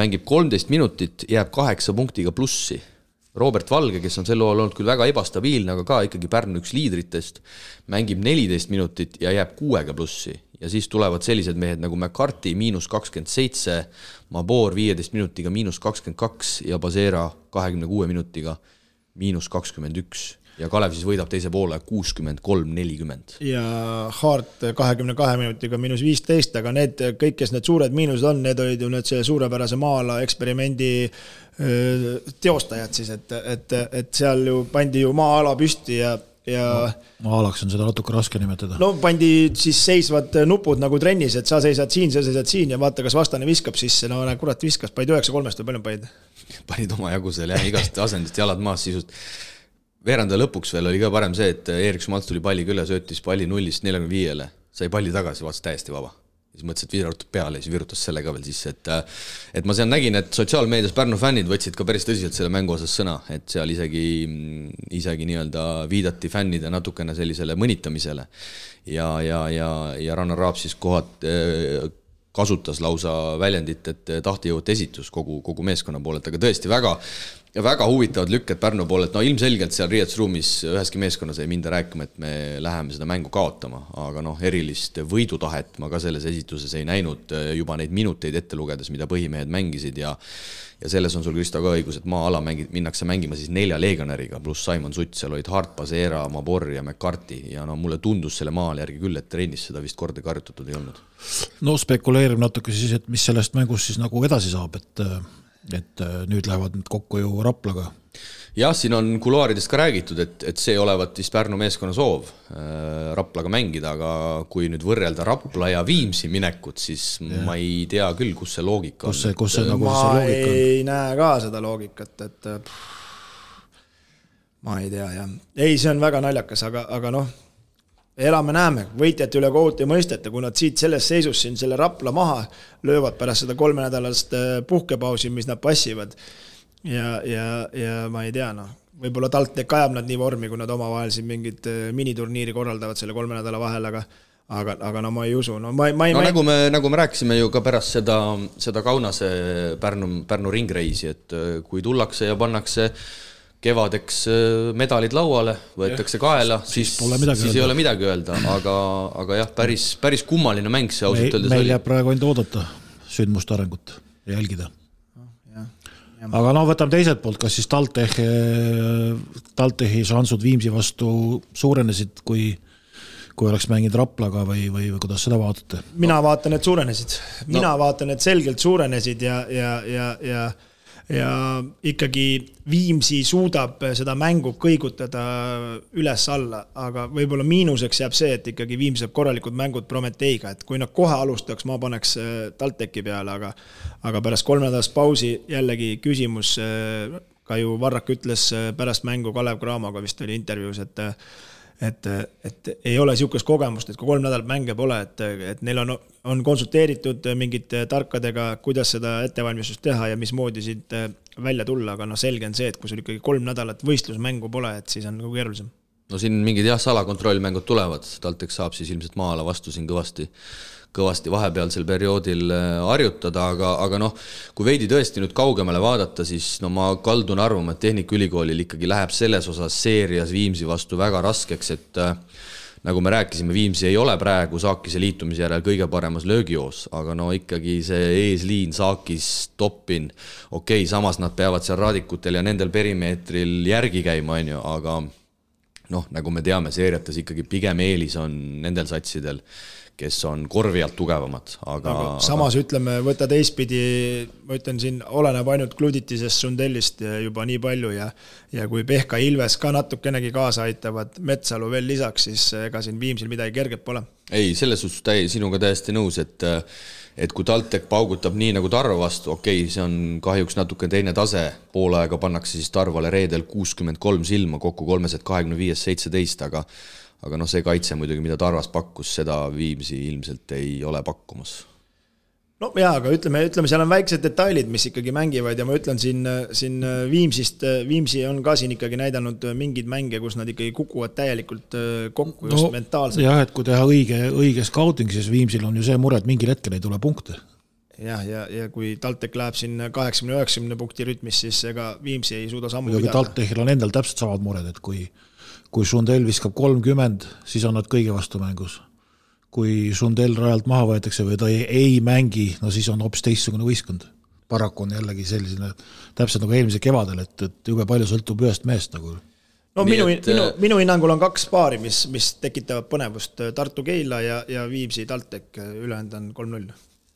mängib kolmteist minutit, jääb kaheksa punktiga plussi. Robert Valge, kes on sel hooajal olnud küll väga ebastabiilne, aga ka ikkagi Pärnu üks liidritest, mängib neliteist minutit ja jääb kuuega plussi ja siis tulevad sellised mehed nagu McCarthy miinus kakskümmend seitse, Mabor viieteist minutiga miinus kakskümmend kaks ja Basera kahekümne kuue minutiga miinus kakskümmend üks ja Kalev siis võidab teise poole kuuskümmend kolm, nelikümmend. ja Hart kahekümne kahe minutiga miinus viisteist, aga need kõik, kes need suured miinused on, need olid ju nüüd see suurepärase maa-ala eksperimendi teostajad siis, et, et, et seal ju pandi ju maa-ala püsti ja ja no, maalaks on seda natuke raske nimetada. no pandi siis seisvad nupud nagu trennis, et sa seisad siin, sa seisad siin ja vaata, kas vastane viskab sisse, no näe, kurat viskas, panid üheksa kolmest või palju panid? [LAUGHS] panid omajagu seal jah, igast asendist jalad maas sisust. veeranda lõpuks veel oli ka parem see, et Erik Schmaltz tuli palliga üle, söötis palli nullist neljakümne viiele, sai palli tagasi, vaatas täiesti vaba siis mõtles, et virutab peale ja siis virutas selle ka veel sisse, et et ma seal nägin, et sotsiaalmeedias Pärnu fännid võtsid ka päris tõsiselt selle mängu osas sõna, et seal isegi, isegi nii-öelda viidati fännide natukene sellisele mõnitamisele. ja, ja, ja, ja Rannar Raab siis kohad kasutas lausa väljendit, et tahtejõuet esitus kogu, kogu meeskonna poolelt, aga tõesti väga ja väga huvitavad lükked Pärnu poolelt, no ilmselgelt seal riietusruumis üheski meeskonnas ei minda rääkima, et me läheme seda mängu kaotama, aga noh, erilist võidutahet ma ka selles esituses ei näinud. Juba neid minuteid ette lugedes, mida põhimehed mängisid ja ja selles on sul, Kristo, ka õigus, et maa-ala mängi-, minnakse mängima siis nelja legionäriga, pluss Simon Sutt, seal olid Hart, Pasera, Mabor ja McCarthy. Ja no mulle tundus selle maa-ala järgi küll, et trennis seda vist kordagi harjutatud ei olnud. no spekuleerime natuke siis, et mis sellest mängust siis nagu edasi saab, et et äh, nüüd lähevad need kokku ju Raplaga. jah, siin on kuluaaridest ka räägitud, et, et see olevat vist Pärnu meeskonna soov äh, Raplaga mängida, aga kui nüüd võrrelda Rapla ja Viimsi minekut, siis ja. ma ei tea küll, kus see loogika kus see, on. kus see nagu ma see loogika on? ei näe ka seda loogikat, et pff, ma ei tea jah, ei, see on väga naljakas, aga, aga noh elame-näeme, võitjate üle kohut ei mõisteta, kui nad siit selles seisus siin selle Rapla maha löövad pärast seda kolmenädalast äh, puhkepausi, mis nad passivad. ja, ja, ja ma ei tea, noh, võib-olla TalTech ajab nad nii vormi, kui nad omavahel siin mingit äh, miniturniiri korraldavad selle kolme nädala vahel, aga aga, aga no ma ei usu, no ma, ma ei no ma nagu me, nagu me rääkisime ju ka pärast seda, seda Kaunase Pärnu, Pärnu ringreisi, et äh, kui tullakse ja pannakse äh, kevadeks äh, medalid lauale, võetakse kaela, siis, siis, siis ei ole midagi öelda, aga, aga jah, päris, päris kummaline mäng see ausalt öeldes oli. meil jääb praegu ainult oodata sündmuste arengut ja jälgida. aga no võtame teiselt poolt, kas siis TalTech, TalTechi šansud Viimsi vastu suurenesid, kui kui oleks mänginud Raplaga või, või, või kuidas seda vaatate? mina vaatan, et suurenesid, mina no. vaatan, et selgelt suurenesid ja, ja, ja, ja ja ikkagi Viimsi suudab seda mängu kõigutada üles-alla, aga võib-olla miinuseks jääb see, et ikkagi Viimsi saab korralikud mängud Prometheiga, et kui nad kohe alustaks, ma paneks äh, TalTechi peale, aga aga pärast kolmenädalast pausi jällegi küsimus, äh, ka ju Varrak ütles äh, pärast mängu Kalev Cramoga vist oli intervjuus, et et, et ei ole niisugust kogemust, et kui kolm nädalat mänge pole, et, et neil on, on konsulteeritud mingite tarkadega, kuidas seda ettevalmistust teha ja mismoodi siit äh, välja tulla, aga noh, selge on see, et kui sul ikkagi kolm nädalat võistlusmängu pole, et siis on nagu keerulisem. No siin mingid jah, salakontrollmängud tulevad, TalTech saab siis ilmselt maa-ala vastu siin kõvasti kõvasti vahepealsel perioodil äh, harjutada, aga, aga noh, kui veidi tõesti nüüd kaugemale vaadata, siis no ma kaldun arvama, et Tehnikaülikoolil ikkagi läheb selles osas seerias Viimsi vastu väga raskeks, et äh, nagu me rääkisime, Viimsi ei ole praegu Saakise liitumise järel kõige paremas löögijoos, aga no ikkagi see eesliin, Saakis, Toppin, okei okay,, samas nad peavad seal raadikutel ja nendel perimeetril järgi käima, on ju, aga noh, nagu me teame, seeriates ikkagi pigem eelis on nendel satsidel kes on korvi alt tugevamad, aga, aga samas aga... ütleme, võta teistpidi, ma ütlen siin, oleneb ainult Gluditisest, Sundellist juba nii palju ja ja kui Pehka, Ilves ka natukenegi kaasa aitavad, Metsalu veel lisaks, siis ega siin Viimsil midagi kerget pole. ei, selles suhtes täi-, sinuga täiesti nõus, et et kui TalTech paugutab nii nagu Tarva vastu, okei okay,, see on kahjuks natuke teine tase, pool aega pannakse siis Tarvale reedel kuuskümmend kolm silma, kokku kolmesed kahekümne viiest seitseteist, aga aga noh, see kaitse muidugi, mida Tarvas pakkus, seda Viimsi ilmselt ei ole pakkumas no jaa, aga ütleme, ütleme, seal on väiksed detailid, mis ikkagi mängivad ja ma ütlen siin, siin Viimsist, Viimsi on ka siin ikkagi näidanud mingeid mänge, kus nad ikkagi kukuvad täielikult äh, kokku just no, mentaalselt. jah, et kui teha õige, õige scouting, siis Viimsil on ju see mure, et mingil hetkel ei tule punkte. jah, ja, ja, ja kui TalTech läheb siin kaheksakümne, üheksakümne punkti rütmis, siis ega Viimsi ei suuda sammu pidada. TalTechil on endal täpselt samad mured, et kui kui Sundell viskab kolmkümmend, siis on nad kõigi vastu mängus. kui Sundell rajalt maha võetakse või ta ei, ei mängi, no siis on hoopis teistsugune võistkond. paraku on jällegi selline, täpselt nagu eelmisel kevadel, et, et jube palju sõltub ühest mehest nagu no Nii minu et..., minu, minu hinnangul on kaks paari, mis, mis tekitavad põnevust, Tartu-Keila ja, ja Viimsi TalTech, ülejäänud on kolm-null.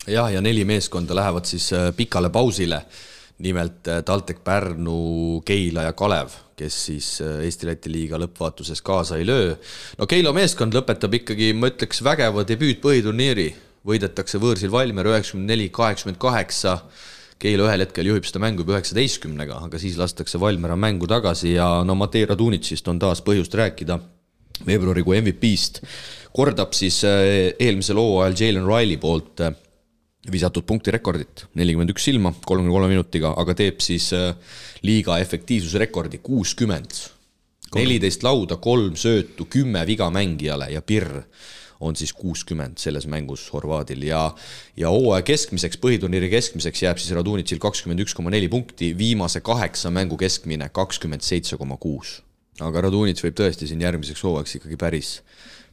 jah, ja neli meeskonda lähevad siis äh, pikale pausile nimelt äh, TalTech Pärnu, Keila ja Kalev, kes siis äh, Eesti-Läti liiga lõppvaatuses kaasa ei löö. no Keila meeskond lõpetab ikkagi, ma ütleks, vägeva debüütpõhiturniiri, võidetakse võõrsil Valmier üheksakümmend neli, kaheksakümmend kaheksa. Keila ühel hetkel juhib seda mängu juba üheksateistkümnega, aga siis lastakse Valmiera mängu tagasi ja no Matei Radunitšist on taas põhjust rääkida veebruarikuu MVP-st. kordab siis äh, eelmisel hooajal Jalen Riley poolt visatud punktirekordit, nelikümmend üks silma kolmekümne kolme minutiga, aga teeb siis äh, liiga efektiivsusrekordi kuuskümmend. neliteist lauda, kolm söötu, kümme viga mängijale ja Pirr on siis kuuskümmend selles mängus Horvaadil ja, ja hooaja keskmiseks, põhiturniiri keskmiseks jääb siis Radunitšil kakskümmend üks koma neli punkti, viimase kaheksa mängu keskmine kakskümmend seitse koma kuus. aga Radunitš võib tõesti siin järgmiseks hooajaks ikkagi päris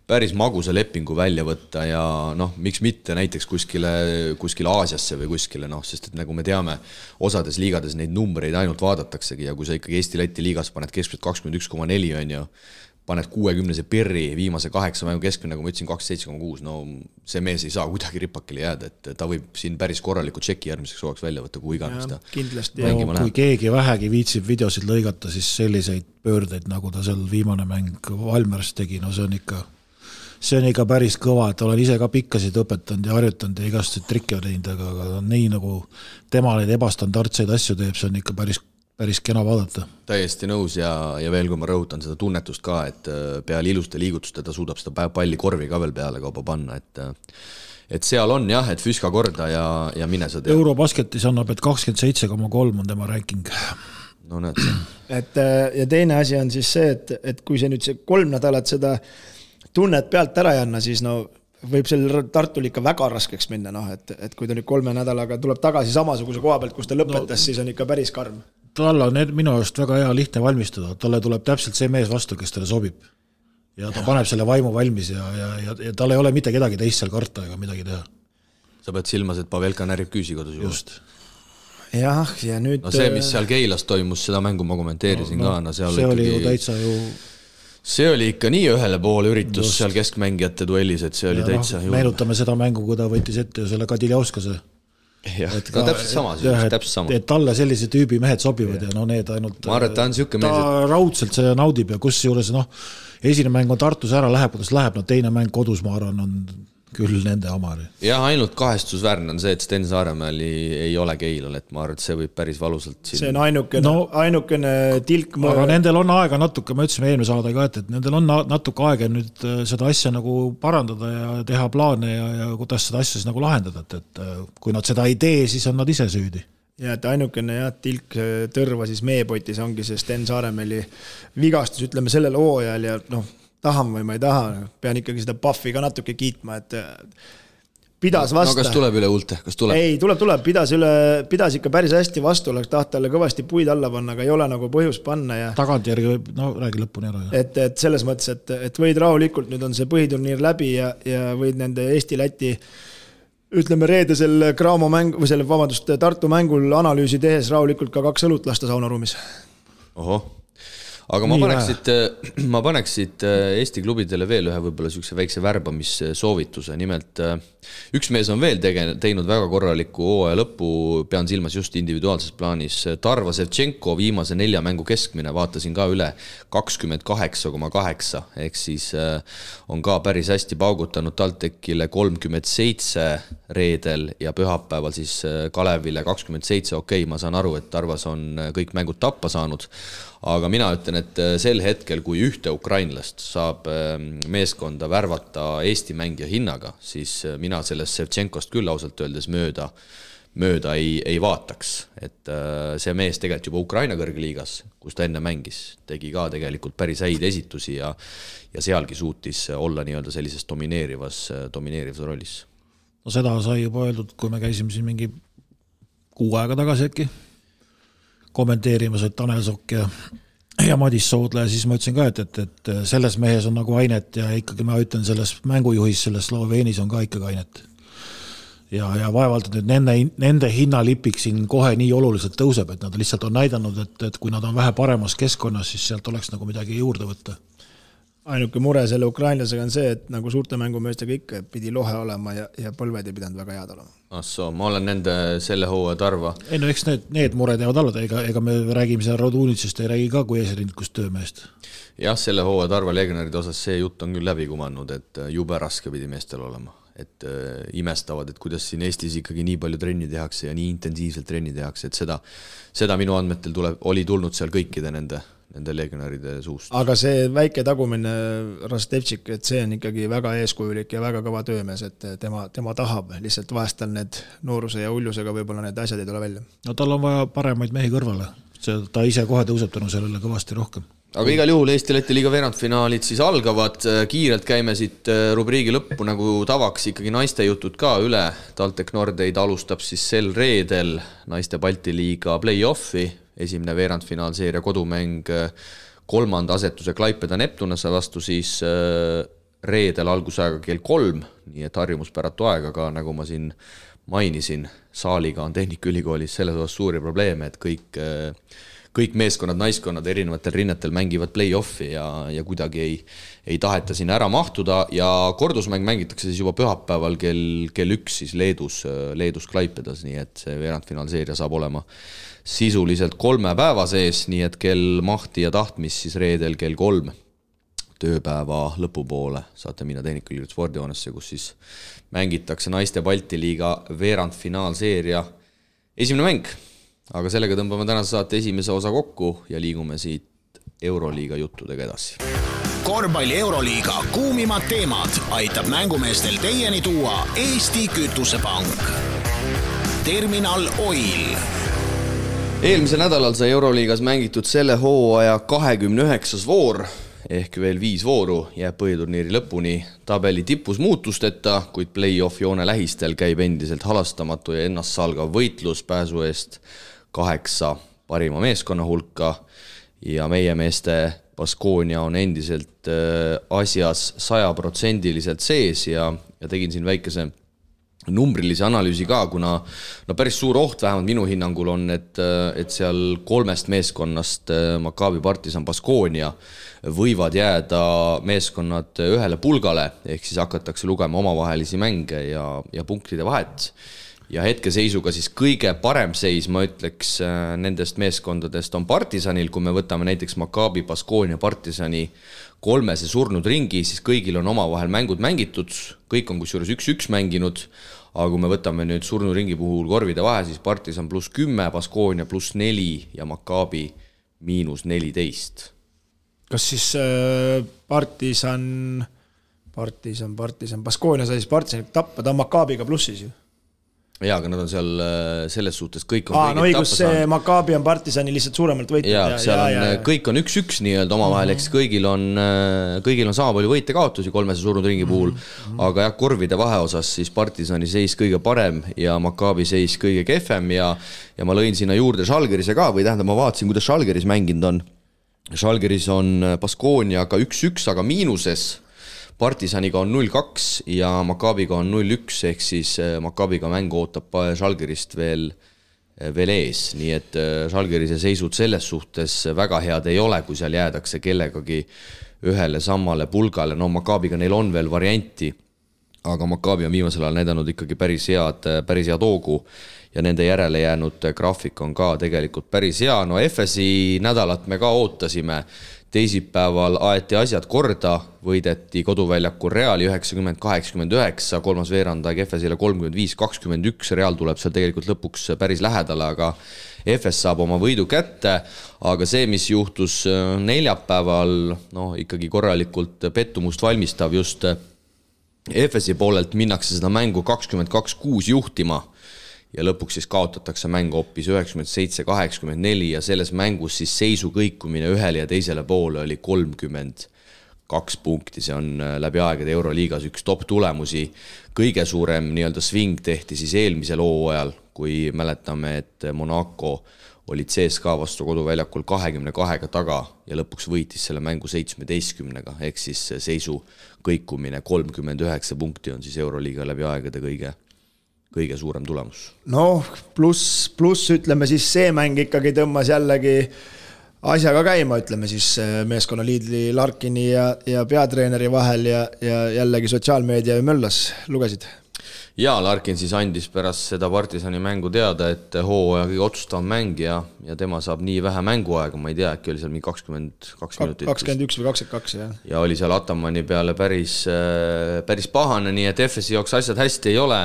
päris magusa lepingu välja võtta ja noh, miks mitte näiteks kuskile, kuskile Aasiasse või kuskile noh, sest et nagu me teame, osades liigades neid numbreid ainult vaadataksegi ja kui sa ikkagi Eesti-Läti liigas paned keskmiselt kakskümmend üks koma neli, on ju, paned kuuekümnese pirri, viimase kaheksa mängu keskmine, nagu ma ütlesin, kakskümmend seitse koma kuus, no see mees ei saa kuidagi ripakile jääda, et ta võib siin päris korraliku tšeki järgmiseks hooajaks välja võtta, kuhu iganes ta kindlasti. No, kui keegi vähegi viitsib videosid lõigata, siis selliseid pöördeid, nagu ta seal viimane mäng Valmeras tegi, no see on ikka see on ikka päris kõva, et olen ise ka pikkasid õpetanud ja harjutanud ja igasuguseid trikke teinud, aga, aga nii nagu tema neid ebastandardseid asju teeb, see on ikka päris, päris kena vaadata. täiesti nõus ja, ja veel, kui ma rõhutan seda tunnetust ka, et äh, peale iluste liigutuste ta suudab seda palli korvi ka veel peale kaupa panna, et äh, et seal on jah, et füüska korda ja, ja mine sa tea. Eurobasketis annab, et kakskümmend seitse koma kolm on tema ranking no näed sa. et äh, ja teine asi on siis see, et, et kui see nüüd see kolm nädalat seda tunnet pealt ära ei anna, siis no võib sellel Tartul ikka väga raskeks minna, noh, et, et kui ta nüüd kolme nädalaga tuleb tagasi samasuguse koha pealt, kus ta lõpetas no,, siis on ikka päris karm. tal on minu arust väga hea lihtne valmistuda, talle tuleb täpselt see mees vastu, kes talle sobib. ja ta ja. paneb selle vaimu valmis ja, ja, ja, ja tal ei ole mitte kedagi teist seal karta ega midagi teha. sa pead silmas, et Pavelka närib küüsi kodus juba? just jah, ja nüüd no see, mis seal Keilas toimus, seda mängu ma kommenteerisin no, no, ka, no seal see ikkagi... oli ju täitsa ju see oli ikka nii ühele poole üritus Just. seal keskmängijate duellis, et see oli ja noh, täitsa no,. meenutame seda mängu, kui ta võttis ette selle Kadiljaoskase. jah, no täpselt sama, täpselt sama. et talle sellise tüübi mehed sobivad ja, ja no need ainult. ma arvan, et ta on niisugune mees. ta et... raudselt seda naudib ja kusjuures noh, esimene mäng on Tartus ära, läheb kuidas läheb, no teine mäng kodus, ma arvan, on küll nende oma. jah, ainult kahestusväärne on see, et Sten Saaremäel ei, ei ole Keilal, et ma arvan, et see võib päris valusalt siin... see on ainukene no,, ainukene tilk aga nendel on aega natuke, me ütlesime eelmise saade ka, et, et nendel on natuke aega nüüd äh, seda asja nagu parandada ja teha plaane ja, ja kuidas seda asja siis nagu lahendada, et, et äh, kui nad seda ei tee, siis on nad ise süüdi ja et ainukene jah, tilk äh, tõrva siis meepotis ongi see Sten Saaremäeli vigastus, ütleme sellel hooajal ja noh tahan või ma ei taha, pean ikkagi seda Puffi ka natuke kiitma, et pidas vastu no,. kas tuleb üle huulte, kas tuleb? ei, tuleb, tuleb, pidas üle, pidas ikka päris hästi vastu, oleks taht talle kõvasti puid alla panna, aga ei ole nagu põhjust panna ja. tagantjärgi võib, no räägi lõpuni ära. et, et selles mõttes, et, et võid rahulikult, nüüd on see põhiturniir läbi ja, ja võid nende Eesti-Läti ütleme reedesel Graamo mäng või selle, vabandust, Tartu mängul analüüsi tehes rahulikult ka kaks õlut lasta saunaruumis. ohoh aga ma paneks siit, [CLEARS THROAT] ma paneks siit Eesti klubidele veel ühe võib-olla niisuguse väikse värbamissoovituse, nimelt äh, üks mees on veel tege-, teinud väga korraliku hooaja lõpu, pean silmas just individuaalses plaanis, Tarvo Sevtšenko viimase nelja mängu keskmine, vaatasin ka üle, kakskümmend kaheksa koma kaheksa, ehk siis äh, on ka päris hästi paugutanud TalTechile kolmkümmend seitse reedel ja pühapäeval siis äh, Kalevile kakskümmend seitse, okei okay,, ma saan aru, et Tarvas on kõik mängud tappa saanud, aga mina ütlen, et äh, sel hetkel, kui ühte ukrainlast saab ähm, meeskonda värvata Eesti mängija hinnaga, siis äh, mina sellest Sevtšenkost küll ausalt öeldes mööda, mööda ei, ei vaataks. et äh, see mees tegelikult juba Ukraina kõrgliigas, kus ta enne mängis, tegi ka tegelikult päris häid esitusi ja ja sealgi suutis olla nii-öelda sellises domineerivas, domineerivas rollis. no seda sai juba öeldud, kui me käisime siin mingi kuu aega tagasi äkki kommenteerimas, et Tanel Sokk ja ja Madis Soodla ja siis ma ütlesin ka, et, et, et selles mehes on nagu ainet ja ikkagi ma ütlen, selles mängujuhis, selles Sloveenis on ka ikkagi ainet. ja, ja vaevalt nüüd nende, nende hinnalipik siin kohe nii oluliselt tõuseb, et nad lihtsalt on näidanud, et, et kui nad on vähe paremas keskkonnas, siis sealt oleks nagu midagi juurde võtta ainuke mure selle ukrainlasega on see, et nagu suurte mängumeestega ikka, pidi lohe olema ja, ja põlved ei pidanud väga head olema. ah soo, ma olen nende selle hooaja tarva. ei no eks need, need mured jäävad alla, ega, ega me räägime seal Radunitsast, ei räägi ka kui eesrindlikust töömehest. jah, selle hooaja tarva legionäride osas see jutt on küll läbi kumanud, et äh, jube raske pidi meestel olema. et äh, imestavad, et kuidas siin Eestis ikkagi nii palju trenni tehakse ja nii intensiivselt trenni tehakse, et seda, seda minu andmetel tuleb, oli tulnud seal kõikide nende nende legionäride suust. aga see väike tagumine Rastevtšik, et see on ikkagi väga eeskujulik ja väga kõva töömees, et tema, tema tahab, lihtsalt vahest tal need nooruse ja hullusega võib-olla need asjad ei tule välja. no tal on vaja paremaid mehi kõrvale, see, ta ise kohe tõuseb tänu sellele kõvasti rohkem aga igal juhul Eesti-Läti liiga veerandfinaalid siis algavad, kiirelt käime siit äh, rubriigi lõppu nagu tavaks ikkagi naiste jutud ka üle. TalTech Nordeid alustab siis sel reedel naiste Balti liiga play-off'i, esimene veerandfinaalseeria kodumäng äh, kolmanda asetuse Klaipeda Neptunase vastu siis äh, reedel algusajaga kell kolm, nii et harjumuspäratu aeg, aga nagu ma siin mainisin, saaliga on Tehnikaülikoolis selles osas suuri probleeme, et kõik, äh, kõik meeskonnad, naiskonnad erinevatel rinnetel mängivad play-off'i ja, ja kuidagi ei, ei taheta sinna ära mahtuda ja kordusmäng mängitakse siis juba pühapäeval kell, kell üks siis Leedus, Leedus Klaipedas, nii et see veerandfinaalseeria saab olema sisuliselt kolme päeva sees, nii et kell mahti ja tahtmist siis reedel kell kolm tööpäeva lõpupoole saate minna Tehnikaülikooli spordihoonesse, kus siis mängitakse naiste Balti liiga veerandfinaalseeria esimene mäng. aga sellega tõmbame tänase saate esimese osa kokku ja liigume siit Euroliiga juttudega edasi. korvpalli Euroliiga kuumimad teemad aitab mängumeestel teieni tuua Eesti Kütusepank. terminal Oil eelmisel nädalal sai Euroliigas mängitud selle hooaja kahekümne üheksas voor. Ehk veel viis vooru jääb põhiturniiri lõpuni. Tabeli tipus muutusteta, kuid play-off joone lähistel käib endiselt halastamatu ja ennastsalgav võitlus pääsu eest kaheksa parima meeskonna hulka. Ja meie meeste Baskonia on endiselt äh, asjas sajaprotsendiliselt sees ja, ja tegin siin väikese numbrilise analüüsi ka, kuna no päris suur oht vähemalt minu hinnangul on, et, et seal kolmest meeskonnast Maccabi, Partisan, Baskonia võivad jääda meeskonnad ühele pulgale, ehk siis hakatakse lugema omavahelisi mänge ja, ja punktide vahet. ja hetkeseisuga siis kõige parem seis, ma ütleks, nendest meeskondadest on Partisanil, kui me võtame näiteks Maccabi, Baskonia, Partisani kolmese surnud ringi, siis kõigil on omavahel mängud mängitud, kõik on kusjuures üks-üks mänginud aga kui me võtame nüüd surnuringi puhul korvide vahe, siis Partisan pluss kümme, Baskonia pluss neli ja Maccabi miinus neliteist. kas siis äh, Partisan, Partisan, Partisan, Baskonia sai siis Partisanit tappa, ta on Maccabiga plussis ju jaa, aga nad on seal äh, selles suhtes kõik on aa, no õigus, see Maccabi on Partisani lihtsalt suuremalt võitnud. jaa ja,, seal ja, on, kõik on üks-üks nii-öelda omavahel mm, -hmm. eks kõigil on, äh, kõigil on sama palju võite-kaotusi kolmese surnud ringi puhul mm, -hmm. aga jah, korvide vahe osas siis Partisani seis kõige parem ja Maccabi seis kõige kehvem ja ja ma lõin sinna juurde Žalgirise ka või tähendab, ma vaatasin, kuidas Žalgiris mänginud on. Žalgiris on Baskoniaga üks-üks, aga miinuses Partisaniga on null kaks ja Maccabiga on null üks, ehk siis äh, Maccabiga mäng ootab Žalgirist veel, äh, veel ees, nii et äh, Žalgirise seisud selles suhtes väga head ei ole, kui seal jäädakse kellegagi ühele samale pulgale, no Maccabiga neil on veel varianti, aga Maccabi on viimasel ajal näidanud ikkagi päris head, päris head hoogu ja nende järele jäänud graafik on ka tegelikult päris hea, no FS-i nädalat me ka ootasime. Teisipäeval aeti asjad korda, võideti koduväljakul Reali üheksakümmend, kaheksakümmend üheksa, kolmas veerandaeg FS-ile kolmkümmend viis, kakskümmend üks, Real tuleb seal tegelikult lõpuks päris lähedale, aga FS saab oma võidu kätte, aga see, mis juhtus äh, neljapäeval, noh, ikkagi korralikult pettumust valmistav just äh, FS-i poolelt minnakse seda mängu kakskümmend kaks kuus juhtima ja lõpuks siis kaotatakse mäng hoopis üheksakümmend seitse, kaheksakümmend neli ja selles mängus siis seisu kõikumine ühele ja teisele poole oli kolmkümmend kaks punkti, see on äh, läbi aegade Euroliigas üks top tulemusi. kõige suurem nii-öelda sving tehti siis eelmisel hooajal, kui mäletame, et Monaco olid CSKA vastu koduväljakul kahekümne kahega taga ja lõpuks võitis selle mängu seitsmeteistkümnega, ehk siis seisu kõikumine kolmkümmend üheksa punkti on siis Euroliiga läbi aegade kõige kõige suurem tulemus. noh, pluss, pluss ütleme siis see mäng ikkagi tõmbas jällegi asjaga käima, ütleme siis meeskonnaliidri Larkini ja, ja peatreeneri vahel ja, ja jällegi sotsiaalmeedia möllas, lugesid? jaa, Larkin siis andis pärast seda partisani mängu teada, et hooaja kõige otsustavam mängija ja tema saab nii vähe mänguaega, ma ei tea, äkki oli seal mingi kakskümmend kaks minutit. kakskümmend üks või kakskümmend kaks, jah. ja oli seal Atamanni peale päris, päris pahane, nii et FS-i jaoks asjad hästi ei ole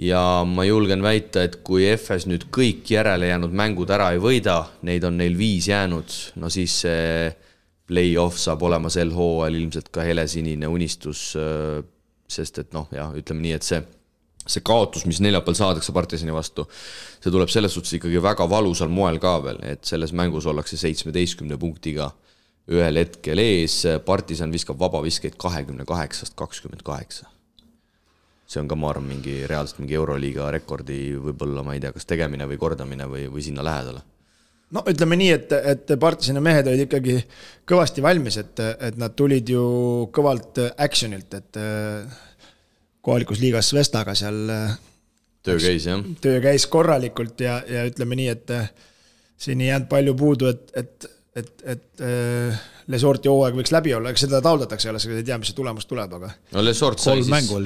ja ma julgen väita, et kui FS nüüd kõik järelejäänud mängud ära ei võida, neid on neil viis jäänud, no siis see play-off saab olema sel hooajal ilmselt ka helesinine unistus, sest et noh, jah, ütleme nii, et see see kaotus, mis neljapäeval saadakse partisani vastu, see tuleb selles suhtes ikkagi väga valusal moel ka veel, et selles mängus ollakse seitsmeteistkümne punktiga ühel hetkel ees, partisan viskab vabaviskeid kahekümne kaheksast kakskümmend kaheksa. See on ka, ma arvan, mingi reaalselt mingi Euroliiga rekordi võib-olla, ma ei tea, kas tegemine või kordamine või, või sinna lähedale no ütleme nii, et, et partisani mehed olid ikkagi kõvasti valmis, et, et nad tulid ju kõvalt action'ilt, et kohalikus liigas Vestaga seal. Äh, töö käis jah? töö käis korralikult ja, ja ütleme nii, et äh, siin ei jäänud palju puudu, et, et, et, et äh, Lesorti hooaeg võiks läbi olla, eks seda taotletakse alles, ei tea, mis see tulemus tuleb, aga. no Lesort sai mängu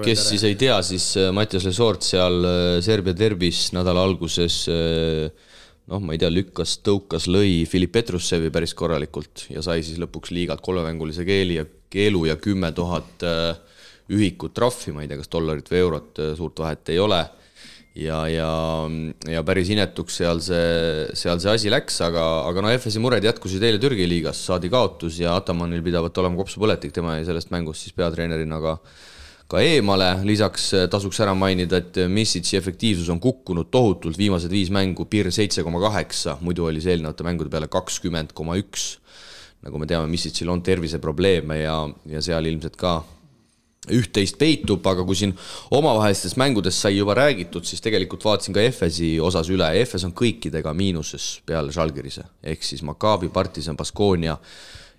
kes siis ei tea, siis Mattias Lesort seal Serbia derbis nädala alguses noh, ma ei tea, lükkas, tõukas, lõi Filip Petrussevi päris korralikult ja sai siis lõpuks liigalt kolmemängulise keeli ja keelu ja kümme tuhat ühikut trahvi, ma ei tea, kas dollarit või eurot, suurt vahet ei ole. Ja, ja, ja päris inetuks seal see, seal see asi läks, aga, aga no FS-i mured jätkusid eile Türgi liigas, saadi kaotus ja Atamanil pidavat olema kopsupõletik, tema jäi sellest mängust siis peatreenerina ka ka eemale, lisaks tasuks ära mainida, et Missitsi efektiivsus on kukkunud tohutult, viimased viis mängu piir seitse koma kaheksa, muidu oli see eelnevate mängude peale kakskümmend koma üks. nagu me teame, Missitsil on terviseprobleeme ja, ja seal ilmselt ka üht-teist peitub, aga kui siin omavahelistest mängudest sai juba räägitud, siis tegelikult vaatasin ka EFS-i osas üle, EFS on kõikidega miinuses peale Žalgirise, ehk siis Maccabi, Partisan, Baskonia,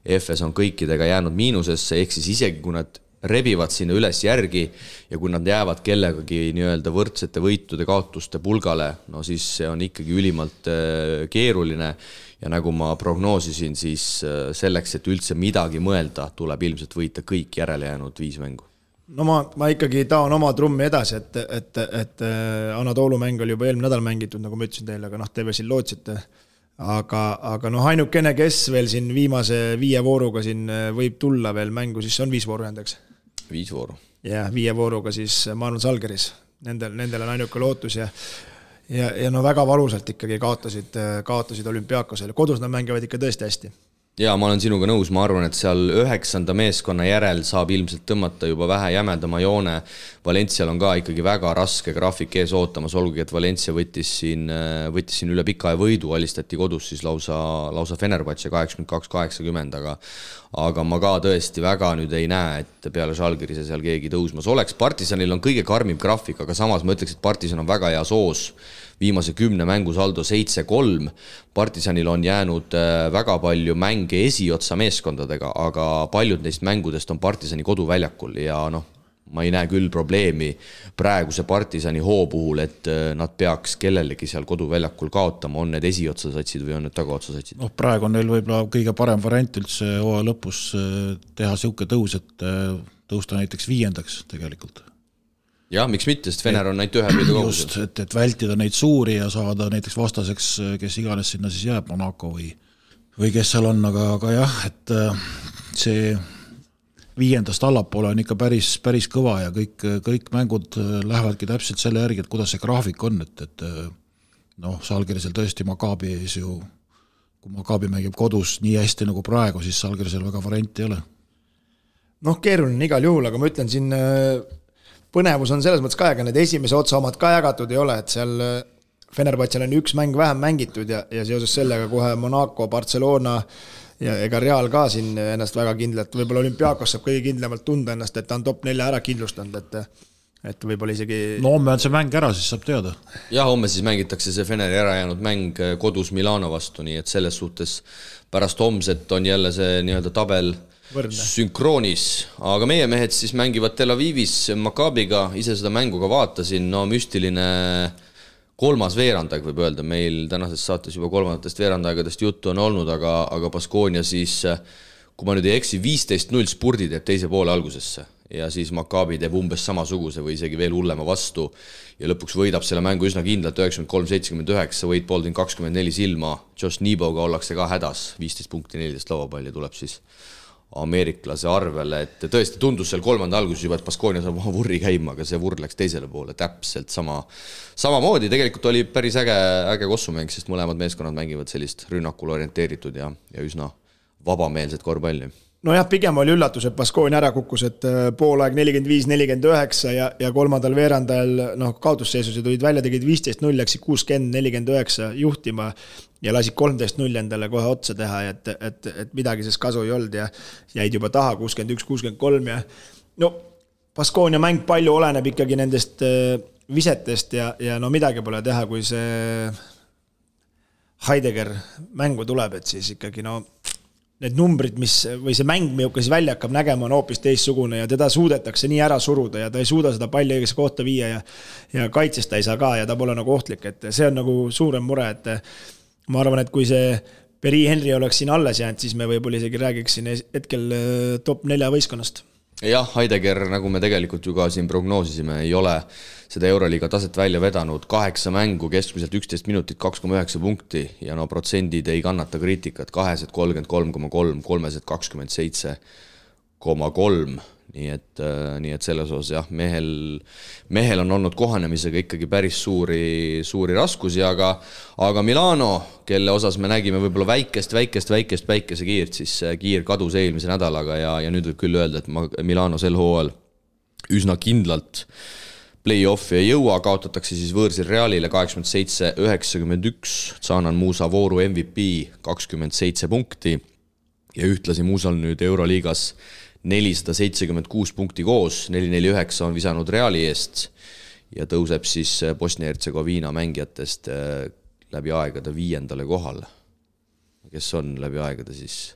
EFS on kõikidega jäänud miinusesse, ehk siis isegi kui nad rebivad sinna üles järgi ja kui nad jäävad kellegagi nii-öelda võrdsete võitude-kaotuste pulgale, no siis see on ikkagi ülimalt äh, keeruline. Ja nagu ma prognoosisin, siis äh, selleks, et üldse midagi mõelda, tuleb ilmselt võita kõik järelejäänud viis mängu no ma, ma ikkagi taon oma trummi edasi, et, et, et äh, Anatoolu mäng oli juba eelmine nädal mängitud, nagu ma ütlesin teile, aga noh, te veel siin lootsite. aga, aga noh, ainukene, kes veel siin viimase viie vooruga siin äh, võib tulla veel mängu, siis on viis vooru jäänud, eks? viis vooru. jah, viie vooruga siis ma arvan, Salgeris. Nendel, nendel on ainuke lootus ja ja, ja no väga valusalt ikkagi kaotasid, kaotasid olümpiaakosele, kodus nad mängivad ikka tõesti hästi jaa, ma olen sinuga nõus, ma arvan, et seal üheksanda meeskonna järel saab ilmselt tõmmata juba vähe jämedama joone. Valencial on ka ikkagi väga raske graafik ees ootamas, olgugi et Valencia võttis siin, võttis siin üle pika aja võidu, alistati kodus siis lausa, lausa Fenerbahce kaheksakümmend kaks, kaheksakümmend, aga aga ma ka tõesti väga nüüd ei näe, et peale Žalgirise seal keegi tõusmas oleks. Partisanil on kõige karmim graafik, aga samas ma ütleks, et Partisan on väga heas hoos viimase kümne mängu saldo seitse-kolm. partisanil on jäänud äh, väga palju mänge esiotsa meeskondadega, aga paljud neist mängudest on partisani koduväljakul ja noh, ma ei näe küll probleemi praeguse partisani hoo puhul, et äh, nad peaks kellelegi seal koduväljakul kaotama, on need esiotsasatsid või on need tagaotsasatsid? noh, praegu on neil võib-olla kõige parem variant üldse hooaja lõpus äh, teha niisugune tõus, et tõusta näiteks viiendaks tegelikult jah, miks mitte, sest Fener on ainult ühe võidu [CLEARS THROAT] kaugusel. just, et, et vältida neid suuri ja saada näiteks vastaseks, kes iganes sinna siis jääb, Monaco või, või kes seal on, aga, aga jah, et äh, see viiendast allapoole on ikka päris, päris kõva ja kõik, kõik mängud äh, lähevadki täpselt selle järgi, et kuidas see graafik on, et, et äh, noh, Salgirisel tõesti Maccabi ees ju, kui Maccabi mängib kodus nii hästi nagu praegu, siis Salgirisel väga varianti ei ole. noh, keeruline igal juhul, aga ma ütlen siin põnevus on selles mõttes ka, ega need esimese otsa omad ka jagatud ei ole, et seal äh, Fenerbahce'l on üks mäng vähem mängitud ja, ja seoses sellega kohe Monaco, Barcelona ja ega Real ka siin ennast väga kindlalt, võib-olla olümpiaakos saab kõige kindlamalt tunda ennast, et ta on top nelja ära kindlustanud, et et võib-olla isegi no homme on see mäng ära, siis saab teada. jah, homme siis mängitakse see Feneri ära jäänud mäng äh, kodus Milano vastu, nii et selles suhtes pärast homset on jälle see nii-öelda tabel Võrdne. sünkroonis, aga meie mehed siis mängivad Tel Avivis Maccabiga, ise seda mängu ka vaatasin, no müstiline kolmas veerandaeg võib öelda, meil tänases saates juba kolmandatest veerandaegadest juttu on olnud, aga, aga Baskonia siis, kui ma nüüd ei eksi, viisteist null spurdi teeb teise poole algusesse. Ja siis Maccabi teeb umbes samasuguse või isegi veel hullema vastu ja lõpuks võidab selle mängu üsna kindlalt, üheksakümmend kolm, seitsekümmend üheksa, Wade Baldwin kakskümmend neli silma, Josh Niboga ollakse ka hädas, viisteist punkti, neliteist lauapalli tuleb siis ameeriklase arvele, et tõesti tundus seal kolmanda alguses juba, et Baskonia saab oma vurri käima, aga see vurr läks teisele poole täpselt sama, samamoodi, tegelikult oli päris äge, äge kossumäng, sest mõlemad meeskonnad mängivad sellist rünnakule orienteeritud ja, ja üsna vabameelset korvpalli nojah, pigem oli üllatus, et Baskonia ära kukkus, et äh, poolaeg nelikümmend viis, nelikümmend üheksa ja, ja kolmandal veerandajal noh, kaotusseisus ja tulid välja, tegid viisteist null, läksid kuuskümmend, nelikümmend üheksa juhtima ja lasid kolmteist null endale kohe otsa teha, et, et, et midagi sellest kasu ei olnud ja jäid juba taha, kuuskümmend üks, kuuskümmend kolm ja no Baskonia mäng palju oleneb ikkagi nendest äh, visetest ja, ja no midagi pole teha, kui see Heidegger mängu tuleb, et siis ikkagi no need numbrid, mis või see mäng, milline see välja hakkab nägema, on hoopis teistsugune ja teda suudetakse nii ära suruda ja ta ei suuda seda palli õigesse kohta viia ja ja kaitsest ta ei saa ka ja ta pole nagu ohtlik, et see on nagu suurem mure, et ma arvan, et kui see Peri Henry oleks siin alles jäänud, siis me võib-olla isegi räägiks siin hetkel äh, top nelja võistkonnast jah, Heidegger, nagu me tegelikult ju ka siin prognoosisime, ei ole seda Euroliiga taset välja vedanud, kaheksa mängu, keskmiselt üksteist minutit, kaks koma üheksa punkti ja no protsendid ei kannata kriitikat, kahesed kolmkümmend kolm koma kolm, kolmesed kakskümmend seitse koma kolm nii et, äh, nii et selles osas jah, mehel, mehel on olnud kohanemisega ikkagi päris suuri, suuri raskusi, aga aga Milano, kelle osas me nägime võib-olla väikest, väikest, väikest päikesekiirt, siis kiir kadus eelmise nädalaga ja, ja nüüd võib küll öelda, et ma, Milano sel hooajal üsna kindlalt play-off'i ei jõua, kaotatakse siis võõrsil Realile kaheksakümmend seitse, üheksakümmend üks, Tsanan Muusa vooru MVP kakskümmend seitse punkti ja ühtlasi Muusal nüüd Euroliigas nelisada seitsekümmend kuus punkti koos, neli, neli, üheksa on visanud Reali eest ja tõuseb siis äh, Bosnia-Hertsegoviina mängijatest äh, läbi aegade viiendale kohale. kes on läbi aegade siis?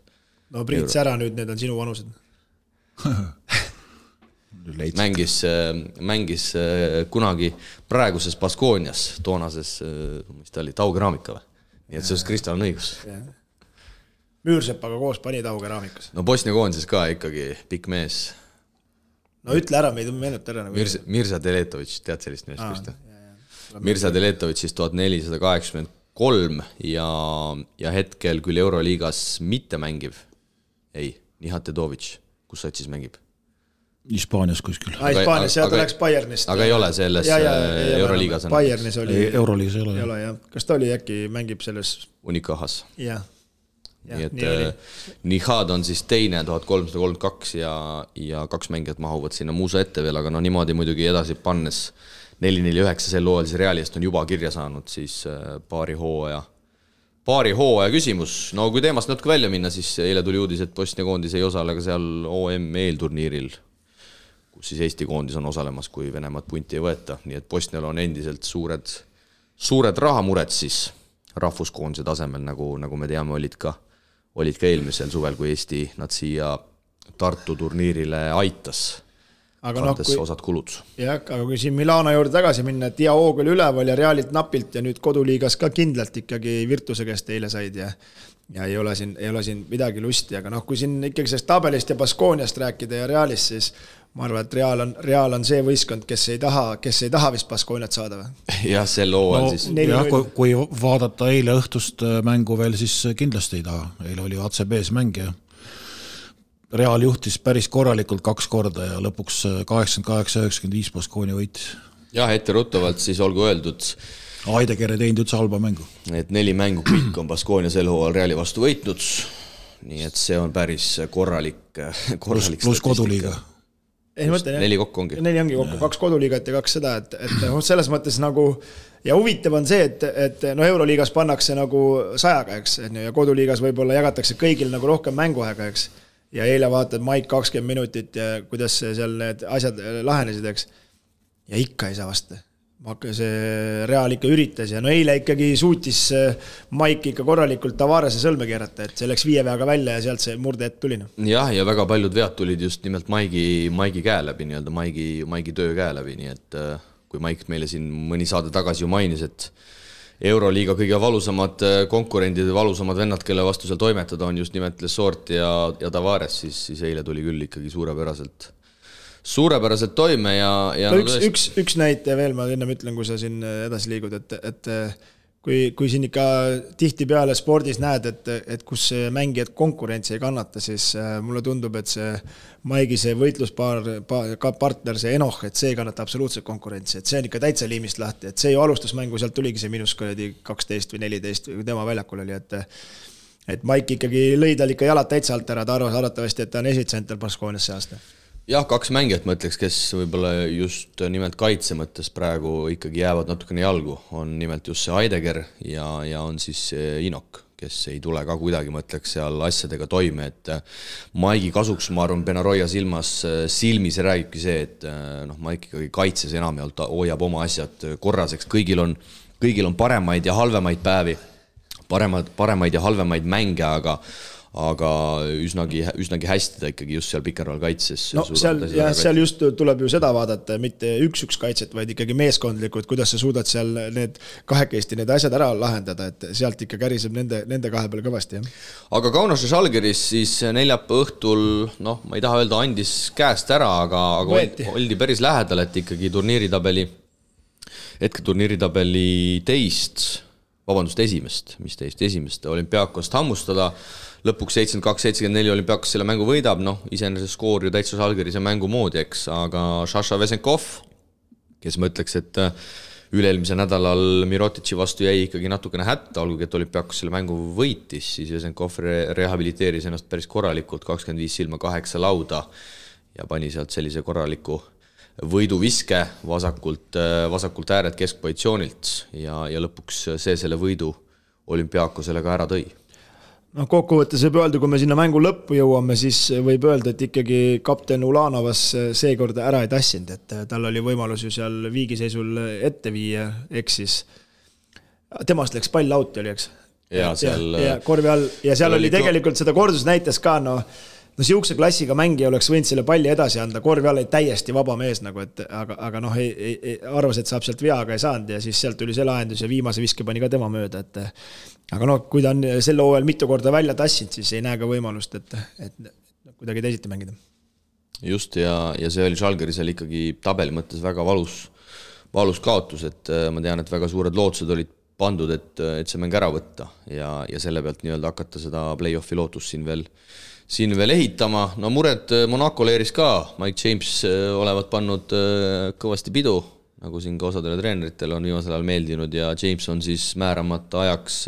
no Priit Sära nüüd, need on sinu vanused mängis, äh, mängis kunagi praeguses Baskoonias, toonases, mis ta oli, Tau Keraamika või? nii et selles Kristal on õigus yeah Müürsepaga koos pani tahu keraamikas. no Bosnia koondises ka ikkagi pikk mees. no ütle ära, meid meenuta ära nagu. Mirza, Mirza Deletovitš, tead sellist meest vist või? Mirza Deletovitš siis tuhat nelisada kaheksakümmend kolm ja, ja hetkel küll Euroliigas mitte mängiv. ei, Nihat Edovitš, kus sotsis mängib? Hispaanias kuskil. aa, Hispaanias, jah, ta läks Bayernist. aga ei ole selles ja, ja, äh, Euroliigas? Bayernis oli. Euroliigas ei ole. ei ole jah, kas ta oli äkki, mängib selles? Unikahas. jah nii et nii äh, Nihad on siis teine, tuhat kolmsada kolmkümmend kaks ja, ja kaks mängijat mahuvad sinna Muusa ette veel, aga no niimoodi muidugi edasi pannes neli, neli, üheksa sel hooajal siis Reali eest on juba kirja saanud siis äh, paari hooaja, paari hooaja küsimus. no kui teemast natuke välja minna, siis eile tuli uudis, et Bosnia koondis ei osale ka seal OM eelturniiril, kus siis Eesti koondis on osalemas, kui Venemaad punti ei võeta, nii et Bosnial on endiselt suured, suured rahamured siis rahvuskoondise tasemel, nagu, nagu me teame, olid ka olid ka eelmisel suvel, kui Eesti nad siia Tartu turniirile aitas. aga noh, kui osad kulud. jah, aga kui siin Milano juurde tagasi minna, et hoog oli üleval ja Realilt napilt ja nüüd koduliigas ka kindlalt ikkagi Virtuse käest eile said ja ja ei ole siin, ei ole siin midagi lusti, aga noh, kui siin ikkagi sellest tabelist ja Baskooniast rääkida ja Realist, siis ma arvan, et Real on, Real on see võistkond, kes ei taha, kes ei taha vist Baskooniat saada või? jah, sel hooajal no, siis. jah, kui, kui vaadata eile õhtust äh, mängu veel, siis äh, kindlasti ei taha, eile oli ACB-s mäng ja Real juhtis päris korralikult kaks korda ja lõpuks äh, kaheksakümmend kaheksa, üheksakümmend viis Baskoonia võitis. jah, etteruttavalt siis olgu öeldud. Aideker ei teinud üldse halba mängu. et neli mängu kõik on Baskoonia sel hooajal Reali vastu võitnud, nii et see on päris korralik, korralik pluss koduliiga ei ma mõtlen jah. neli kokku ongi. neli ongi kokku, kaks koduliigat ja kaks seda, et, et noh, selles mõttes nagu ja huvitav on see, et, et no Euroliigas pannakse nagu sajaga, eks, on ju, ja koduliigas võib-olla jagatakse kõigil nagu rohkem mänguaega, eks. ja eile vaatad, Maik kakskümmend minutit ja kuidas seal need asjad lahenesid, eks. ja ikka ei saa vastu see Real ikka üritas ja no eile ikkagi suutis äh, Maik ikka korralikult Tavarese sõlme keerata, et see läks viie veaga välja ja sealt see murdehetk tuli. noh. jah, ja väga paljud vead tulid just nimelt Maigi, Maigi käe läbi, nii-öelda Maigi, Maigi töö käe läbi, nii et äh, kui Maik meile siin mõni saade tagasi ju mainis, et Euroliiga kõige valusamad konkurendid, valusamad vennad, kelle vastu seal toimetada on just nimelt Lesort ja, ja Tavares, siis, siis eile tuli küll ikkagi suurepäraselt, suurepäraselt toime ja, ja no üks, üks, üks näite veel ma ennem ütlen, kui sa siin edasi liigud, et, et kui, kui siin ikka tihtipeale spordis näed, et, et kus mängijad konkurentsi ei kannata, siis äh, mulle tundub, et see Maigi see võitluspaar, ka partner, see Enoch, et see ei kannata absoluutselt konkurentsi, et see on ikka täitsa liimist lahti, et see ju alustas mängu, sealt tuligi see miinus kuradi kaksteist või neliteist või tema väljakul oli, et et Maik ikkagi lõi tal ikka jalad täitsa alt ära, ta arvas arvatavasti, et ta on esitsenter Baskoonias see aasta jah, kaks mängijat ma ütleks, kes võib-olla just nimelt kaitse mõttes praegu ikkagi jäävad natukene jalgu, on nimelt just see Heidegger ja, ja on siis Inok, kes ei tule ka kuidagi, ma ütleks, seal asjadega toime, et äh, Maigi kasuks, ma arvan, Benaroya silmas, äh, silmis räägibki see, et äh, noh, Maik ikkagi kaitses enamjaolt hoiab oma asjad korras, eks kõigil on, kõigil on paremaid ja halvemaid päevi, paremad, paremaid ja halvemaid mänge, aga aga üsnagi, üsnagi hästi ta ikkagi just seal pikerall kaitses. no seal, jah, seal just tuleb ju seda vaadata, mitte üks-üks kaitset, vaid ikkagi meeskondlikult, kuidas sa suudad seal need kahekesti need asjad ära lahendada, et sealt ikka käriseb nende, nende kahe peale kõvasti, jah. aga Kaunases Žalgiris siis neljapäeva õhtul, noh, ma ei taha öelda, andis käest ära, aga, aga oldi päris lähedal, et ikkagi turniiritabeli, hetketurniiritabeli teist, vabandust, esimest, mis teist, esimest olümpiaakost hammustada lõpuks seitsekümmend kaks, seitsekümmend neli olümpiaakas selle mängu võidab, noh, iseenesest skoor ju täitsa Žalgirise mängu moodi, eks, aga Šaša Vesenkov, kes ma ütleks, et äh, üle-eelmisel nädalal Mirotitši vastu jäi ikkagi natukene hätta, olgugi et olümpiaakas selle mängu võitis, siis Vesenkov re rehabiliteeris ennast päris korralikult, kakskümmend viis silma, kaheksa lauda ja pani sealt sellise korraliku võiduviske vasakult, äh, vasakult äärelt keskpositsioonilt ja, ja lõpuks see selle võidu olümpiaakosele ka ära tõi noh, kokkuvõttes võib öelda, kui me sinna mängu lõppu jõuame, siis võib öelda, et ikkagi kapten Ulanovas seekord ära ei tassinud, et tal oli võimalus ju seal viigiseisul ette viia, eksis. temast läks pall out'i oli, eks? ja seal. korvi all ja seal oli tegelikult seda kordusnäites ka noh no sihukese klassiga mängija oleks võinud selle palli edasi anda, korvi all oli täiesti vaba mees nagu, et aga, aga noh, ei, ei, arvas, et saab sealt vea, aga ei saanud ja siis sealt tuli see lahendus ja viimase viske pani ka tema mööda, et. aga noh, kui ta on sel hooajal mitu korda välja tassinud, siis ei näe ka võimalust, et, et kuidagi teisiti mängida. just ja, ja see oli Žalgirisel ikkagi tabeli mõttes väga valus, valus kaotus, et äh, ma tean, et väga suured lootused olid pandud, et, et see mäng ära võtta ja, ja selle pealt nii-öelda hakata seda play-off'i lootust siin veel siin veel ehitama, no mured äh, Monaco leeris ka, Mike James äh, olevat pannud äh, kõvasti pidu, nagu siin ka osadele treeneritele on viimasel ajal meeldinud. Ja James on siis määramata ajaks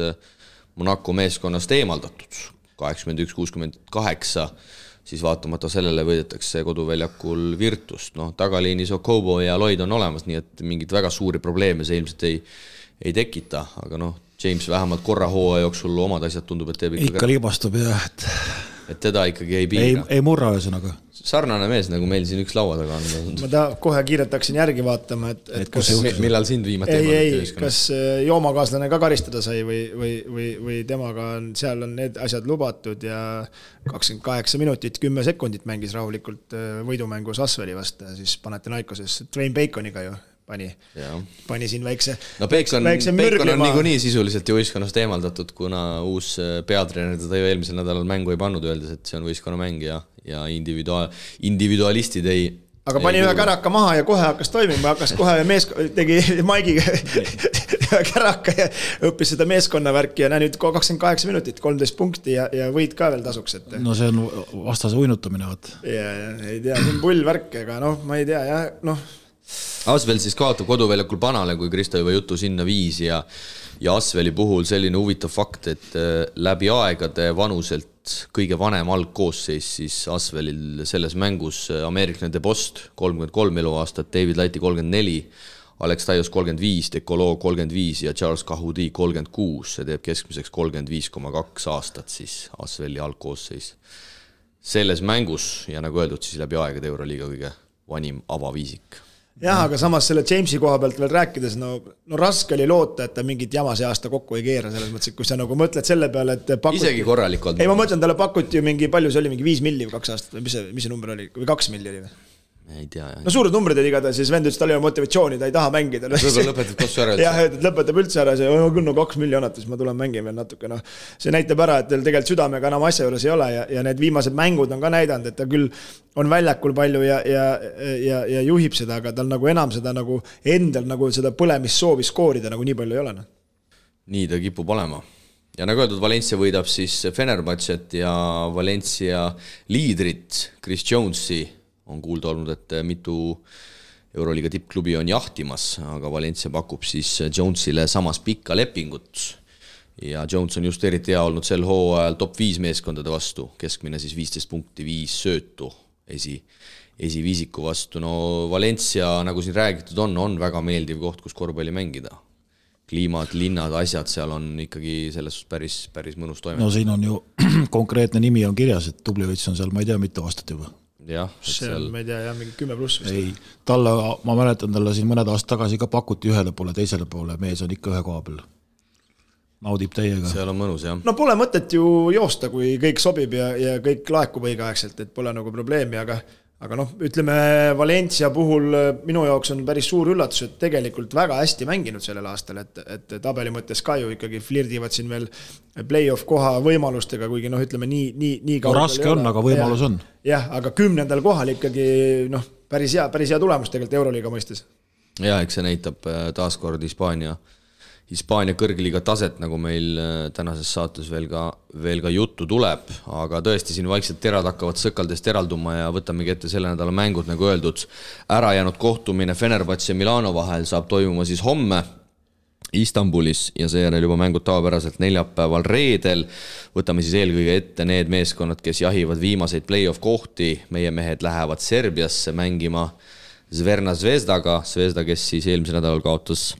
Monaco meeskonnast eemaldatud, kaheksakümmend üks, kuuskümmend kaheksa, siis vaatamata sellele võidetakse koduväljakul Virtust, noh, tagaliinis Okobo ja Lloyd on olemas, nii et mingeid väga suuri probleeme see ilmselt ei, ei tekita, aga noh, James vähemalt korra hooaja jooksul omad asjad tundub, et teeb ikka ikka libastub jah, et et teda ikkagi ei piira. ei, murra ühesõnaga. sarnane mees, nagu meil siin üks laua taga on. ma ta kohe kiirelt hakkasin järgi vaatama, et, et, et kas, millal sind viimati ei, ei, kas äh, joomakaaslane ka karistada sai või, või, või, või temaga on, seal on need asjad lubatud ja kakskümmend kaheksa minutit, kümme sekundit mängis rahulikult äh, võidumängus Asveli vastu ja siis Panathinaikoses Dwayne Baconiga ju pani, pani siin väikse. no Peikon, Peikon on niikuinii sisuliselt ju võistkonnast eemaldatud, kuna uus äh, peatreener teda ju eelmisel nädalal mängu ei pannud, öeldes, et see on võistkonnamäng ja, ja individuaal, individualistid ei. aga pani ühe käraka maha ja kohe hakkas toimima, hakkas kohe mees-, tegi [LAUGHS] Maigiga [LAUGHS] ühe käraka ja õppis seda meeskonnavärki ja näe nüüd kakskümmend kaheksa minutit, kolmteist punkti ja, ja võit ka veel tasuks, et. no see on vastase uinutamine, vot. ja, ja ei tea, see on pull värk, ega noh, ma ei tea jah, noh Asvel siis kaotab koduväljakul Panale, kui Kristo juba juttu sinna viis ja ja Asveli puhul selline huvitav fakt, et äh, läbi aegade vanuselt kõige vanem algkoosseis siis Asvelil selles mängus äh, ameeriklane De Bost, kolmkümmend kolm eluaastat, David Lighti kolmkümmend neli, Alex Tajos kolmkümmend viis, Decolo kolmkümmend viis ja Charles Cahoudi kolmkümmend kuus, see teeb keskmiseks kolmkümmend viis koma kaks aastat siis Asveli algkoosseis. selles mängus ja nagu öeldud, siis läbi aegade Euroliiga kõige vanim avaviisik jah, aga samas selle Jamesi koha pealt veel rääkides, no, no raske oli loota, et ta mingit jama see aasta kokku ei keera, selles mõttes, et kui sa nagu mõtled selle peale, et pakuti, isegi korralikult. ei, ma mõtlen, talle pakuti ju mingi, palju see oli, mingi viis milli või kaks aastat või mis see, mis see number oli või kaks milli oli või? Ei tea jah no suured numbrid olid igatahes ja Sven ütles, tal ei ole motivatsiooni, ta ei taha mängida. võib-olla lõpetab kossu ära jah, et lõpetab üldse ära, see on küll no kaks miljonit, siis ma tulen mängin veel natuke, noh. see näitab ära, et tal tegelikult südamega enam asja juures ei ole ja, ja need viimased mängud on ka näidanud, et ta küll on väljakul palju ja, ja, ja, ja juhib seda, aga tal nagu enam seda nagu endal nagu seda põlemissoovi skoorida nagu nii palju ei ole, noh. nii ta kipub olema ja nagu öeldud, Valencia võidab siis Fenerbahce't ja Valencia liidrit Chris Jonesi on kuulda olnud, et mitu Euroliiga tippklubi on jahtimas, aga Valencia pakub siis Jonesile samas pikka lepingut. ja Jones on just eriti hea olnud sel hooajal top viis meeskondade vastu, keskmine siis viisteist punkti, viis söötu esi, esiviisiku vastu, no Valencia, nagu siin räägitud on, on väga meeldiv koht, kus korvpalli mängida kliimad, linnad, asjad seal on ikkagi selles suhtes päris, päris mõnus toimetada. no siin on ju [CLEARS THROAT] konkreetne nimi on kirjas, et Tublivõits on seal, ma ei tea, mitu aastat juba jah. see on, ma ei tea, jah, mingi kümme pluss vist. ei, talle, ma mäletan, talle siin mõned aastad tagasi ka pakuti ühele poole, teisele poole, mees on ikka ühe koha peal. naudib täiega. seal on mõnus, jah. no pole mõtet ju joosta, kui kõik sobib ja, ja kõik laekub õigeaegselt, et pole nagu probleemi, aga aga noh, ütleme Valencia puhul minu jaoks on päris suur üllatus, et tegelikult väga hästi mänginud sellel aastal, et, et tabeli mõttes ka ju ikkagi flirdivad siin veel play-off koha võimalustega, kuigi noh, ütleme nii, nii, nii no raske on, aga võimalus ja, on. jah, aga kümnendal kohal ikkagi noh, päris hea, päris hea tulemus tegelikult Euroliiga mõistes. ja eks see näitab äh, taaskord Hispaania Hispaania kõrgliiga taset, nagu meil äh, tänases saates veel ka, veel ka juttu tuleb, aga tõesti siin vaikselt terad hakkavad sõkaldest eralduma ja võtamegi ette selle nädala mängud, nagu öeldud, ärajäänud kohtumine Fenerbahce ja Milano vahel saab toimuma siis homme Istanbulis ja seejärel juba mängud tavapäraselt neljapäeval, reedel. võtame siis eelkõige ette need meeskonnad, kes jahivad viimaseid play-off kohti, meie mehed lähevad Serbiasse mängima Zverna Zvezdaga, Zvezda, kes siis eelmisel nädalal kaotas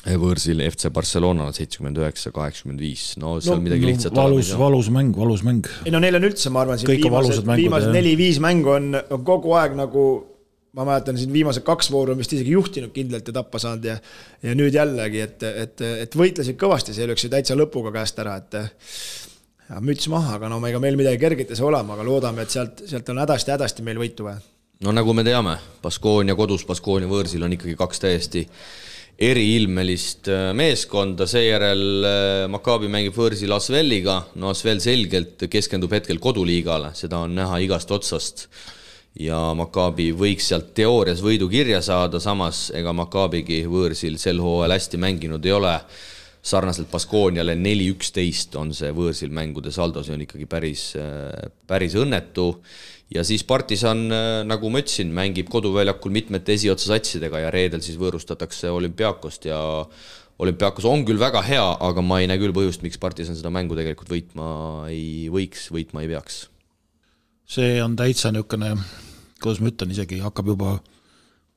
võõrsil FC Barcelonale seitsekümmend üheksa, kaheksakümmend viis, no seal no, midagi lihtsat valus, valus mäng, valus mäng. ei no neil on üldse, ma arvan, siin Kõik viimased, viimased neli-viis mängu on, on kogu aeg nagu ma mäletan siin viimased kaks vooru on vist isegi juhtinud kindlalt ja tappa saanud ja ja nüüd jällegi, et, et, et võitlesid kõvasti, see läks ju täitsa lõpuga käest ära, et ja müts maha, aga no ega meil midagi kerget ei saa olema, aga loodame, et sealt, sealt on hädasti-hädasti meil võitu vaja. no nagu me teame, Baskoonia kodus, Baskoonia võõrsil on ikkagi kaks täiesti eriilmelist äh, meeskonda, seejärel äh, Maccabi mängib võõrsil Asveliga, no Asvel selgelt keskendub hetkel koduliigale, seda on näha igast otsast. ja Maccabi võiks sealt teoorias võidu kirja saada, samas ega Maccabigi võõrsil sel hooajal hästi mänginud ei ole. sarnaselt Baskooniale neli üksteist on see võõrsil mängude saldo, see on ikkagi päris, äh, päris õnnetu ja siis partisan, äh, nagu ma ütlesin, mängib koduväljakul mitmete esiotsa satsidega ja reedel siis võõrustatakse olümpiaakost ja olümpiaakos on küll väga hea, aga ma ei näe küll põhjust, miks partisan seda mängu tegelikult võitma ei võiks, võitma ei peaks. see on täitsa niisugune, kuidas ma ütlen, isegi hakkab juba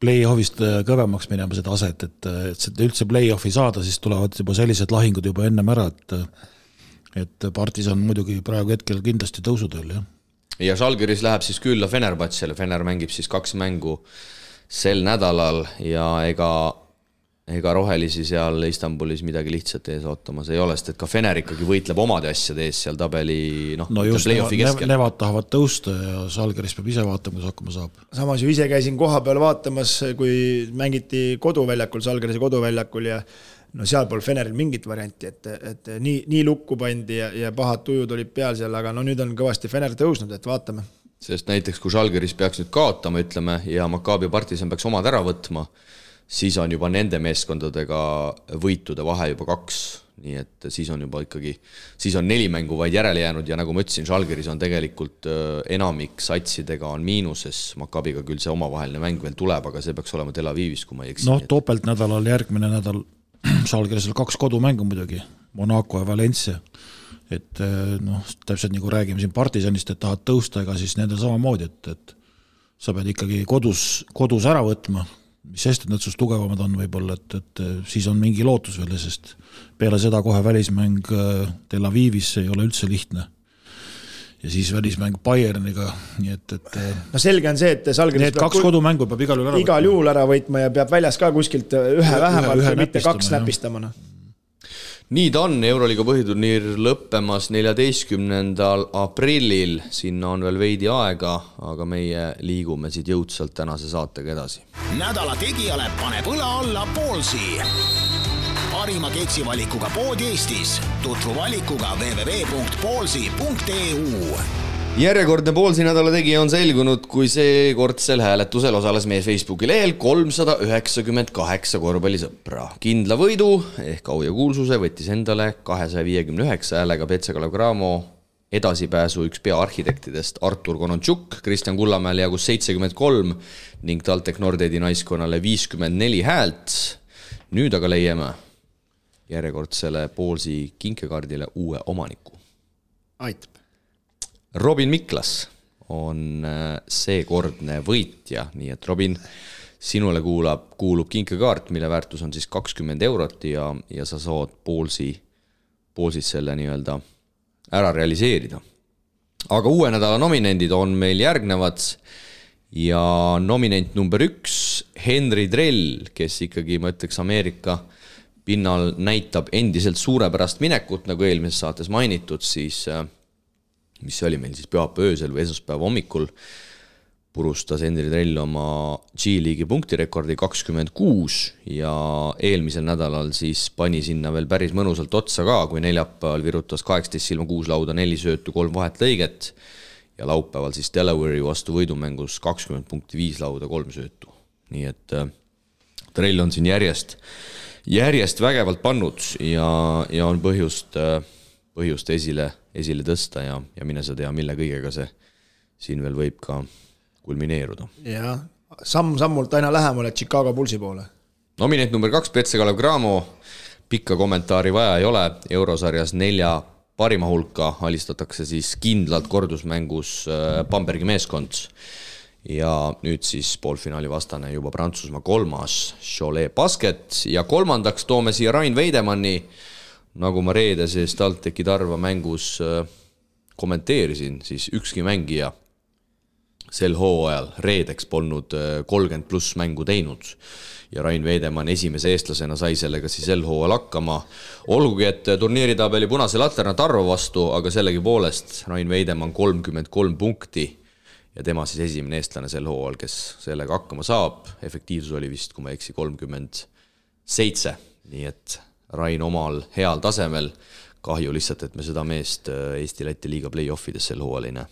play-off'ist äh, kõvemaks minema see tase, et, et, et üldse play-off'i saada, siis tulevad juba sellised lahingud juba ennem ära, et et partisan muidugi praegu hetkel kindlasti tõusuteel, jah ja Žalgiris läheb siis külla Fenerbahcele, Fener mängib siis kaks mängu sel nädalal ja ega ega rohelisi seal Istanbulis midagi lihtsat ees ootamas ei ole, sest et ka Fener ikkagi võitleb omade asjade ees seal tabeli noh no, just, keskel. Nemad tahavad tõusta ja Žalgiris peab ise vaatama, kuidas hakkama saab. samas ju ise käisin kohapeal vaatamas, kui mängiti koduväljakul, Žalgirise koduväljakul ja no sealpool Feneril mingit varianti, et, et nii, nii lukku pandi ja, ja pahad tujud olid peal seal, aga no nüüd on kõvasti Fener tõusnud, et vaatame. sest näiteks kui Žalgiris peaks nüüd kaotama, ütleme, ja Maccabi Partisan peaks omad ära võtma, siis on juba nende meeskondadega võitude vahe juba kaks, nii et siis on juba ikkagi, siis on neli mängu vaid järele jäänud ja nagu ma ütlesin, Žalgiris on tegelikult äh, enamik satsidega on miinuses, Maccabiga küll see omavaheline mäng veel tuleb, aga see peaks olema Tel Avivis, kui ma ei eksi. noh, topeltnädalal järgmine nädal [CLEARS THROAT] Žalgirisel kaks kodumängu muidugi, Monaco ja Valencia. et eh, noh, täpselt nagu räägime siin partisanist, et tahad tõusta, ega siis nendel samamoodi, et, et sa pead ikkagi kodus, kodus ära võtma, mis sest, et nad sinust tugevamad on võib-olla, et, et siis on mingi lootus veel, sest peale seda kohe välismäng eh, Tel Avivis ei ole üldse lihtne ja siis välismäng Bayerniga, nii et, et äh, no selge on see, et Žalgiris need kaks kodumängu peab igal juhul ära igal juhul ära võitma ja peab väljas ka kuskilt ühe, ühe vähemalt, mitte kaks näpistama, noh. Nii ta on, Euroliiga põhiturniir lõppemas neljateistkümnendal aprillil, sinna on veel veidi aega, aga meie liigume siit jõudsalt tänase saatega edasi. nädala tegijale paneb õla alla Poolsi. Parima keksivalikuga pood Eestis. tutvu valikuga www.poolsi.eu järjekordne Poolsi nädala tegija on selgunud, kui seekordsel hääletusel osales meie Facebooki lehel kolmsada üheksakümmend kaheksa korvpallisõpra. kindla võidu ehk au ja kuulsuse võttis endale kahesaja viiekümne üheksa häälega Petse Kalev Cramo edasipääsu üks peaarhitektidest Artur Konontšuk, Kristjan Kullamäel jagus seitsekümmend kolm ning TalTech Nordedi naiskonnale viiskümmend neli häält. nüüd aga leiame järjekordsele Poolsi kinkekaardile uue omaniku. aitab. Robin Miklas on äh, seekordne võitja, nii et Robin, sinule kuulab, kuulub kinkekaart, mille väärtus on siis kakskümmend eurot ja, ja sa saad Poolsi, Poolsis selle nii-öelda ära realiseerida. aga uue nädala nominendid on meil järgnevad ja nominent number üks, Henry Drell, kes ikkagi, ma ütleks, Ameerika pinnal näitab endiselt suurepärast minekut, nagu eelmises saates mainitud, siis äh, mis see oli meil siis pühapäeva öösel või esmaspäeva hommikul, purustas Henri Trell oma G-liigi punktirekordi kakskümmend kuus ja eelmisel nädalal siis pani sinna veel päris mõnusalt otsa ka, kui neljapäeval virutas kaheksateist silma kuus lauda, neli söötu, kolm vahetlõiget ja laupäeval siis Delaware'i vastu võidumängus kakskümmend punkti, viis lauda, kolm söötu. nii et äh, Trell on siin järjest, järjest vägevalt pannud ja, ja on põhjust, põhjust esile esile tõsta ja, ja mine sa tea, mille kõigega see siin veel võib ka kulmineeruda. jah, samm-sammult aina lähemale Chicago Bullsi poole. nominent number kaks, Petse Kalev Cramo, pikka kommentaari vaja ei ole, eurosarjas nelja parima hulka alistatakse siis kindlalt kordusmängus äh, Bambergi meeskond ja nüüd siis poolfinaali vastane juba Prantsusmaa kolmas, Cholet Basket. Ja kolmandaks toome siia Rain Veidemanni. Nagu ma reedeses TalTechi Tarva mängus äh, kommenteerisin, siis ükski mängija sel hooajal reedeks polnud äh, kolmkümmend pluss mängu teinud. Ja Rain Veidemann esimese eestlasena sai sellega siis sel hooajal hakkama. olgugi, et turniiritabeli punase laterna Tarvo vastu, aga sellegipoolest Rain Veidemann kolmkümmend kolm punkti ja tema siis esimene eestlane sel hooajal, kes sellega hakkama saab. efektiivsus oli vist, kui ma ei eksi, kolmkümmend seitse, nii et Rain omal heal tasemel. kahju lihtsalt, et me seda meest äh, Eesti-Läti liiga play-off ides sel hooajal ei näe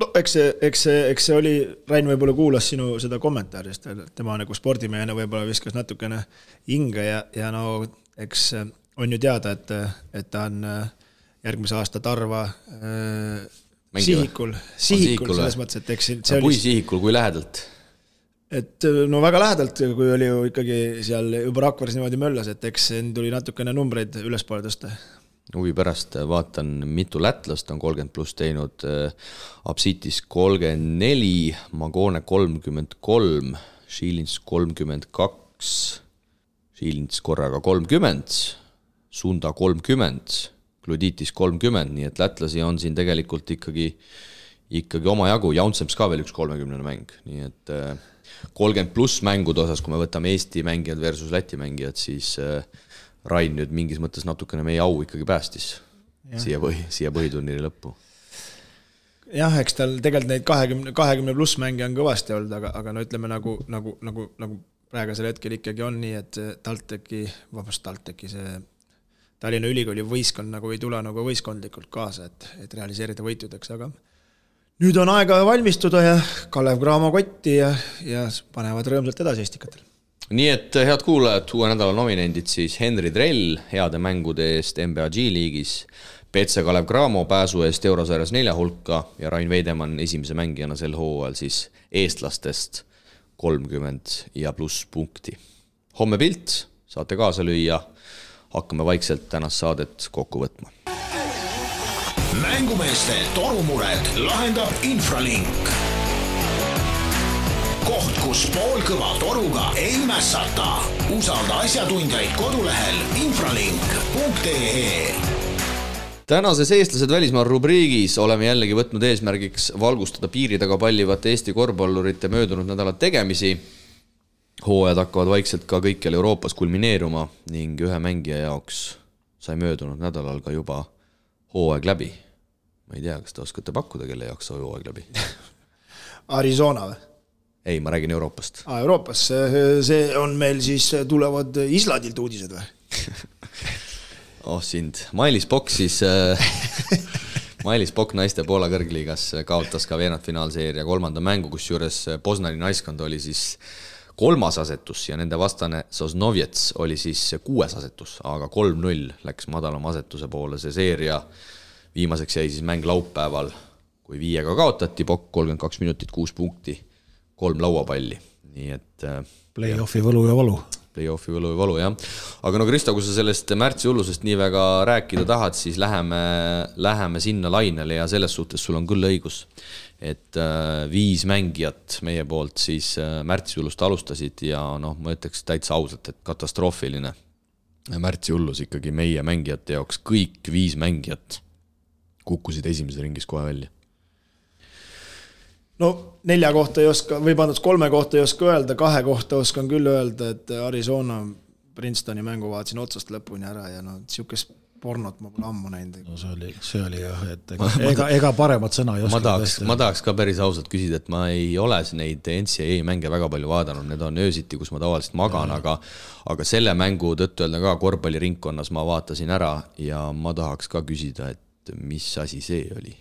no eks see, eks see, eks see oli, Rain võib-olla kuulas sinu seda kommentaari, sest tema nagu spordimehena võib-olla viskas natukene hinge ja, ja no eks on ju teada, et, et ta on äh, järgmise aasta Tarva äh, sihikul, sihikul selles mõttes, et eks see no, oli. kui sihikul, kui lähedalt? et äh, no väga lähedalt, kui oli ju ikkagi seal juba Rakveres niimoodi möllas, et eks siin tuli natukene numbreid ülespoole tõsta. huvi pärast vaatan, mitu lätlast on kolmkümmend pluss teinud. Absitis kolmkümmend neli, Magone kolmkümmend kolm, Šilins kolmkümmend kaks, Šilins korraga kolmkümmend, Sunda kolmkümmend, Gluditis kolmkümmend, nii et lätlasi on siin tegelikult ikkagi, ikkagi omajagu, Jaunsems ka veel üks kolmekümnene mäng, nii et äh, kolmkümmend pluss mängude osas, kui me võtame Eesti mängijad versus Läti mängijad, siis äh, Rain nüüd mingis mõttes natukene meie au ikkagi päästis ja. siia põhi, siia põhiturniiri lõppu. jah, eks tal tegelikult neid kahekümne, kahekümne pluss mänge on kõvasti olnud, aga, aga no ütleme nagu, nagu, nagu, nagu praegusel hetkel ikkagi on nii, et TalTechi, vabandust, TalTechi see Tallinna Ülikooli võistkond nagu ei tule nagu võistkondlikult kaasa, et, et realiseerida võitudeks, aga nüüd on aega valmistuda ja Kalev Cramo kotti ja, ja panevad rõõmsalt edasi Estikatel. nii et head kuulajad, uue nädala nominendid siis Henri Drell heade mängude eest NBA G-liigis, BC Kalev Cramo pääsu eest eurosarjas nelja hulka ja Rain Veidemann esimese mängijana sel hooajal siis eestlastest kolmkümmend ja pluss punkti. homme pilt, saate kaasa lüüa, hakkame vaikselt tänast saadet kokku võtma mängumeeste torumured lahendab Infralink. koht, kus poolkõva toruga ei mässata. usalda asjatundjaid kodulehel infralink.ee tänases Eestlased välismaal rubriigis oleme jällegi võtnud eesmärgiks valgustada piiri taga pallivate Eesti korvpallurite möödunud nädala tegemisi. Hooajad hakkavad vaikselt ka kõikjal Euroopas kulmineeruma ning ühe mängija jaoks sai möödunud nädalal ka juba hooaeg läbi. ma ei tea, kas te oskate pakkuda, kelle jaoks sai hooaeg läbi? [LAUGHS] Arizona või? ei, ma räägin Euroopast. aa, Euroopas, see on meil siis, tulevad Islandilt uudised või [LAUGHS] oh sind, Mailis Pokk siis äh, [LAUGHS] Mailis Pokk naiste Poola kõrgliigas kaotas ka veerandfinaalseeria kolmanda mängu, kusjuures Poznani naiskond oli siis kolmas asetus ja nende vastane Sosnovjets oli siis kuues asetus, aga kolm-null läks madalama asetuse poole see seeria. viimaseks jäi siis mäng laupäeval, kui viiega kaotati, Pokk kolmkümmend kaks minutit, kuus punkti, kolm lauapalli, nii et. Äh, Play-off'i võlu ja valu play-off'i võlu ja valu, jah. aga no Kristo, kui sa sellest märtsi hullusest nii väga rääkida tahad, siis läheme, läheme sinna lainele ja selles suhtes sul on küll õigus. et äh, viis mängijat meie poolt siis äh, märtsi hullust alustasid ja noh, ma ütleks täitsa ausalt, et katastroofiline märtsi hullus ikkagi meie mängijate jaoks, kõik viis mängijat kukkusid esimeses ringis kohe välja no nelja kohta ei oska, või vabandust, kolme kohta ei oska öelda, kahe kohta oskan küll öelda, et Arizona Princetoni mängu vaatasin otsast lõpuni ära ja no sihukest pornot ma pole ammu näinud. no see oli, see oli jah, et ega, ega, ega paremat sõna ei oska. ma tahaks, ma tahaks ka päris ausalt küsida, et ma ei ole neid NCAA mänge väga palju vaadanud, need on öösiti, kus ma tavaliselt magan, aga aga selle mängu tõtt-öelda ka korvpalliringkonnas ma vaatasin ära ja ma tahaks ka küsida, et mis asi see oli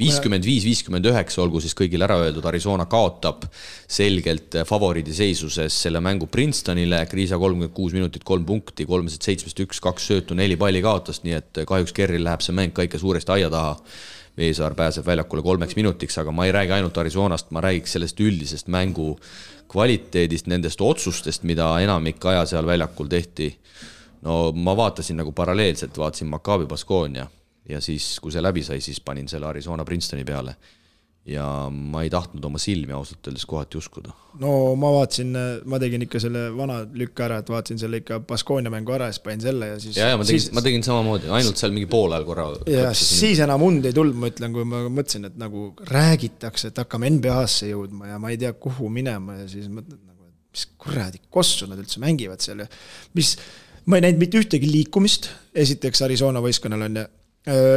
viiskümmend viis, viiskümmend üheksa, olgu siis kõigile ära öeldud, Arizona kaotab selgelt favoriidi seisuses selle mängu Princetonile, Kriisa kolmkümmend kuus minutit, kolm punkti, kolmesed seitsmest üks, kaks söötu, neli palli kaotas, nii et kahjuks Kerril läheb see mäng ka ikka suuresti aia taha. Veesaar pääseb väljakule kolmeks minutiks, aga ma ei räägi ainult Arizonast, ma räägiks sellest üldisest mängu kvaliteedist, nendest otsustest, mida enamik aja seal väljakul tehti. no ma vaatasin nagu paralleelselt, vaatasin Maccabi Baskonia ja siis, kui see läbi sai, siis panin selle Arizona Princetoni peale. ja ma ei tahtnud oma silmi ausalt öeldes kohati uskuda. no ma vaatasin, ma tegin ikka selle vana lükka ära, et vaatasin selle ikka Baskonia mängu ära ja siis panin selle ja siis. ja, ja ma tegin siis..., ma tegin samamoodi, ainult seal mingi poole ajal korra. ja siis enam und ei tulnud, ma ütlen, kui ma mõtlesin, et nagu räägitakse, et hakkame NBA-sse jõudma ja ma ei tea, kuhu minema ja siis mõtled nagu, et mis kuradi kossu nad üldse mängivad seal ja mis ma ei näinud mitte ühtegi liikumist, esiteks Arizona võistkonnal on ju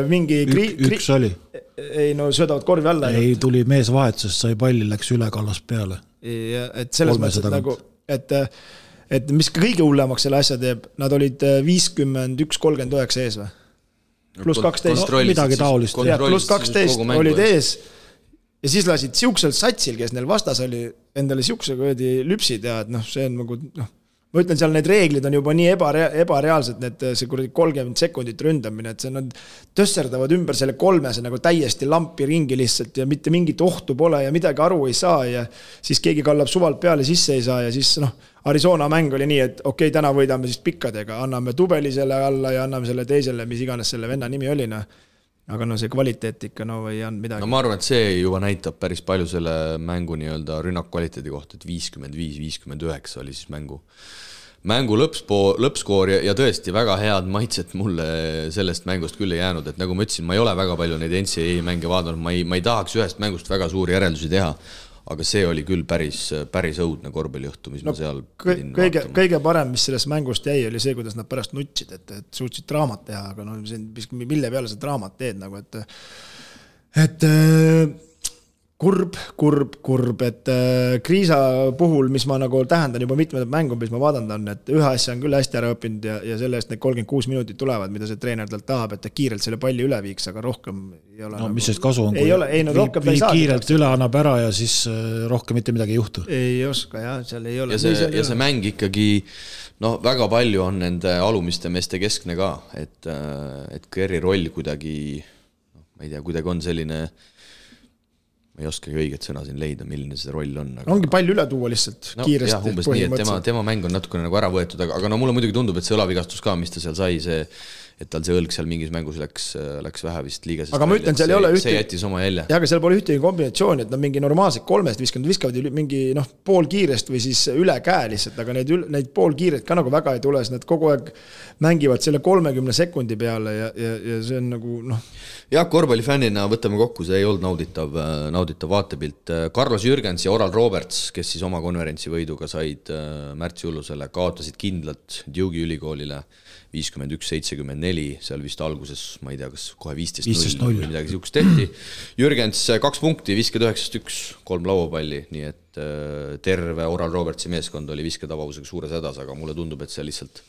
mingi kri-. Ük, üks oli. ei no söödavad korvi alla. ei, tuli mees vahetusest, sai palli, läks üle, kallas peale. et selles mõttes, et nagu, et, et mis kõige hullemaks selle asja teeb, nad olid äh, viiskümmend üks, kolmkümmend üheksa ees või? pluss kaksteist no,, midagi taolist. jah, pluss kaksteist olid ees ja siis lasid siuksel satsil, kes neil vastas oli, endale siukse kuradi lüpsi teha, et noh, see on nagu noh ma ütlen, seal need reeglid on juba nii ebarea-, ebareaalsed, need, see kuradi kolmkümmend sekundit ründamine, et see nad tösserdavad ümber selle kolmese nagu täiesti lampi ringi lihtsalt ja mitte mingit ohtu pole ja midagi aru ei saa ja siis keegi kallab suvalt peale, sisse ei saa ja siis noh, Arizona mäng oli nii, et okei okay,, täna võidame siis pikkadega, anname tubeli selle alla ja anname selle teisele, mis iganes selle venna nimi oli, noh aga no see kvaliteet ikka no ei andnud midagi. no ma arvan, et see juba näitab päris palju selle mängu nii-öelda rünnakkvaliteedi kohta, et viiskümmend viis, viiskümmend üheksa oli siis mängu mängu lõppspool, lõppskoor ja, ja tõesti väga head maitset mulle sellest mängust küll ei jäänud, et nagu ma ütlesin, ma ei ole väga palju neid NCAA mänge vaadanud, ma ei, ma ei tahaks ühest mängust väga suuri järeldusi teha. Aga see oli küll päris, päris õudne korvpalliõhtu, mis no, ma seal kõige, kõige parem, mis sellest mängust jäi, oli see, kuidas nad pärast nutsid, et, et suutsid draamat teha, aga no see, mille peale sa draamat teed nagu, et et kurb, kurb, kurb, et äh, Kriisa puhul, mis ma nagu tähendan juba mitmendat mängu, mis ma vaadanud on, et ühe asja on küll hästi ära õppinud ja, ja selle eest need kolmkümmend kuus minutit tulevad, mida see treener talt tahab, et ta kiirelt selle palli üle viiks, aga rohkem ei ole. no nagu, mis sellest kasu on? ei ole, ei no rohkem ta ei saa. kiirelt üle annab ära ja siis äh, rohkem mitte midagi ei juhtu. ei oska jah, seal ei ole. ja see, ja see mäng ikkagi noh, väga palju on nende alumiste meeste keskne ka, et, äh, et Kerri roll kuidagi noh, ma ei tea, kuidagi on selline äh, ma ei oskagi õiget sõna siin leida, milline see roll on aga.... ongi palju üle tuua lihtsalt no, kiiresti. umbes nii, et tema, tema mäng on natukene nagu ära võetud, aga, aga no mulle muidugi tundub, et see õlavigastus ka, mis ta seal sai, see et tal see õlg seal mingis mängus läks, läks vähe vist liiga. aga ma ütlen, seal ei ole ühtegi. see jättis oma jälje. jah, aga seal pole ühtegi kombinatsiooni, et nad mingi normaalselt kolmest viskavad, viskavad mingi noh, poolkiirest või siis üle käe lihtsalt, aga neid, neid poolkiiret ka nagu väga ei tule, sest nad kogu aeg mängivad selle kolmekümne sekundi peale ja, ja, ja see on nagu noh. jah, korvpallifännina võtame kokku, see ei olnud nauditav, nauditav vaatepilt. Carlos Jürgens ja Oral Roberts, kes siis oma konverentsi võiduga said äh, märtsi hullusele, kaotasid kindlalt Duke'i ülikoolile viiskümmend üks, seitsekümmend neli, seal vist alguses, ma ei tea, kas kohe viisteist 15 null või midagi niisugust tehti. Jürgens kaks punkti, viskad üheksast üks, kolm lauapalli, nii et äh, terve Oral Robertsi meeskond oli visketabavusega suures hädas, aga mulle tundub, et see lihtsalt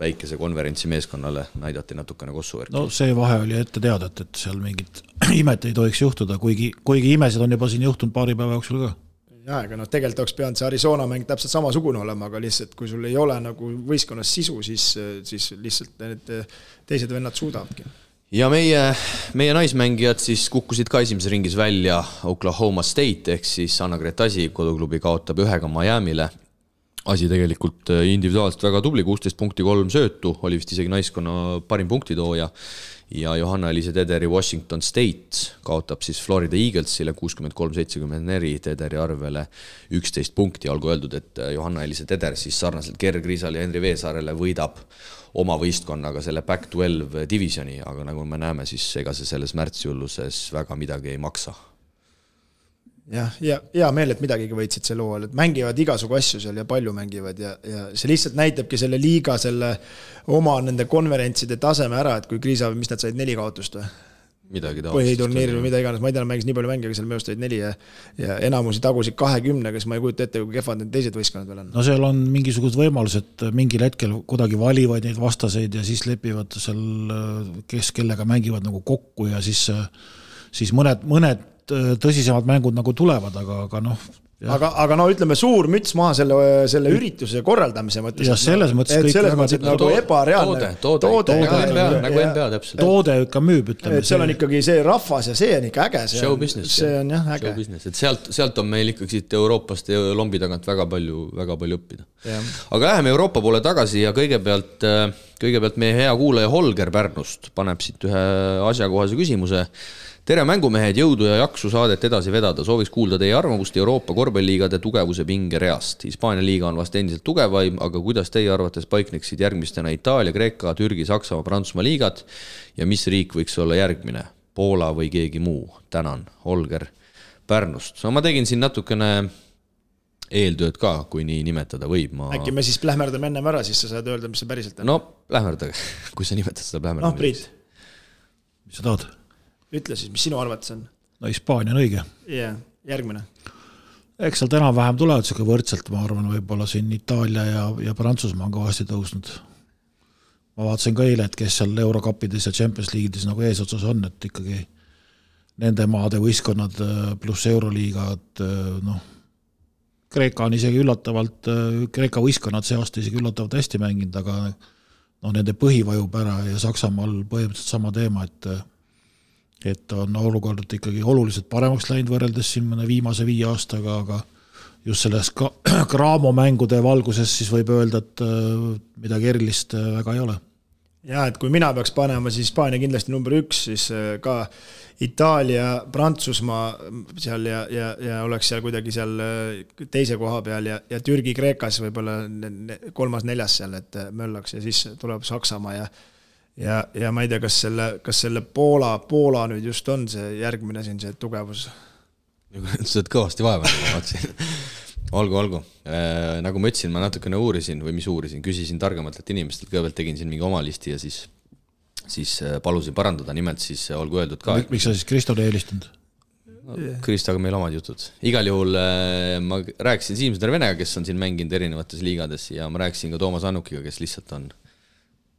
väikese konverentsi meeskonnale näidati natukene kossuvärki no see vahe oli ette teada, et, et seal mingit [CLEARS THROAT] imet ei tohiks juhtuda, kuigi, kuigi imesid on juba siin juhtunud paari päeva jooksul ka. Jaa, ega noh, tegelikult oleks pidanud see Arizona mäng täpselt samasugune olema, aga lihtsalt kui sul ei ole nagu võistkonnas sisu, siis, siis lihtsalt need teised vennad suudavadki. ja meie, meie naismängijad siis kukkusid ka esimeses ringis välja Oklahoma State ehk siis Anna-Grete Asi koduklubi kaotab ühega Miami'le. Asi tegelikult äh, individuaalselt väga tubli, kuusteist punkti, kolm söötu, oli vist isegi naiskonna parim punktitooja. ja Johanna-Eliise Tederi Washington State kaotab siis Florida Eaglesile kuuskümmend kolm, seitsekümmend neli, Tederi arvele üksteist punkti, olgu öeldud, et äh, Johanna-Eliise Teder siis sarnaselt Gerg Riisale ja Henri Veesaarele võidab oma võistkonnaga selle Back-12 divisioni, aga nagu me näeme, siis ega see selles märtsihulluses väga midagi ei maksa. Jah, ja hea meel, et midagigi võitsid sel hooajal, et mängivad igasugu asju seal ja palju mängivad ja, ja see lihtsalt näitabki selle liiga selle oma nende konverentside taseme ära, et kui Kriisa, mis nad said, neli kaotust või? midagi põhiturniiril või mida iganes, ma ei tea, nad mängisid nii palju mänge, aga seal minu arust olid neli ja ja enamusi tagusid kahekümnega, siis ma ei kujuta ette, kui kehvad need teised võistkonnad veel on. no seal on mingisugused võimalused, mingil hetkel kuidagi valivad neid vastaseid ja siis lepivad seal, kes kellega mängivad nagu kokku ja siis, siis mõned, mõned tõsisemad mängud nagu tulevad, aga, aga noh, aga, aga no ütleme, suur müts maha selle, selle ürituse korraldamise mõttes. jah, selles mõttes et kõik selles mõttes, nagu ebareaalne. toode, toode, NBA, nagu NBA täpselt. toode ikka müüb, ütleme. et seal on ikkagi see rahvas ja see on ikka äge. Show business. see on jah äge. Show business, et sealt, sealt on meil ikkagi siit Euroopast ja lombi tagant väga palju, väga palju õppida. aga läheme Euroopa poole tagasi ja kõigepealt, kõigepealt meie hea kuulaja Holger Pärnust paneb siit ühe asjakohase küsimuse tere, mängumehed, jõudu ja jaksu saadet edasi vedada, sooviks kuulda teie arvamust Euroopa korvpalliliigade tugevuse pingereast. Hispaania liiga on vast endiselt tugevaim, aga kuidas teie arvates paikneksid järgmistena Itaalia, Kreeka, Türgi, Saksamaa, Prantsusmaa liigad ja mis riik võiks olla järgmine? Poola või keegi muu? tänan, Holger Pärnust. no ma tegin siin natukene eeltööd ka, kui nii nimetada võib, ma. äkki me siis plähmerdame ennem ära, siis sa saad öelda, mis see päriselt on. no plähmerdage, [LAUGHS] kui sa nimetad seda plähmerdamist. noh, Priit. mis sa tahad? Ütle siis, mis sinu arvates on? no Hispaania on õige. jah yeah., järgmine. eks sealt enam-vähem tulevad sihuke võrdselt, ma arvan, võib-olla siin Itaalia ja, ja Prantsusmaa on kõvasti tõusnud. ma vaatasin ka eile, et kes seal eurokappides ja Champions League'ides nagu eesotsas on, et ikkagi nende maade võistkonnad pluss Euroliigad, noh, Kreeka on isegi üllatavalt, Kreeka võistkonnad see aasta isegi üllatavalt hästi mänginud, aga noh, nende põhi vajub ära ja Saksamaal põhimõtteliselt sama teema, et et on olukord ikkagi oluliselt paremaks läinud võrreldes siin mõne viimase viie aastaga, aga just selles ka [CLEARS THROAT] Cramo mängude valguses siis võib öelda, et midagi erilist väga ei ole. ja et kui mina peaks panema, siis Hispaania kindlasti number üks, siis ka Itaalia, Prantsusmaa seal ja, ja, ja oleks seal kuidagi seal teise koha peal ja, ja Türgi, Kreekas võib-olla kolmas-neljas seal, et möllaks ja siis tuleb Saksamaa ja ja, ja ma ei tea, kas selle, kas selle Poola, Poola nüüd just on see järgmine siin see tugevus? [LAUGHS] sa oled kõvasti vaeva näinud, ma vaatasin. olgu, olgu äh,. nagu ma ütlesin, ma natukene uurisin või mis uurisin, küsisin targematelt inimestelt, kõigepealt tegin siin mingi oma listi ja siis, siis palusin parandada, nimelt siis olgu öeldud ka. miks sa siis Kristole ei helistanud? no, Kristaga meil omad jutud. igal juhul äh, ma rääkisin Siim-Sõder Venega, kes on siin mänginud erinevates liigades ja ma rääkisin ka Toomas Annukiga, kes lihtsalt on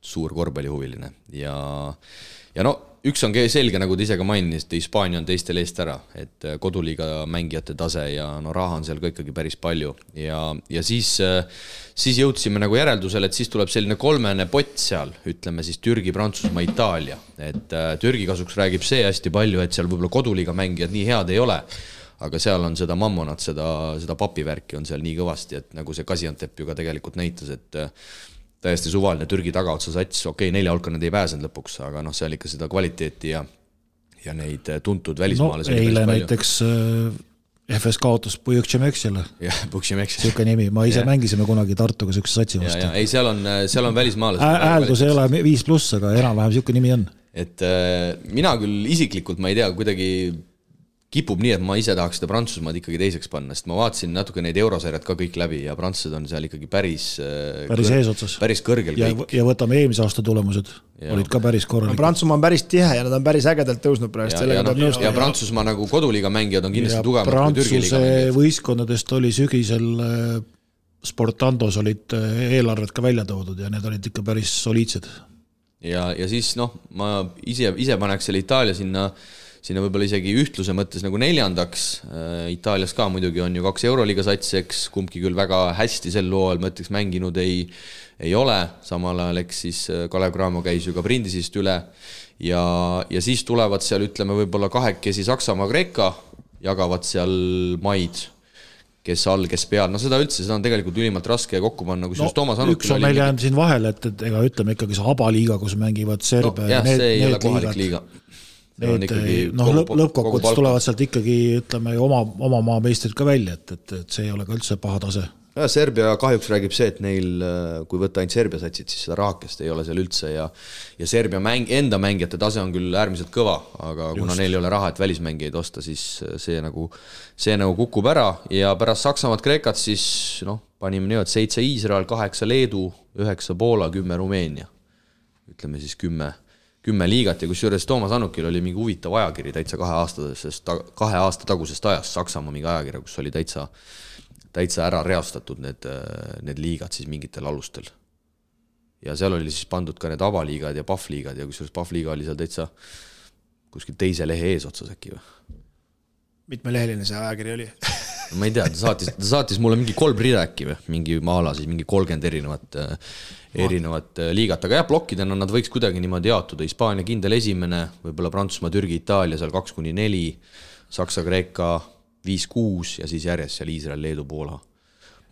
suur korvpallihuviline. Ja, ja no üks on selge, nagu te ise ka mainisite, Hispaania on teistel eest ära, et koduliiga mängijate tase ja no raha on seal ka ikkagi päris palju. Ja, ja siis, siis jõudsime nagu järeldusele, et siis tuleb selline kolmene pott seal, ütleme siis Türgi, Prantsusmaa, Itaalia, et Türgi kasuks räägib see hästi palju, et seal võib-olla koduliiga mängijad nii head ei ole aga seal on seda mammonat, seda, seda papivärki on seal nii kõvasti, et nagu see Gaziantep ju ka tegelikult näitas, et täiesti suvaline Türgi tagaotsa sats, okei okay,, nelja hulka nad ei pääsenud lõpuks, aga noh, seal ikka seda kvaliteeti ja ja neid tuntud välismaalasi no, eile näiteks äh, FS kaotas Pujõktšemeksile. [LAUGHS] jah, Pujõktšemeksile. niisugune nimi, ma ise ja. mängisime kunagi Tartuga niisuguse satsi vastu. ei, seal on, seal on välismaalased. hääldus ei ole viis pluss, aga enam-vähem niisugune nimi on. et äh, mina küll isiklikult, ma ei tea, kuidagi kipub nii, et ma ise tahaks seda Prantsusmaad ikkagi teiseks panna, sest ma vaatasin natuke neid eurosarjad ka kõik läbi ja prantslased on seal ikkagi päris päris eesotsas. päris kõrgel ja, kõik. ja võtame eelmise aasta tulemused, olid ka päris korralikud. Prantsusmaa on päris tihe ja nad on päris ägedalt tõusnud praegu, sellega peab nõustuma. ja Prantsusmaa nagu koduliiga mängijad on kindlasti tugevamad kui Türgi liiga mängijad. võistkondadest oli sügisel äh, Sportandos olid äh, eelarved ka välja toodud ja need olid ikka päris soliidsed. ja, ja siis noh, ma ise, ise paneks selle Itaalia sinna, sinna võib-olla isegi ühtluse mõttes nagu neljandaks. Äh, Itaalias ka muidugi on ju kaks Euroliiga satsi, eks kumbki küll väga hästi sel hooajal, ma ütleks, mänginud ei, ei ole, samal ajal eks siis äh, Kalev Cramo käis ju ka Brindisist üle ja, ja siis tulevad seal ütleme võib-olla kahekesi Saksamaa, Kreeka, jagavad seal maid kes all, kes peal, no seda üldse, seda on tegelikult ülimalt raske kokku panna, kusjuures no, Toomas Anukil üks on meil jäänud siin vahele, et, et ega ütleme ikkagi see ABA liiga, kus mängivad Serbia no, jah, see ei ole kohalik liiga. Need, noh, lõppkokkuvõttes tulevad sealt ikkagi ütleme oma, oma maa meistrid ka välja, et, et, et see ei ole ka üldse paha tase ja Serbia kahjuks räägib see, et neil, kui võtta ainult Serbia satsid, siis seda rahakest ei ole seal üldse ja ja Serbia mäng, enda mängijate tase on küll äärmiselt kõva, aga Just. kuna neil ei ole raha, et välismängijaid osta, siis see nagu, see nagu kukub ära ja pärast Saksamaad, Kreekat siis noh, panime nii, et seitse Iisrael, kaheksa Leedu, üheksa Poola, kümme Rumeenia. ütleme siis kümme, kümme liigat ja kusjuures Toomas Annukil oli mingi huvitav ajakiri täitsa kahe aastasest, kahe aasta tagusest ajast, Saksamaa mingi ajakiri, kus oli täitsa täitsa ära reastatud need, need liigad siis mingitel alustel. ja seal oli siis pandud ka need avaliigad ja Pahvliigad ja kusjuures Pahvliiga oli seal täitsa kuskil teise lehe eesotsas äkki või? mitmeleheline see ajakiri oli [LAUGHS] ma ei tea, ta saatis, ta saatis mulle mingi kolm rida äkki või, mingi maala siis mingi kolmkümmend erinevat äh,, erinevat äh, liigat, aga jah, plokkidena nad võiks kuidagi niimoodi jaotuda, Hispaania kindel esimene, võib-olla Prantsusmaa, Türgi, Itaalia seal kaks kuni neli, Saksa, Kreeka viis-kuus ja siis järjest seal Iisrael, Leedu, Poola.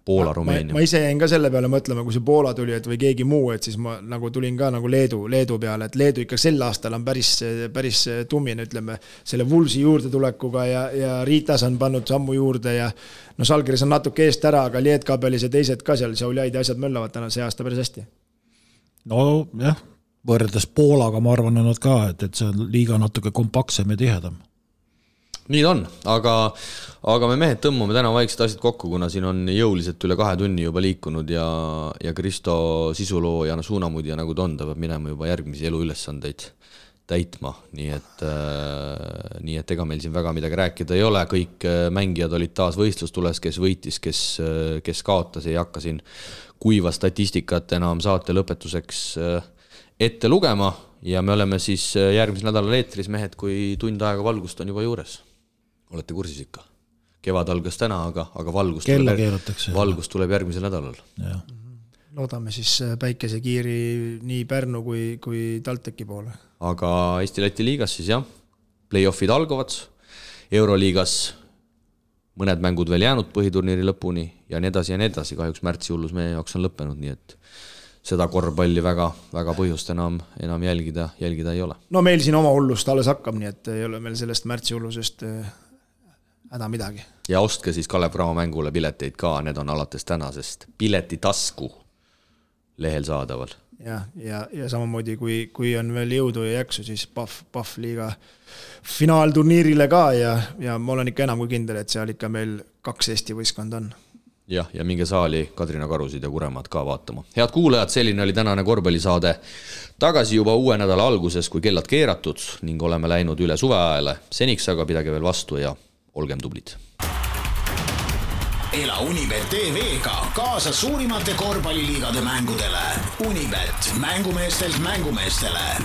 Poola, Rumeenia. ma ise jäin ka selle peale mõtlema, kui see Poola tuli, et või keegi muu, et siis ma nagu tulin ka nagu Leedu, Leedu peale, et Leedu ikka sel aastal on päris, päris tummine, ütleme. selle Vulsi juurdetulekuga ja, ja Ritas on pannud sammu juurde ja no Žalgiris on natuke eest ära, aga Lietkabelis ja teised ka seal, Šiauliaid ja asjad möllavad täna see aasta päris hästi. nojah, võrreldes Poolaga ma arvan, on nad ka, et, et see on liiga natuke kompaktsem ja tihedam nii ta on, aga, aga me mehed tõmbame täna vaikselt asjad kokku, kuna siin on jõuliselt üle kahe tunni juba liikunud ja, ja Kristo sisuloojana, suunamudja nagu ta on, ta peab minema juba järgmisi eluülesandeid täitma, nii et äh,, nii et ega meil siin väga midagi rääkida ei ole, kõik äh, mängijad olid taas võistlustules, kes võitis, kes, äh, kes kaotas, ei hakka siin kuiva statistikat enam saate lõpetuseks äh, ette lugema. Ja me oleme siis järgmisel nädalal eetris, mehed, kui tund aega valgust on juba juures olete kursis ikka? kevad algas täna, aga, aga valgus kella keeratakse. valgus tuleb järgmisel nädalal. loodame siis äh, päikesekiiri nii Pärnu kui, kui TalTechi poole. aga Eesti-Läti liigas siis jah, play-off'id algavad, Euroliigas mõned mängud veel jäänud põhiturniiri lõpuni ja nii edasi ja nii edasi, kahjuks märtsi hullus meie jaoks on lõppenud, nii et seda korvpalli väga, väga põhjust enam, enam jälgida, jälgida ei ole. no meil siin oma hullust alles hakkab, nii et ei ole meil sellest märtsi hullusest äh, häda midagi. ja ostke siis Kalev Cramo mängule pileteid ka, need on alates tänasest Piletitasku lehel saadaval. jah, ja, ja, ja samamoodi, kui, kui on veel jõudu ja jaksu, siis Pahv, Pahv liiga finaalturniirile ka ja, ja ma olen ikka enam kui kindel, et seal ikka meil kaks Eesti võistkonda on jah, ja minge saali Kadrina karusid ja Kuremaad ka vaatama. head kuulajad, selline oli tänane korvpallisaade. tagasi juba uue nädala alguses, kui kellad keeratud ning oleme läinud üle suveajale. seniks aga pidage veel vastu ja olgem tublid. ela Unibet tv-ga kaasa suurimate korvpalliliigade mängudele. Unibet, mängumeestelt mängumeestele